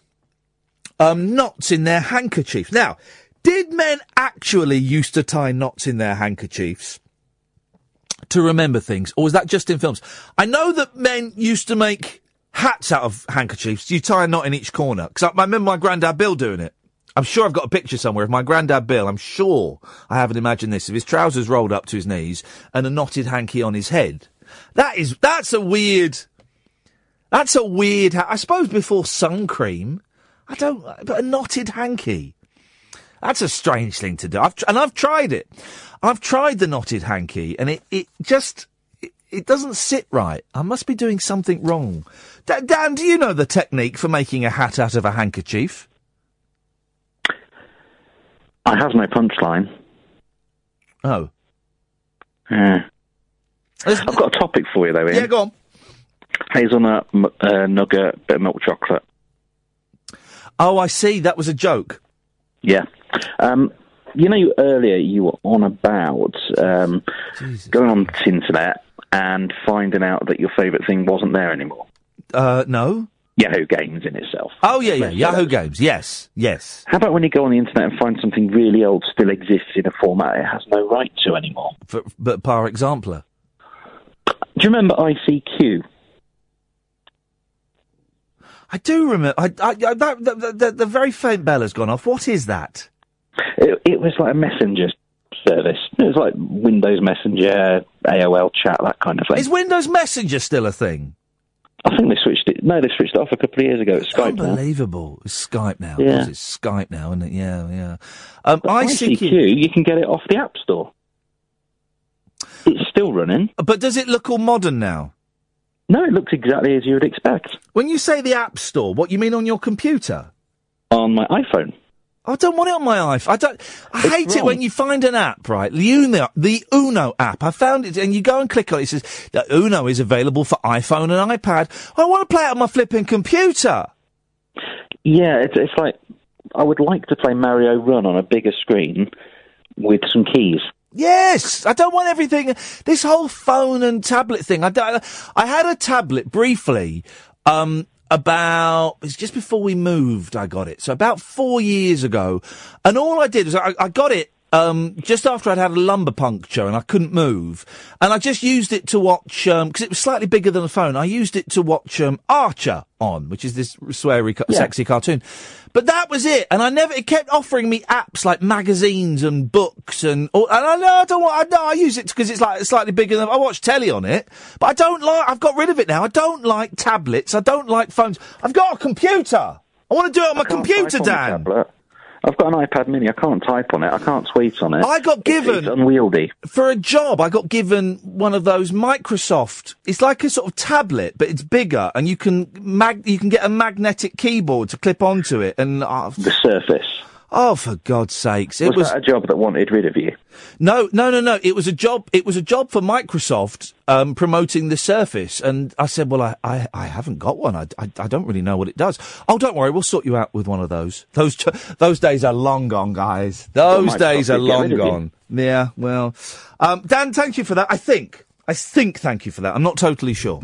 um, knots in their handkerchiefs. Now, did men actually used to tie knots in their handkerchiefs to remember things, or was that just in films? I know that men used to make hats out of handkerchiefs. You tie a knot in each corner. Because I, I remember my granddad Bill doing it. I'm sure I've got a picture somewhere of my granddad Bill. I'm sure I haven't imagined this of his trousers rolled up to his knees and a knotted hanky on his head. That is that's a weird. That's a weird. Ha- I suppose before sun cream, I don't. But a knotted hanky. That's a strange thing to do. I've and I've tried it. I've tried the knotted hanky, and it it just it, it doesn't sit right. I must be doing something wrong. Da- Dan, do you know the technique for making a hat out of a handkerchief? I have no punchline. Oh. Yeah. I've got a topic for you, though, Iain. Yeah, go on. Hazelnut, m- uh, nugget, bit of milk chocolate. Oh, I see. That was a joke. Yeah. Um, you know, earlier you were on about um, going on the internet and finding out that your favourite thing wasn't there anymore. Uh, no. Yahoo Games in itself. Oh yeah, yeah. Uh, Yahoo Games. Yes, yes. How about when you go on the internet and find something really old still exists in a format it has no right to anymore? For, but par exemplar. Uh, do you remember ICQ? I do remember. I, I, I, that, the, the, the very faint bell has gone off. What is that? It, it was like a messenger service. It was like Windows Messenger, AOL chat, that kind of thing. Is Windows Messenger still a thing? I think they switched it. No, they switched it off a couple of years ago. It's Skype now. Unbelievable. It's Skype now. Yeah. It's Skype now, isn't it? Yeah, yeah. Um, But ICQ, you can get it off the App Store. It's still running. But does it look all modern now? No, it looks exactly as you would expect. When you say the App Store, what you mean on your computer? On my iPhone. I don't want it on my iPhone. I don't. I It's hate it when you find an app, right? The Uno, the Uno app. I found it, and you go and click on it. It says that Uno is available for iPhone and iPad. I want to play it on my flipping computer. Yeah, it's, it's like I would like to play Mario Run on a bigger screen with some keys. Yes, I don't want everything. This whole phone and tablet thing. I, don't- I had a tablet briefly. Um, about it's just before we moved. I got it. So about four years ago, and all I did was I, I got it. Um, just after I'd had a lumbar puncture and I couldn't move, and I just used it to watch because it was slightly bigger than a phone. I used it to watch um, Archer on, which is this sweary, ca- sexy cartoon. But that was it, and I never. It kept offering me apps like magazines and books, and and I know I don't want. I know I use it because it's like slightly bigger than I watch telly on it. But I don't like. I've got rid of it now. I don't like tablets. I don't like phones. I've got a computer. I want to do it on my I can't computer, Dan. tablet. I've got an iPad Mini. I can't type on it. I can't tweet on it. I got It's- given- It's, unwieldy. For a job, I got given one of those Microsoft. It's like a sort of tablet, but it's bigger, and you can mag- you can get a magnetic keyboard to clip onto it. And uh, The Surface. Oh, for God's sakes, it was, was that a job that wanted rid of you? No, no, no, no. It was a job. It was a job for Microsoft um, promoting the Surface, and I said, "Well, I, I, I haven't got one. I, I, I don't really know what it does." Oh, don't worry, we'll sort you out with one of those. Those, t- those days are long gone, guys. Those days are long rid of you. gone. Yeah, well, um, Dan, thank you for that. I think, I think, thank you for that. I'm not totally sure.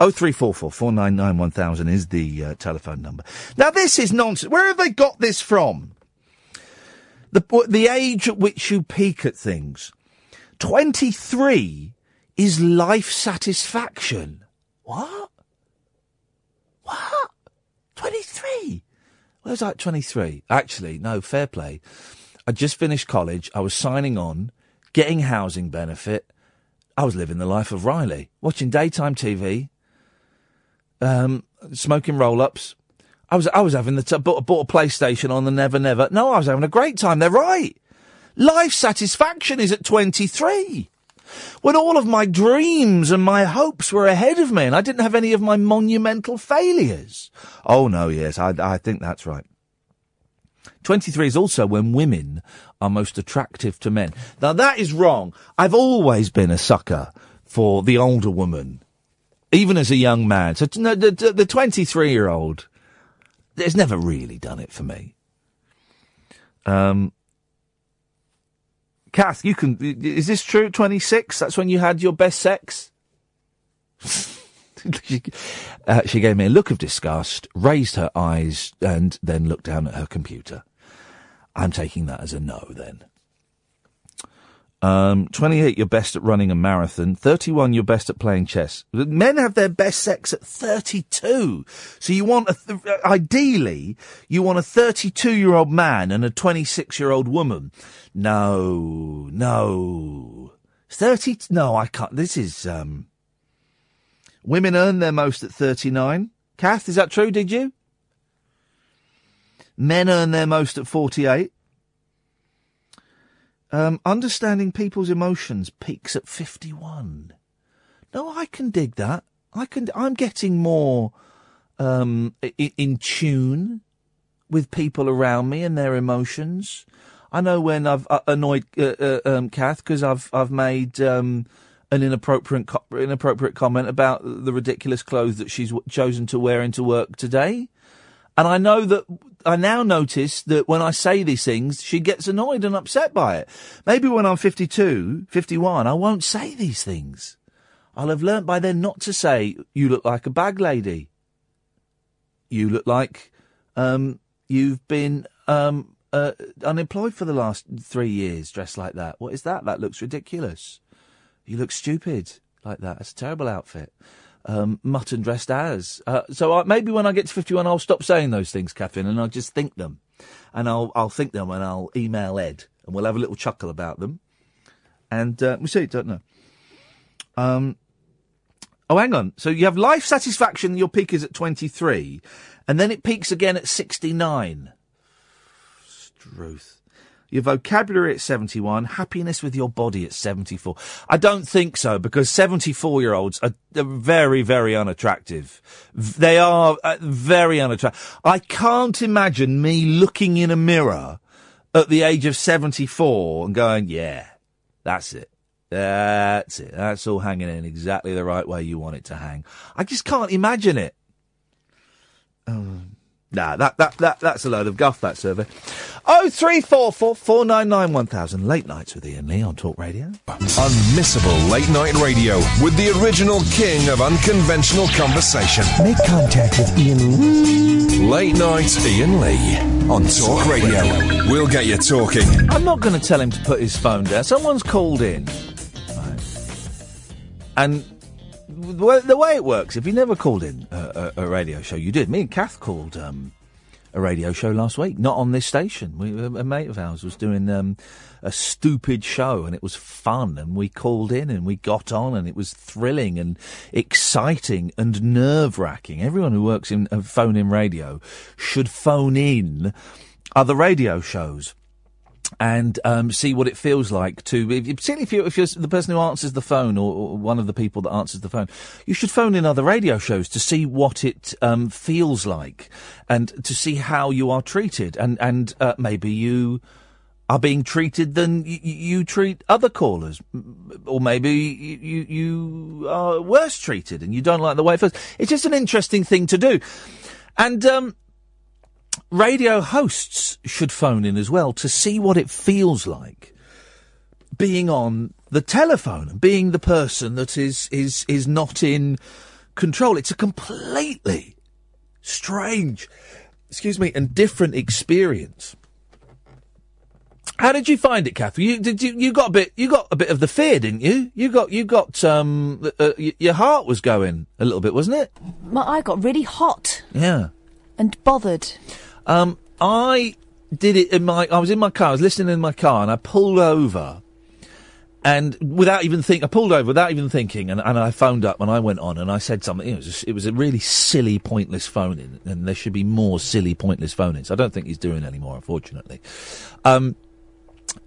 Oh three four four four nine nine one thousand is the uh, telephone number. Now this is nonsense. Where have they got this from? The the age at which you peak at things. Twenty three is life satisfaction. What? What? Twenty three? Where's that twenty three? Actually, no. Fair play. I just finished college. I was signing on, getting housing benefit. I was living the life of Riley, watching daytime TV, um, smoking roll-ups. I was I was having the t- bought, bought a PlayStation on the Never Never. No, I was having a great time. They're right. Life satisfaction is at twenty three. When all of my dreams and my hopes were ahead of me, and I didn't have any of my monumental failures. Oh no, yes, I I think that's right. 23 is also when women are most attractive to men. Now that is wrong. I've always been a sucker for the older woman, even as a young man. So no, the, the, the 23 year old, has never really done it for me. Um, Kath, you can, is this true? 26? That's when you had your best sex? she, uh, she gave me a look of disgust, raised her eyes, and then looked down at her computer. I'm taking that as a no then. Um, 28, you're best at running a marathon. 31, you're best at playing chess. Men have their best sex at 32. So you want a, th- ideally, you want a 32 year old man and a 26 year old woman. No, no. 30, no, I can't. This is, um, women earn their most at 39. Kath, is that true? Did you? Men earn their most at 48. Um, understanding people's emotions peaks at 51. No, I can dig that. I can, I'm getting more, um, in, in tune with people around me and their emotions. I know when I've uh, annoyed, uh, uh, um, Kath because I've, I've made, um, an inappropriate, co- inappropriate comment about the ridiculous clothes that she's w- chosen to wear into work today. And I know that I now notice that when I say these things, she gets annoyed and upset by it. Maybe when I'm 52, 51, I won't say these things. I'll have learnt by then not to say, you look like a bag lady. You look like, um, you've been, um, uh, unemployed for the last three years dressed like that. What is that? That looks ridiculous. You look stupid like that. It's a terrible outfit um, mutton dressed as. Uh, so I, maybe when I get to 51, I'll stop saying those things, Catherine, and I'll just think them. And I'll, I'll think them and I'll email Ed and we'll have a little chuckle about them. And uh, we see, don't know. Um, oh, hang on. So you have life satisfaction, your peak is at 23, and then it peaks again at 69. Struth. Your vocabulary at 71, happiness with your body at 74. I don't think so because 74 year olds are, very, very unattractive. They are uh, very unattractive. I can't imagine me looking in a mirror at the age of 74 and going, yeah, that's it. That's it. That's all hanging in exactly the right way you want it to hang. I just can't imagine it. Um, nah, that, that, that, that's a load of guff, that survey. Oh three four four four nine nine one thousand. Late nights with Iain Lee on Talk Radio. Unmissable late night radio with the original king of unconventional conversation. Make contact with Iain Lee. Late night Ian Lee on Talk Radio. We'll get you talking. I'm not going to tell him to put his phone down. Someone's called in. Right. And the way, it works, if you never called in a, a, a radio show, you did. Me and Kath called um, a radio show last week, not on this station. We, a a mate of ours was doing um, a stupid show, and it was fun. And we called in and we got on, and it was thrilling and exciting and nerve wracking. Everyone who works in uh, phone in radio should phone in other radio shows and um, see what it feels like to, particularly if you're, if you're the person who answers the phone or, or one of the people that answers the phone, you should phone in other radio shows to see what it um, feels like and to see how you are treated, and and uh, maybe you are being treated than y- y- you treat other callers, or maybe you, you you are worse treated and you don't like the way it feels. It's just an interesting thing to do, and. Um, radio hosts should phone in as well to see what it feels like being on the telephone and being the person that is is is not in control. It's a completely strange, excuse me, and different experience. How did you find it, Catherine? You did you, you got a bit you got a bit of the fear, didn't you? You got you got um uh, uh, your heart was going a little bit, wasn't it? My, I got really hot Yeah. and bothered. Um, I did it in my. I was in my car. I was listening in my car, and I pulled over, and without even think, I pulled over without even thinking, and, and I phoned up and I went on and I said something. It was just, it was a really silly, pointless phone in, and there should be more silly, pointless phone ins. I don't think he's doing any more, unfortunately. Um,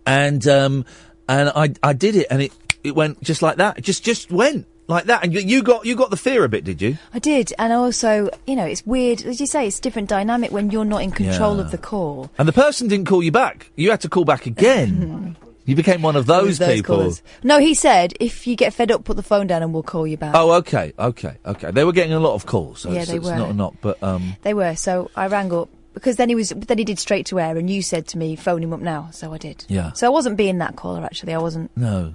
and um, and I I did it, and it it went just like that. It just just went like that, and you, you got you got the fear a bit, did you? I did, and also, you know, it's weird. As you say, it's different dynamic when you're not in control Yeah. of the call. And the person didn't call you back. You had to call back again. you became one of those, Those people. callers. No, he said, if you get fed up, put the phone down and we'll call you back. Oh, okay, okay, okay. They were getting a lot of calls. So Yeah, it's, they it's were. not not, but um, They were, so I rang up because then he was, then he did straight to air, and you said to me, phone him up now. So I did. Yeah. So I wasn't being that caller. Actually, I wasn't no.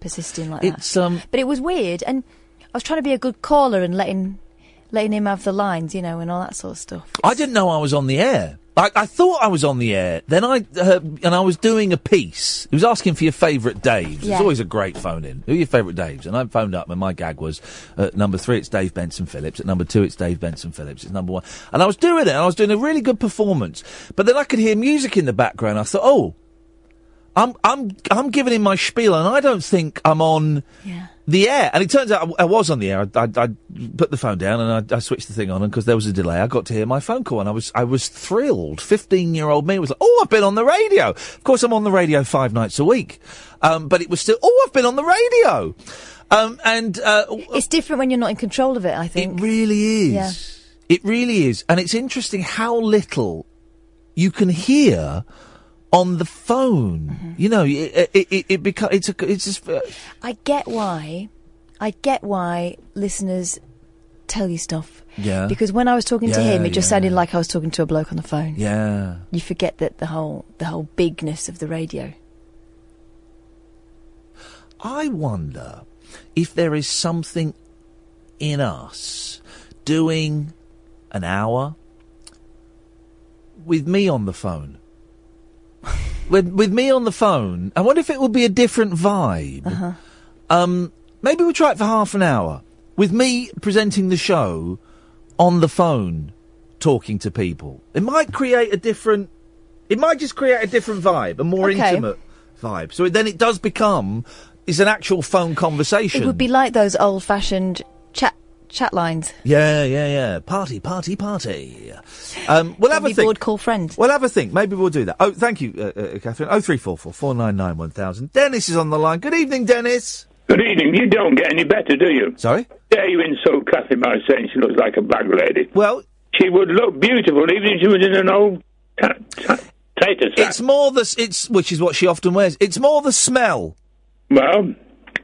Persisting like It's, that. um, but it was weird, and I was trying to be a good caller and letting letting him have the lines, you know, and all that sort of stuff. I didn't know I was on the air. I, I thought I was on the air. Then I uh, and I was doing a piece. He was asking for your favourite Daves. Yeah. It's always a great phone in. Who are your favourite Daves? And I phoned up, and my gag was at number three, it's Dave Benson Phillips. At number two, it's Dave Benson Phillips. It's number one. And I was doing it. And I was doing a really good performance. But then I could hear music in the background. I thought, oh, I'm I'm I'm giving him my spiel, and I don't think I'm on the air. And it turns out I, I was on the air. I, I, I put the phone down and I, I switched the thing on, and because there was a delay, I got to hear my phone call, and I was I was thrilled. Fifteen year old me was like, "Oh, I've been on the radio." Of course, I'm on the radio five nights a week, um, but it was still, "Oh, I've been on the radio." Um, and uh, It's different when you're not in control of it. I think it really is. Yeah. It really is, and it's interesting how little you can hear on the phone. Mm-hmm. You know, it it, it, it becomes it's a it's just uh, I get why. I get why listeners tell you stuff. Yeah. Because when I was talking to him, it just yeah. sounded like I was talking to a bloke on the phone. yeah. You forget that the whole the whole bigness of the radio. I wonder if there is something in us doing an hour with me on the phone. With with me on the phone, I wonder if it would be a different vibe. Uh-huh. Um, maybe we'll try it for half an hour with me presenting the show on the phone, talking to people. It might create a different. It might just create a different vibe, a more Okay. intimate vibe. So then it does become it's an actual phone conversation. It would be like those old-fashioned chat chat lines. Yeah, yeah, yeah. Party, party, party. Um, we'll have a be think. bored, call friends. We'll have a think. Maybe we'll do that. Oh, thank you, uh, uh, Catherine. Oh three four four four nine nine one thousand. Dennis is on the line. Good evening, Dennis. Good evening. You don't get any better, do you? Sorry? Dare you insult Kathy by saying she looks like a black lady? Well, she would look beautiful even if she was in an old ta- ta- tater sack. It's more the it's which is what she often wears. It's more the smell. Well,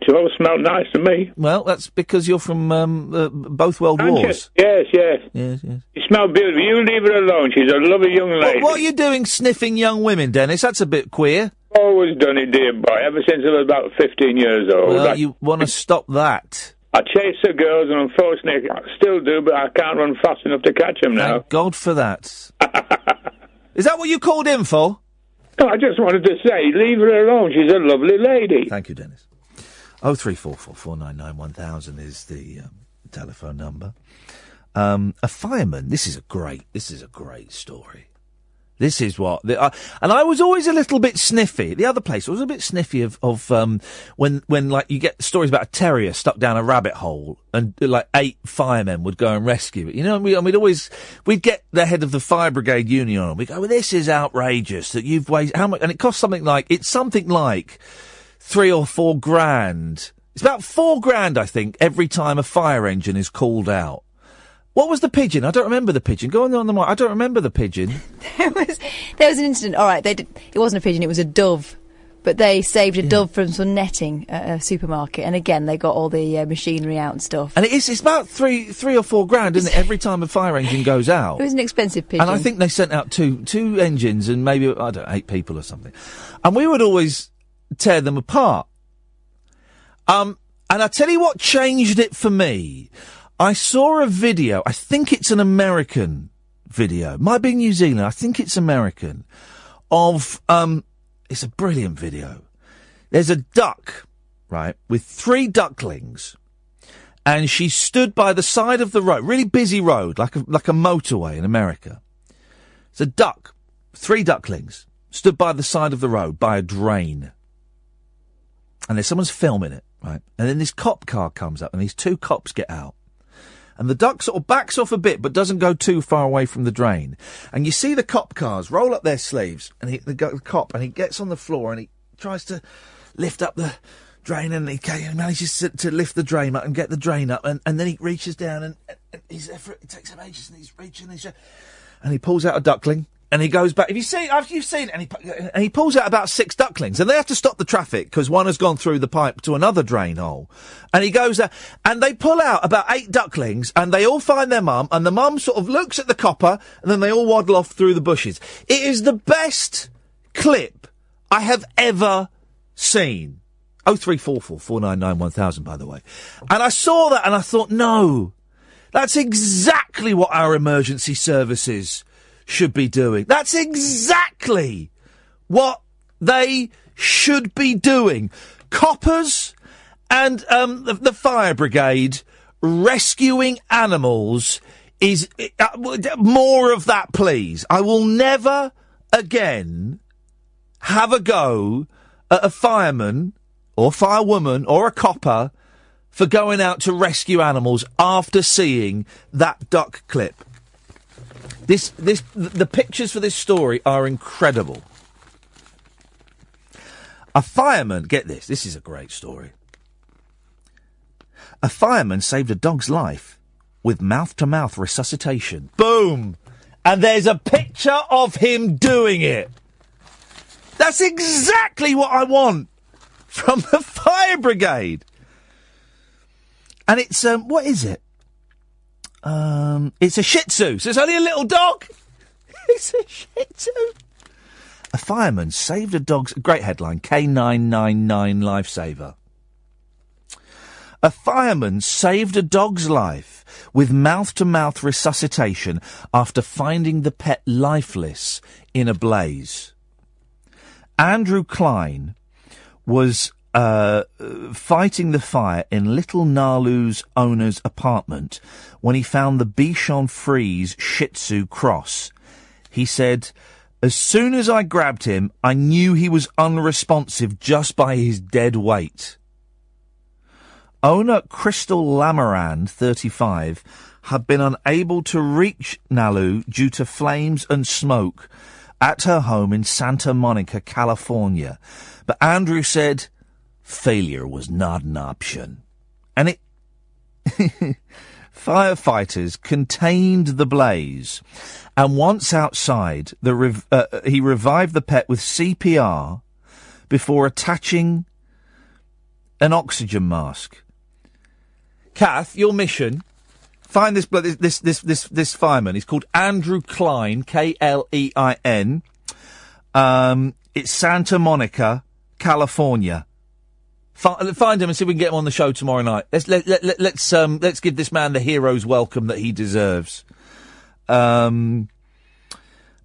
she always smelled nice to me. Well, that's because you're from um, uh, both world Aren't you? wars. Yes, yes. Yes, yes. She smelled beautiful. You leave her alone. She's a lovely young lady. What, what are you doing sniffing young women, Dennis? That's a bit queer. Always done it, dear boy. Ever since I was about 15 years old. Well, I, you want to stop that. I chase the girls, and unfortunately, I still do, but I can't run fast enough to catch them now. Thank God for that. is that what you called in for? No, I just wanted to say, leave her alone. She's a lovely lady. Thank you, Dennis. Oh three four four four nine nine one thousand is the um, telephone number. Um, a fireman. This is a great. This is a great story. This is what, the, uh, and I was always a little bit sniffy. The other place I was a bit sniffy of of um, when when like you get stories about a terrier stuck down a rabbit hole, and like eight firemen would go and rescue it. You know, and, we, and we'd always we'd get the head of the fire brigade union on. We go, well, this is outrageous that you've wasted how much, and it costs something like it's something like three or four grand. It's about four grand, I think, every time a fire engine is called out. What was the pigeon? I don't remember the pigeon. Go on on the mic. I don't remember the pigeon. there was there was an incident. All right, they did, it wasn't a pigeon; it was a dove. But they saved a dove from some netting at a supermarket, and again they got all the uh, machinery out and stuff. And it is, it's about three, three or four grand, isn't it? Every time a fire engine goes out. It was an expensive pigeon. And I think they sent out two, two engines and maybe, I don't know, eight people or something. And we would always tear them apart. Um, and I tell you what changed it for me. I saw a video. I think it's an American video. Might be New Zealand. I think it's American. Of um, it's a brilliant video. There's a duck, right, with three ducklings, and she stood by the side of the road, really busy road, like a like a motorway in America. It's a duck, three ducklings, stood by the side of the road by a drain, and there's someone's filming it, right, and then this cop car comes up, and these two cops get out and the duck sort of backs off a bit but doesn't go too far away from the drain. And you see the cop cars roll up their sleeves, and he, the, the cop, and he gets on the floor and he tries to lift up the drain, and he, manages to, to, lift the drain up and get the drain up, and, and then he reaches down and, and he's there for, it takes him ages, and he's reaching, and, he's, and he pulls out a duckling, and he goes back. Have you seen? Have you've seen? And he and he pulls out about six ducklings, and they have to stop the traffic because one has gone through the pipe to another drain hole. And he goes there, and they pull out about eight ducklings, and they all find their mum, and the mum sort of looks at the copper, and then they all waddle off through the bushes. It is the best clip I have ever seen. Oh three four four four nine nine one thousand. By the way, and I saw that, and I thought, no, that's exactly what our emergency services should be doing. That's exactly what they should be doing. Coppers and um, the, the fire brigade rescuing animals is uh, more of that, please. I will never again have a go at a fireman or firewoman or a copper for going out to rescue animals after seeing that duck clip. This, this, the pictures for this story are incredible. A fireman, get this, this is a great story. A fireman saved a dog's life with mouth to mouth resuscitation. Boom! And there's a picture of him doing it. That's exactly what I want from the fire brigade. And it's, um, what is it? Um, it's a Shih Tzu, so it's only a little dog. it's a Shih Tzu. A fireman saved a dog's great headline K999 lifesaver. A fireman saved a dog's life with mouth to mouth resuscitation after finding the pet lifeless in a blaze. Andrew Klein was uh, fighting the fire in Little Nalu's owner's apartment when he found the Bichon Frise Shih Tzu cross. He said, As soon as I grabbed him, I knew he was unresponsive just by his dead weight. Owner Crystal Lamaran, 35, had been unable to reach Nalu due to flames and smoke at her home in Santa Monica, California. But Andrew said failure was not an option. And it. Firefighters contained the blaze, and once outside, rev- uh, he revived the pet with CPR before attaching an oxygen mask. Kath, your mission. Find this this this this this fireman. He's called Andrew Klein, K L E I N. Um, it's Santa Monica, California. Find, find him and see if we can get him on the show tomorrow night. Let's let, let, let, let's um let's give this man the hero's welcome that he deserves. Um,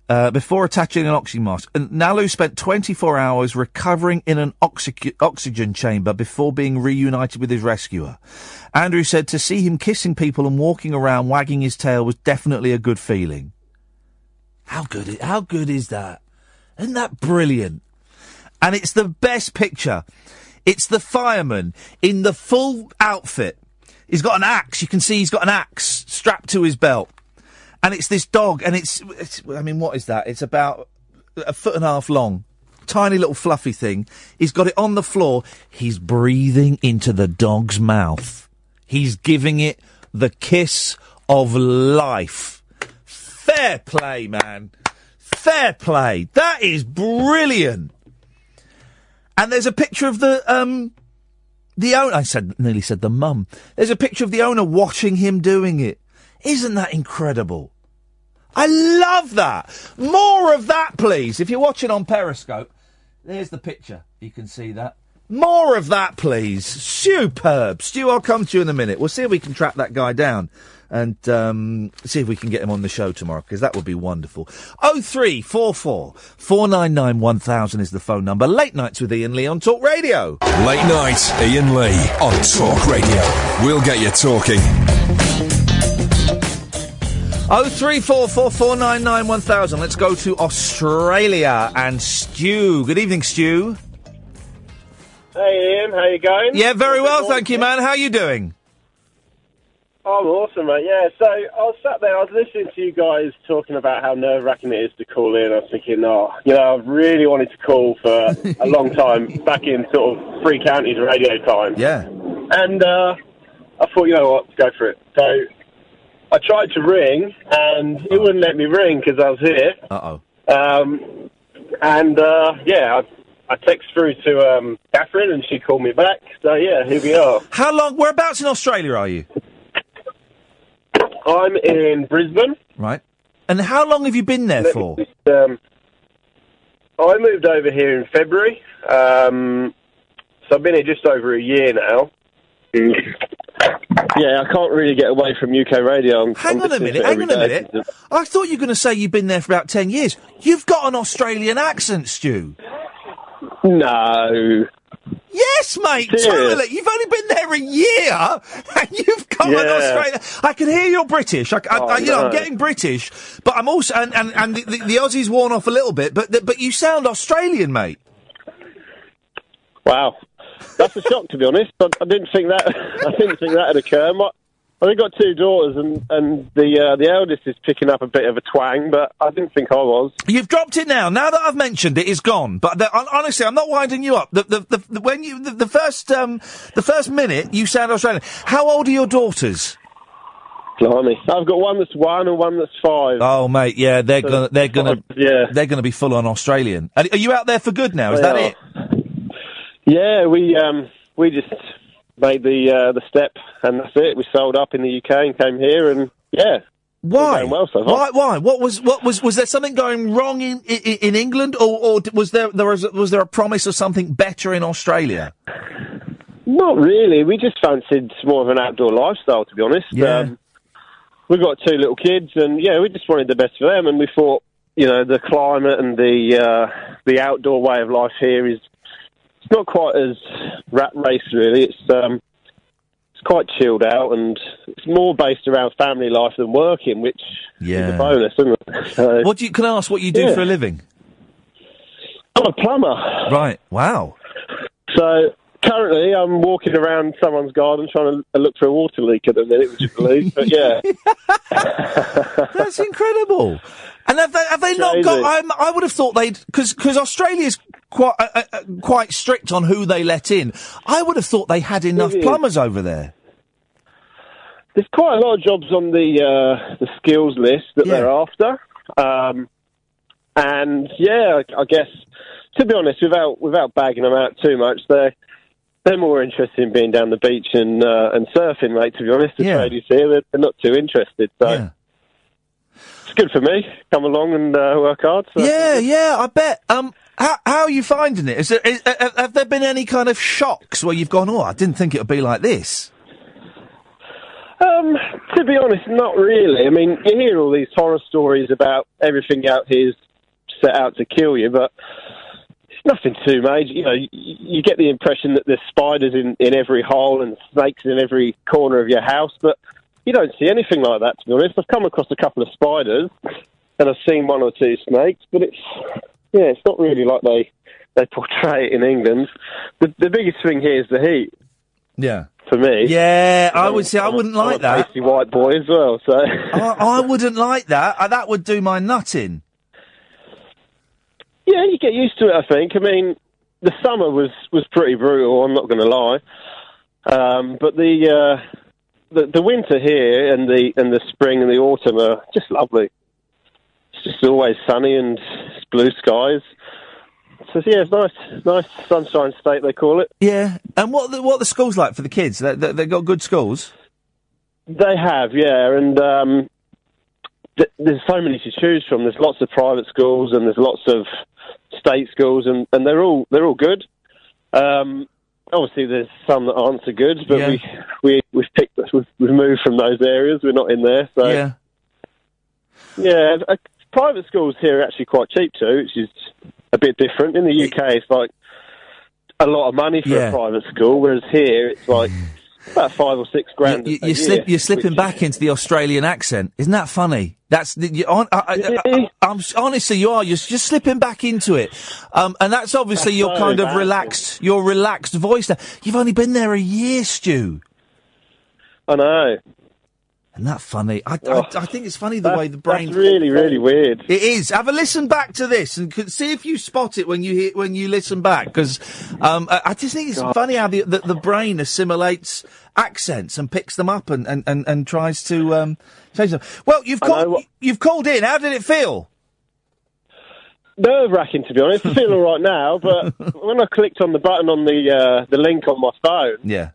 uh, before attaching an oxygen mask. And Nalu spent 24 hours recovering in an oxy- oxygen chamber before being reunited with his rescuer. Andrew said to see him kissing people and walking around wagging his tail was definitely a good feeling. How good? i- How good is that? Isn't that brilliant? And it's the best picture. It's the fireman in the full outfit. He's got an axe. You can see he's got an axe strapped to his belt. And it's this dog, and it's, it's I mean, what is that? It's about a foot and a half long. Tiny little fluffy thing. He's got it on the floor. He's breathing into the dog's mouth. He's giving it the kiss of life. Fair play, man. Fair play. That is brilliant. And there's a picture of the um the owner. I said nearly said the mum. There's a picture of the owner watching him doing it. Isn't that incredible? I love that. More of that, please. If you're watching on Periscope, there's the picture. You can see that. More of that, please. Superb. Stu, I'll come to you in a minute. We'll see if we can track that guy down and um, see if we can get him on the show tomorrow because that would be wonderful. Oh three four four four nine nine one thousand is the phone number. Late nights with Iain Lee on Talk Radio. Late night, Iain Lee on Talk Radio. We'll get you talking. Oh three four four four nine nine one thousand. Let's go to Australia and Stu. Good evening, Stu. Hey Iain, how you going? Yeah, very well, thank you, man. How you doing? I'm awesome, mate. Yeah, so I was sat there, I was listening to you guys talking about how nerve wracking it is to call in. I was thinking, oh, you know, I've really wanted to call for a long time, back in sort of three Counties radio time. Yeah. And uh, I thought, you know what, go for it. So I tried to ring, and it wouldn't let me ring because I was here. Uh oh. Um, and uh, yeah, I, I text through to um, Catherine, and she called me back. So yeah, here we are. How long? Whereabouts in Australia are you? I'm in Brisbane. Right. And how long have you been there Let me for? just, um, I moved over here in February. Um, so I've been here just over a year now. Yeah, I can't really get away from UK radio. I'm, Hang I'm on a listening minute. to it Hang on a every day. minute. I thought you were going to say you've been there for about ten years. You've got an Australian accent, Stu. No. Yes, mate. Totally. You've only been there a year, and you've an Yeah. Australian. I can hear you're British. I, I, Oh, I- you know, I'm getting British, but I'm also and and, and the, the, the Aussie's worn off a little bit, but the, but you sound Australian, mate. Wow, that's a shock to be honest. I, I didn't think that. I didn't think that had occurred. My, I've got two daughters, and and the uh, the eldest is picking up a bit of a twang, but I didn't think I was. You've dropped it now. Now that I've mentioned it, it's gone. But the, honestly, I'm not winding you up. The, the, the, the when you the, the first um the first minute you sound Australian. How old are your daughters? Blimey, I've got one that's one and one that's five. Oh, mate, yeah, they're So, gonna they're gonna yeah. they're gonna be full on Australian. Are, are you out there for good now? Is They that are. it? Yeah, we um we just made the uh, the step, and that's it. We sold up in the UK and came here, and yeah. Why? Well so. Why? Why? What was? What was? Was there something going wrong in in, in England, or, or was there there was was there a promise of something better in Australia? Not really. We just fancied more of an outdoor lifestyle, to be honest. Yeah. Um, we've got two little kids, and yeah, we just wanted the best for them. And we thought, you know, the climate and the uh, the outdoor way of life here is it's not quite as rat race, really. It's um, it's quite chilled out, and it's more based around family life than working, which is a bonus, isn't it? So, What do you? Can I ask what you do Yeah. for a living? I'm a plumber. Right. Wow. So currently, I'm walking around someone's garden trying to look for a water leak at the minute, would you believe? But yeah. That's incredible. And have they, have they not got? I'm, I would have thought they'd because Australia's quite uh, uh, uh, quite strict on who they let in. I would have thought they had enough plumbers over there. There's quite a lot of jobs on the uh, the skills list that Yeah. they're after, um, and yeah, I, I guess to be honest, without without bagging them out too much, they they're more interested in being down the beach and uh, and surfing, mate. To be honest, the Yeah. tradies here they're, they're not too interested, so it's good for me. Come along and uh, work hard. So. Yeah, yeah, I bet. Um, how how are you finding it? Is there is, uh, have there been any kind of shocks where you've gone? Oh, I didn't think it would be like this. Um, to be honest, not really. I mean, you hear all these horror stories about everything out here's set out to kill you, but nothing too major. You know, you, you get the impression that there's spiders in, in every hole and snakes in every corner of your house, but you don't see anything like that, to be honest. I've come across a couple of spiders and I've seen one or two snakes, but it's, yeah, it's not really like they, they portray it in England. The, the biggest thing here is the heat Yeah. for me. Yeah, I would say I wouldn't I'm like a that. pasty white boy as well, so. I, I wouldn't like that. Uh, that would do my nut in. Yeah, you get used to it. I think. I mean, the summer was was pretty brutal. I'm not going to lie, um, but the, uh, the the winter here and the and the spring and the autumn are just lovely. It's just always sunny and blue skies. So yeah, it's nice, nice sunshine state they call it. Yeah, and what the, what are the schools like for the kids? They, they, they got good schools. They have, yeah, and um, th- there's so many to choose from. There's lots of private schools and there's lots of state schools, and, and they're all they're all good. Um, obviously, there's some that aren't so good, but Yeah. we we we've picked we've, we've moved from those areas. We're not in there, so Yeah. yeah. uh, private schools here are actually quite cheap too, which is a bit different. In the UK, it's like a lot of money for Yeah. a private school, whereas here it's like about five or six grand. You, a you year, slip, you're slipping back into the Australian accent. Isn't that funny? That's you, on, I, I, I, I'm honestly, you are. You're just slipping back into it, um, and that's obviously That's your so kind of relaxed, your relaxed voice. Now you've only been there a year, Stu. I know. Isn't that funny? I, Oh, I, I think it's funny the way the brain. that's really, really weird. It is. Have a listen back to this and see if you spot it when you hear, when you listen back. Because um, I, I just think it's funny how the, the the brain assimilates accents and picks them up and and, and, and tries to um, change them. Well, you've called what- you've called in. How did it feel? nerve wracking to be honest. I feel all right now, but when I clicked on the button on the uh, the link on my phone, Yeah.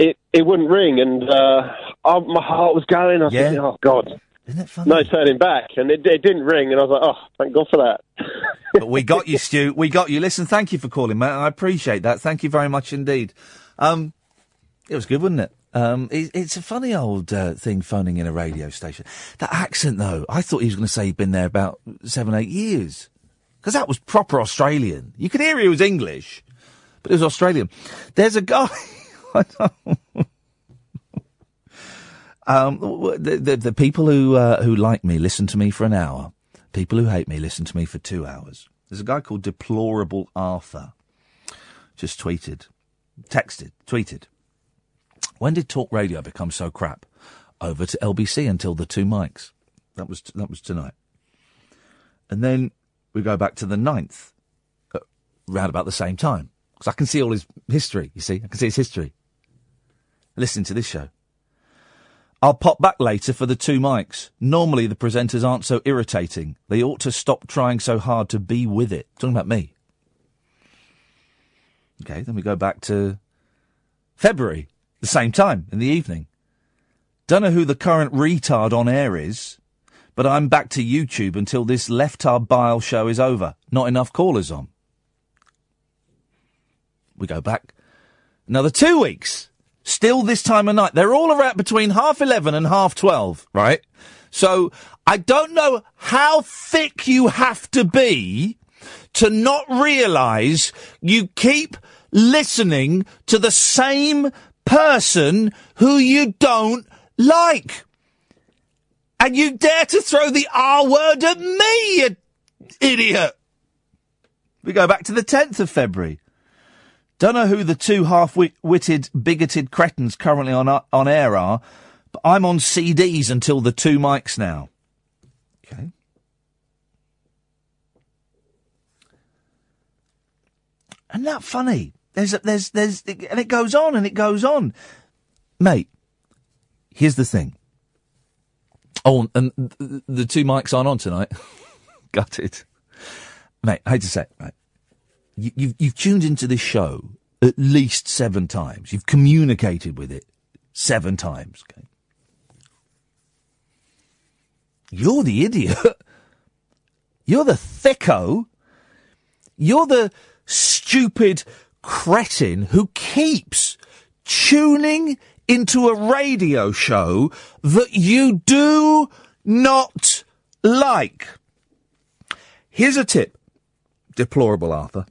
It it wouldn't ring, and uh, I, my heart was going. I was Yeah. thinking, oh god, isn't it funny? No turning back, and it, it didn't ring, and I was like, oh, thank God for that. but we got you, Stu. We got you. Listen, thank you for calling, mate. I appreciate that. Thank you very much indeed. Um, it was good, wasn't it? Um, it, it's a funny old uh, thing phoning in a radio station. That accent, though, I thought he was going to say he'd been there about seven, eight years. Because that was proper Australian. You could hear he was English, but it was Australian. There's a guy. Um, the, the, the people who uh, who like me listen to me for an hour. People who hate me listen to me for two hours. There's a guy called Deplorable Arthur. Just tweeted, texted, tweeted. When did talk radio become so crap? Over to LBC until the two Mikes. That was that was tonight. And then we go back to the 9th, around about the same time. Because I can see all his history, you see. I can see his history. Listen to this show. I'll pop back later for the two Mikes. Normally the presenters aren't so irritating. They ought to stop trying so hard to be with it. Talking about me. Okay, then we go back to February, the same time, in the evening. Don't know who the current retard on air is, but I'm back to YouTube until this leftard bile show is over. Not enough callers on. We go back another two weeks. Still this time of night. They're all around between half eleven and half twelve, right? So I don't know how thick you have to be to not realise you keep listening to the same person who you don't like. And you dare to throw the R word at me, you idiot. We go back to the 10th of February. Don't know who the two half-witted, bigoted cretins currently on on air are, but I'm on CDs until the two Mikes now. Okay. And that funny. There's, a, there's, there's, and it goes on and it goes on, mate. Here's the thing. Oh, and the two Mikes aren't on tonight. Got it, mate. I hate to say it, right? You, you've, you've tuned into this show at least seven times. You've communicated with it seven times. Okay? You're the idiot. You're the thicko. You're the stupid cretin who keeps tuning into a radio show that you do not like. Here's a tip. Deplorable Arthur.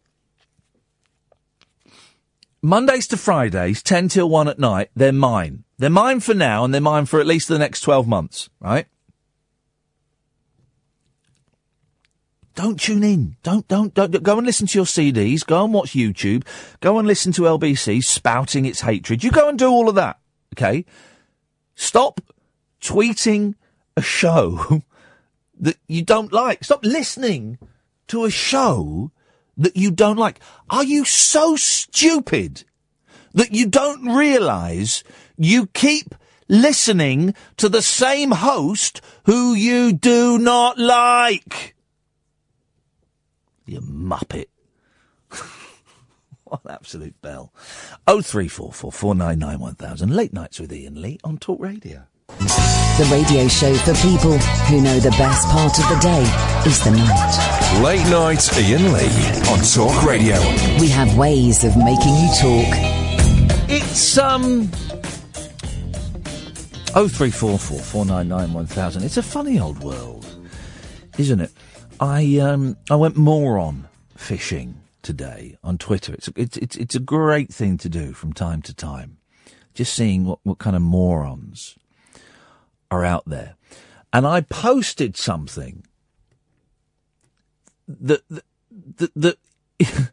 Mondays to Fridays, 10 till 1 at night, they're mine. They're mine for now, and they're mine for at least the next 12 months, right? Don't tune in. Don't, don't, don't, go and listen to your CDs. Go and watch YouTube. Go and listen to LBC spouting its hatred. You go and do all of that, okay? Stop tweeting a show that you don't like. Stop listening to a show that you don't like. Are you so stupid that you don't realise you keep listening to the same host who you do not like? You muppet. what an absolute bell. Oh three four four four nine nine one thousand. Late nights with Iain Lee on Talk Radio. The radio show for people who know the best part of the day is the night. Late night Iain Lee on Talk Radio. We have ways of making you talk. It's um oh three four four four nine nine one thousand. It's a funny old world, isn't it? I um I went moron fishing today on Twitter. It's it's it's it's a great thing to do from time to time. Just seeing what what kind of morons are out there, and I posted something that that that. that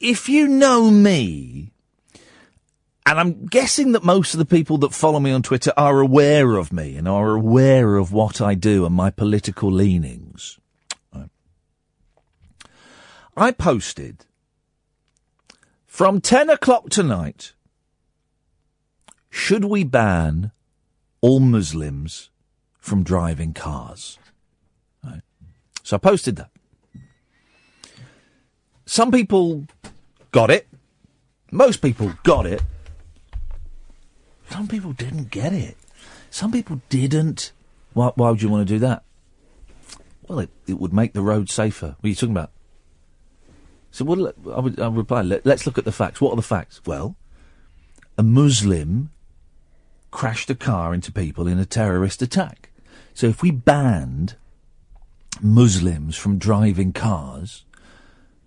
if you know me, and I'm guessing that most of the people that follow me on Twitter are aware of me and are aware of what I do and my political leanings. I posted from 10 o'clock tonight, should we ban all Muslims from driving cars? Right. So I posted that. Some people got it. Most people got it. Some people didn't get it. Some people didn't. Why, why would you want to do that? Well, it, it would make the road safer. What are you talking about? So, well, I would I reply, Let, let's look at the facts. What are the facts? Well, a Muslim crashed a car into people in a terrorist attack. So if we banned Muslims from driving cars,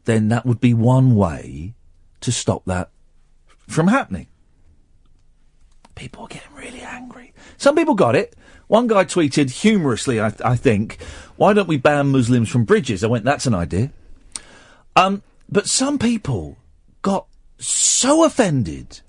then that would be one way to stop that from happening. People are getting really angry. Some people got it. One guy tweeted humorously, I, I think, why don't we ban Muslims from bridges? I went, that's an idea. Um, but some people got so offended.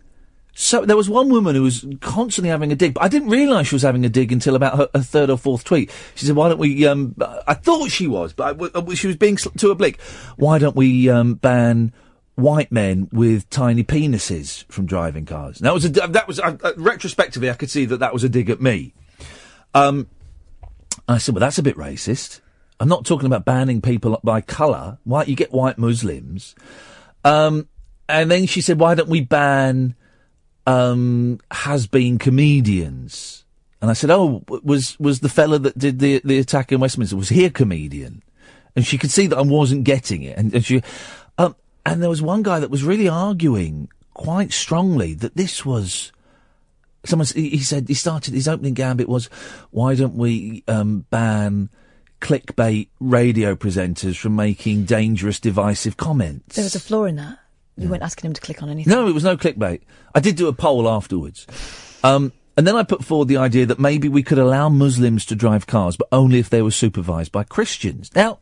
So there was one woman who was constantly having a dig, but I didn't realise she was having a dig until about her, her third or fourth tweet. She said, "Why don't we?" Um, I thought she was, but uh, she was being sl- too oblique. Why don't we um, ban white men with tiny penises from driving cars? That was a, that was uh, retrospectively, I could see that that was a dig at me. Um, I said, "Well, that's a bit racist." I'm not talking about banning people by colour. Why you get white Muslims? Um, and then she said, "Why don't we ban um, has-been comedians?" And I said, "Oh, was was the fella that did the the attack in Westminster was he a comedian?" And she could see that I wasn't getting it, and, and she, um, and there was one guy that was really arguing quite strongly that this was. Someone he he said he started his opening gambit was, "Why don't we um, ban?" clickbait radio presenters from making dangerous, divisive comments. There was a flaw in that. You weren't asking him to click on anything. No, it was no clickbait. I did do a poll afterwards. Um, and then I put forward the idea that maybe we could allow Muslims to drive cars, but only if they were supervised by Christians. Now,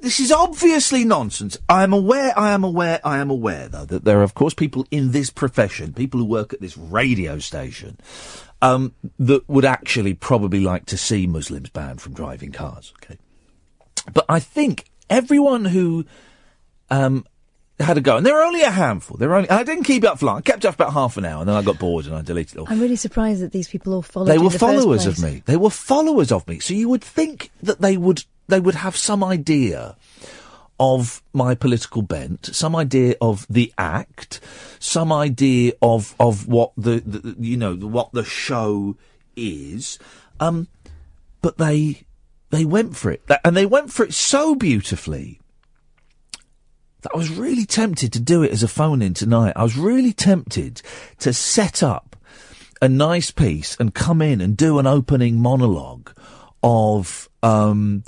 this is obviously nonsense. I am aware, I am aware, I am aware, though, that there are, of course, people in this profession, people who work at this radio station, um, that would actually probably like to see Muslims banned from driving cars. Okay. But I think everyone who um, had a go, and there were only a handful. There were only, and I didn't keep it up for long. I kept it up for about half an hour, and then I got bored and I deleted it all. I'm really surprised that these people all followed. They were the followers of me. They were followers of me. So you would think that they would they would have some idea of my political bent, some idea of the act, some idea of of what the, the you know what the show is. Um, but they they went for it, and they went for it so beautifully I was really tempted to do it as a phone in tonight. I was really tempted to set up a nice piece and come in and do an opening monologue of, um,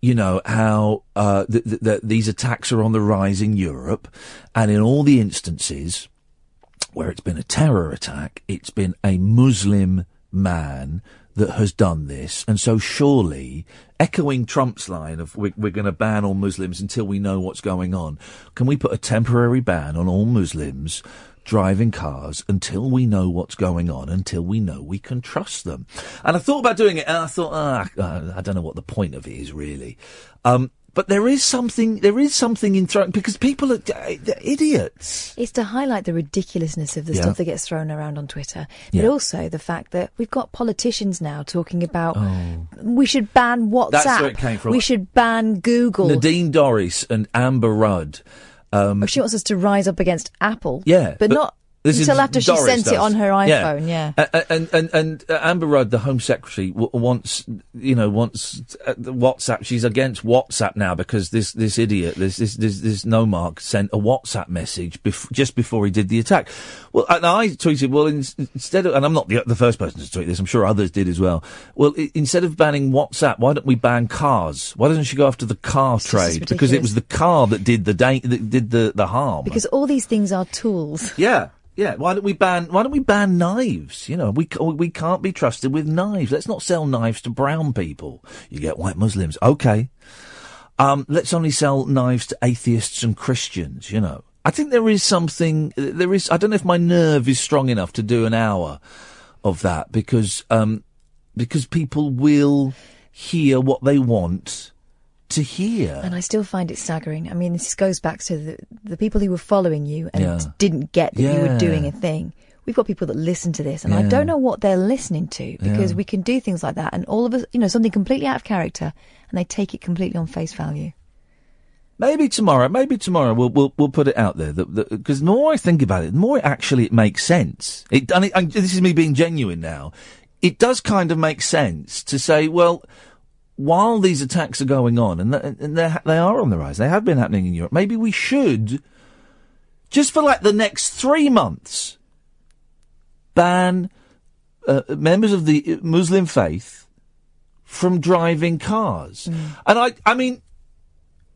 you know, how uh, th- th- th- these attacks are on the rise in Europe, and in all the instances where it's been a terror attack, it's been a Muslim man that has done this, and so surely, echoing Trump's line of we're, we're going to ban all Muslims until we know what's going on, can we put a temporary ban on all Muslims driving cars until we know what's going on, until we know we can trust them? And I thought about doing it, and I thought, ah, I don't know what the point of it is really. Um, but there is something, there is something in throwing, because people are they're idiots. It's to highlight the ridiculousness of the Yeah. stuff that gets thrown around on Twitter, but Yeah. also the fact that we've got politicians now talking about Oh. we should ban WhatsApp. That's where it came from. We should ban Google. Nadine Dorries and Amber Rudd. Um, She wants us to rise up against Apple. Yeah, but, but not this until after she Dorries sent it on her iPhone. Yeah. A- And and and uh, Amber Rudd, the Home Secretary, w- wants you know wants uh, WhatsApp. She's against WhatsApp now because this this idiot, this this this, this no mark sent a WhatsApp message bef- just before he did the attack. Well, and I tweeted, well, in, instead of, and I'm not the, the first person to tweet this. I'm sure others did as well. Well, i- instead of banning WhatsApp, why don't we ban cars? Why doesn't she go after the car trade? Because it was the car that did the da- that did the the harm. Because all these things are tools. Yeah, yeah. Why don't we ban? Why don't we ban knives? You know, we we can't be trusted with knives. Let's not sell knives to brown people. You get white Muslims, okay. Um, let's only sell knives to atheists and Christians. You know, I think there is something. There is. I don't know if my nerve is strong enough to do an hour of that because um because people will hear what they want to hear. And I still find it staggering. I mean, this goes back to the, the people who were following you and Yeah. didn't get that you were doing a thing. We've got people that listen to this, and I don't know what they're listening to because Yeah. we can do things like that, and all of us, you know, something completely out of character, and they take it completely on face value. Maybe tomorrow, maybe tomorrow we'll we'll, we'll put it out there because the more I think about it, the more actually it makes sense. It and, it, and this is me being genuine now. It does kind of make sense to say, well, while these attacks are going on and, th- and they're- on the rise, they have been happening in Europe. Maybe we should just for like the next three months ban uh, members of the Muslim faith from driving cars. And I, I mean,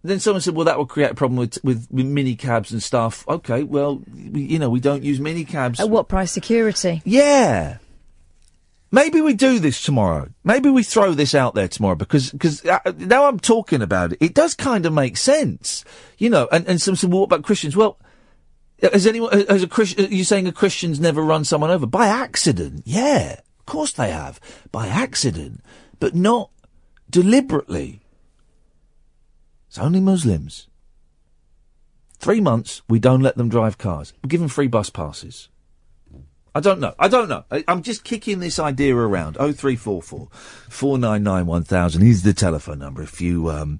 then someone said, "Well, that will create a problem with with, with mini cabs and stuff." Okay, well, we, you know, we don't use minicabs. At what price? Security. Yeah. Maybe we do this tomorrow. Maybe we throw this out there tomorrow because because uh, now I'm talking about it, it does kind of make sense, you know. And and some "Well, what about Christians?" Well, uh, has anyone uh, as a Christian? Are uh, you saying a Christian's never run someone over by accident? Yeah, of course they have by accident, but not deliberately. It's only Muslims. Three months, we don't let them drive cars. We give them free bus passes. I don't know. I don't know. I, I'm just kicking this idea around. Oh three four four four nine nine one thousand is the telephone number. If you um,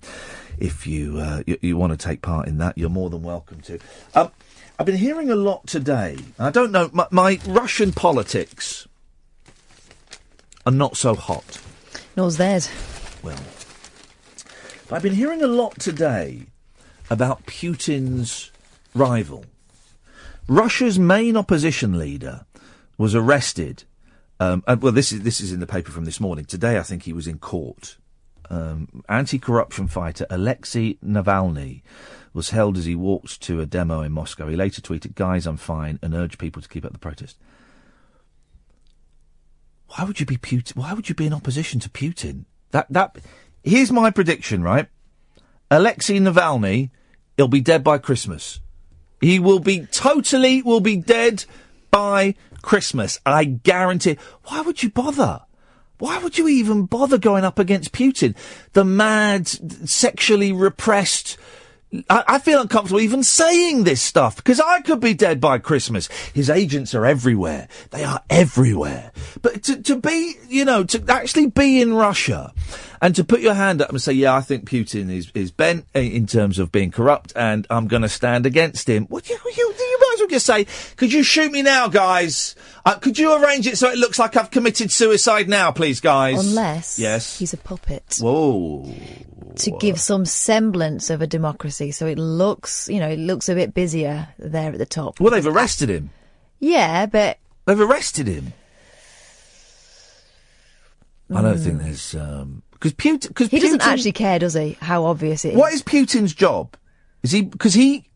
if you, uh, you you want to take part in that, you're more than welcome to. Um, I've been hearing a lot today. I don't know. My, my Russian politics are not so hot. Nor's theirs. Well, but I've been hearing a lot today about Putin's rival. Russia's main opposition leader was arrested. Um, and, well, this is this is in the paper from this morning. Today, I think he was in court. Um, anti-corruption fighter Alexei Navalny was held as he walked to a demo in Moscow. He later tweeted, "Guys, I'm fine," and urged people to keep up the protest. Why would you be Putin? Why would you be in opposition to Putin? That that here's my prediction, right? Alexei Navalny, he'll be dead by Christmas. He will be totally will be dead by Christmas. I guarantee. Why would you bother? Why would you even bother going up against Putin? The mad, sexually repressed. I, I feel uncomfortable even saying this stuff because I could be dead by Christmas. His agents are everywhere. They are everywhere. But to, to be, you know, to actually be in Russia and to put your hand up and say, yeah, I think Putin is, is bent in terms of being corrupt and I'm going to stand against him. What you, you, you might as well just say, could you shoot me now, guys? Uh, could you arrange it so it looks like I've committed suicide now, please, guys? Unless Yes. he's a puppet. Whoa. To give some semblance of a democracy. So it looks, you know, it looks a bit busier there at the top. Well, they've arrested him. Yeah, but They've arrested him. I don't Mm. think there's because Putin because he doesn't actually care, does he? How obvious it is. What is Putin's job? Is he because he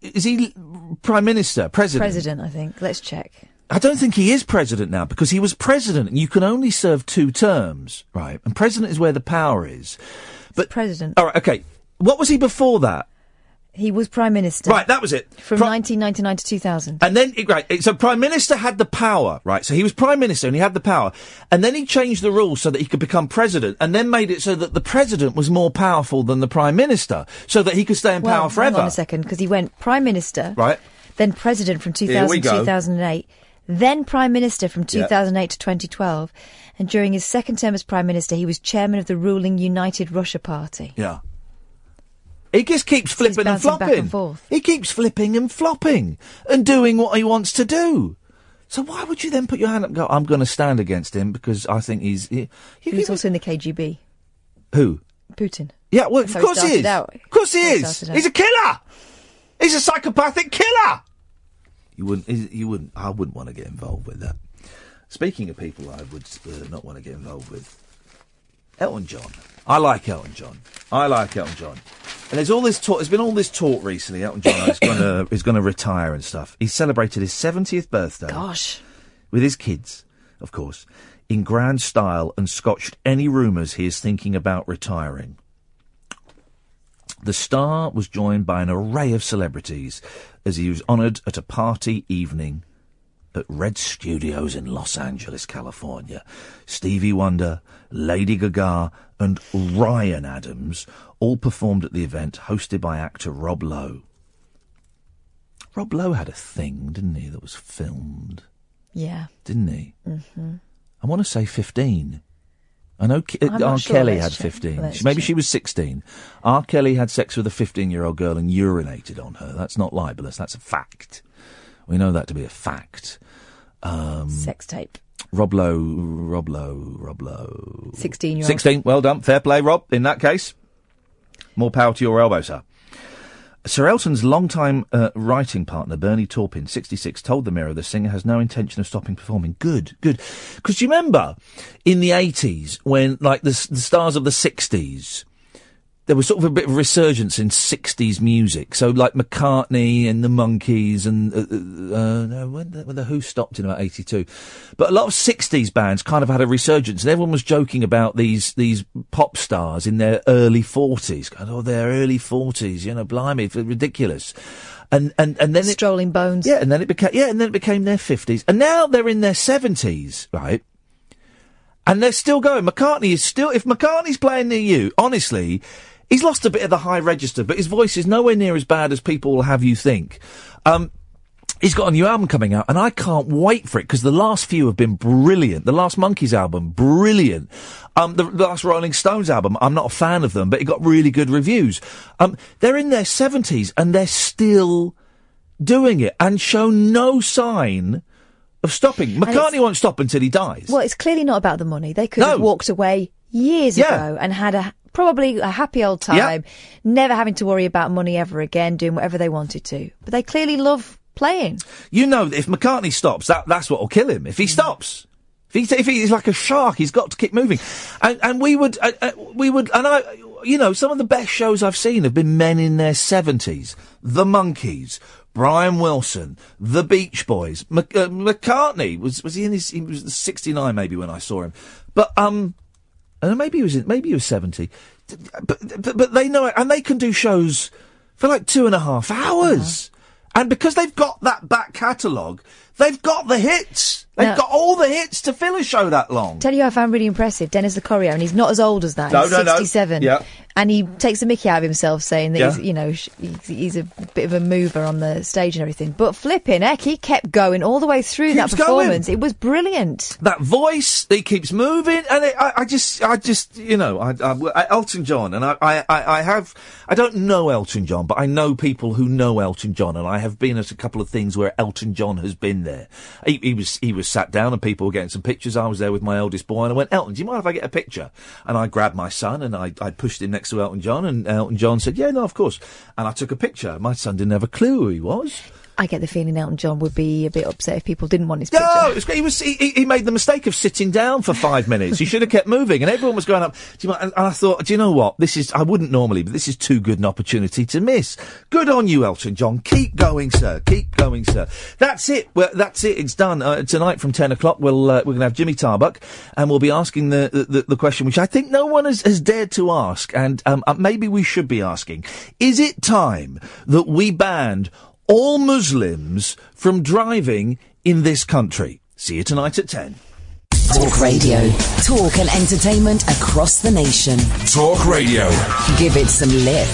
is he prime minister, president? President, I think. Let's check. I don't think he is president now because he was president and you can only serve two terms, right? And president is where the power is. But president. All right, okay. What was he before that? He was prime minister. Right, that was it. From 1999 to 2000. And then, right, so Prime Minister had the power, right? So he was Prime Minister and he had the power. And then he changed the rules so that he could become President and then made it so that the President was more powerful than the Prime Minister so that he could stay in well, power forever. Hang on a second, because he went prime minister, Right? then president from Here 2000 to 2008, then prime minister from Yeah. 2008 to 2012, and during his second term as prime minister, he was chairman of the ruling United Russia Party. Yeah. He just keeps flipping and bouncing back flopping. and forth. He keeps flipping and flopping and doing what he wants to do. So why would you then put your hand up and go, I'm going to stand against him because I think he's... He, He was also in the KGB. who? Putin. Yeah, well, That's of how course he started is. out. Of course he That's how is. started out. He's a killer. He's a psychopathic killer. You wouldn't. You wouldn't. I wouldn't want to get involved with that. Speaking of people, I would uh, not want to get involved with. Elton John. I like Elton John. I like Elton John. And there's all this talk. There's been all this talk recently. Elton John is going to is going to retire and stuff. He celebrated his 70th birthday. Gosh. With his kids, of course, in grand style, and scotched any rumours he is thinking about retiring. The star was joined by an array of celebrities as he was honoured at a party evening at Red Studios in Los Angeles, California. Stevie Wonder, Lady Gaga, and Ryan Adams all performed at the event hosted by actor Rob Lowe. Rob Lowe had a thing, didn't he, that was filmed, Yeah. didn't he? hmm I want to say 15. I know Ke- R. sure. Kelly had 15. Let's Maybe check. she was 16. R. Kelly had sex with a 15 year old girl and urinated on her. That's not libelous. That's a fact. We know that to be a fact. Um, Sex tape. Rob Lowe, Rob Lowe, Rob Lowe. 16 year old. 16. Well done. Fair play, Rob. In that case, more power to your elbow, sir. Sir Elton's longtime uh, writing partner, Bernie Taupin, 66, told the Mirror the singer has no intention of stopping performing. Good, good. Because you remember in the 80s when, like, the, the stars of the 60s, there was sort of a bit of resurgence in 60s music. So, like McCartney and the Monkees and, uh, uh, uh, no, when the, when the Who stopped in about 82. But a lot of 60s bands kind of had a resurgence and everyone was joking about these, these pop stars in their early 40s. Going, oh, their early 40s, you know, blimey, ridiculous. And, and, and then it, Strolling Bones. yeah, and then it became yeah, and then it became their fifties, and now they're in their seventies, right? And they're still going. McCartney is still. If McCartney's playing near you, honestly, he's lost a bit of the high register, but his voice is nowhere near as bad as people will have you think. Um, He's got a new album coming out, and I can't wait for it because the last few have been brilliant. The last Monkees album, brilliant. Um, the, the last Rolling Stones album, I'm not a fan of them, but it got really good reviews. Um, they're in their seventies and they're still doing it and show no sign of stopping. McCartney won't stop until he dies. Well, it's clearly not about the money. They could No. have walked away years Yeah. ago and had a probably a happy old time, never having to worry about money ever again, doing whatever they wanted to. But they clearly love playing. You know, if McCartney stops, that that's what will kill him. If he stops, if he if he's like a shark, he's got to keep moving. And and we would uh, uh, we would and I, you know, some of the best shows I've seen have been men in their seventies. The Monkees. Brian Wilson, the Beach Boys, Mc, uh, McCartney was was he in his he was sixty nine maybe when I saw him, but um, and maybe he was in, maybe he was seventy, but, but but they know it and they can do shows for like two and a half hours. Uh-huh. And because they've got that back catalogue, they've got the hits. They've Now- got all the hits to fill a show that long. Tell you I found really impressive, Dennis Locorriere, and he's not as old as that. No, he's no, no. 67. Yeah. And he takes a mickey out of himself saying that he's, you know, he's, a bit of a mover on the stage and everything. But flipping heck, he kept going all the way through that Keeps going. performance. It was brilliant. That voice, he keeps moving, and it, I, I just, I just, you know, I, I, Elton John, and I, I I have, I don't know Elton John, but I know people who know Elton John, and I have been at a couple of things where Elton John has been there. He, he was he was sat down and people were getting some pictures. I was there with my eldest boy and I went, Elton, do you mind if I get a picture? And I grabbed my son and I, I pushed him next to Elton John and Elton John said, yeah, no, of course. And I took a picture. My son didn't have a clue who he was. I get the feeling Elton John would be a bit upset if people didn't want his picture. No, it was, he was he, he- made the mistake of sitting down for five minutes. He should have kept moving, and everyone was going up. Do you? And and I thought, do you know what? This is I wouldn't normally, but this is too good an opportunity to miss. Good on you, Elton John. Keep going, sir. Keep going, sir. That's it. Well, that's it. It's done uh, tonight from ten o'clock. We'll uh, we're going to have Jimmy Tarbuck, and we'll be asking the, the the question which I think no one has, has dared to ask, and um, uh, maybe we should be asking: Is it time that we banned all Muslims from driving in this country? See you tonight at 10. Talk Radio. Talk and entertainment across the nation. Talk Radio. Give it some lip.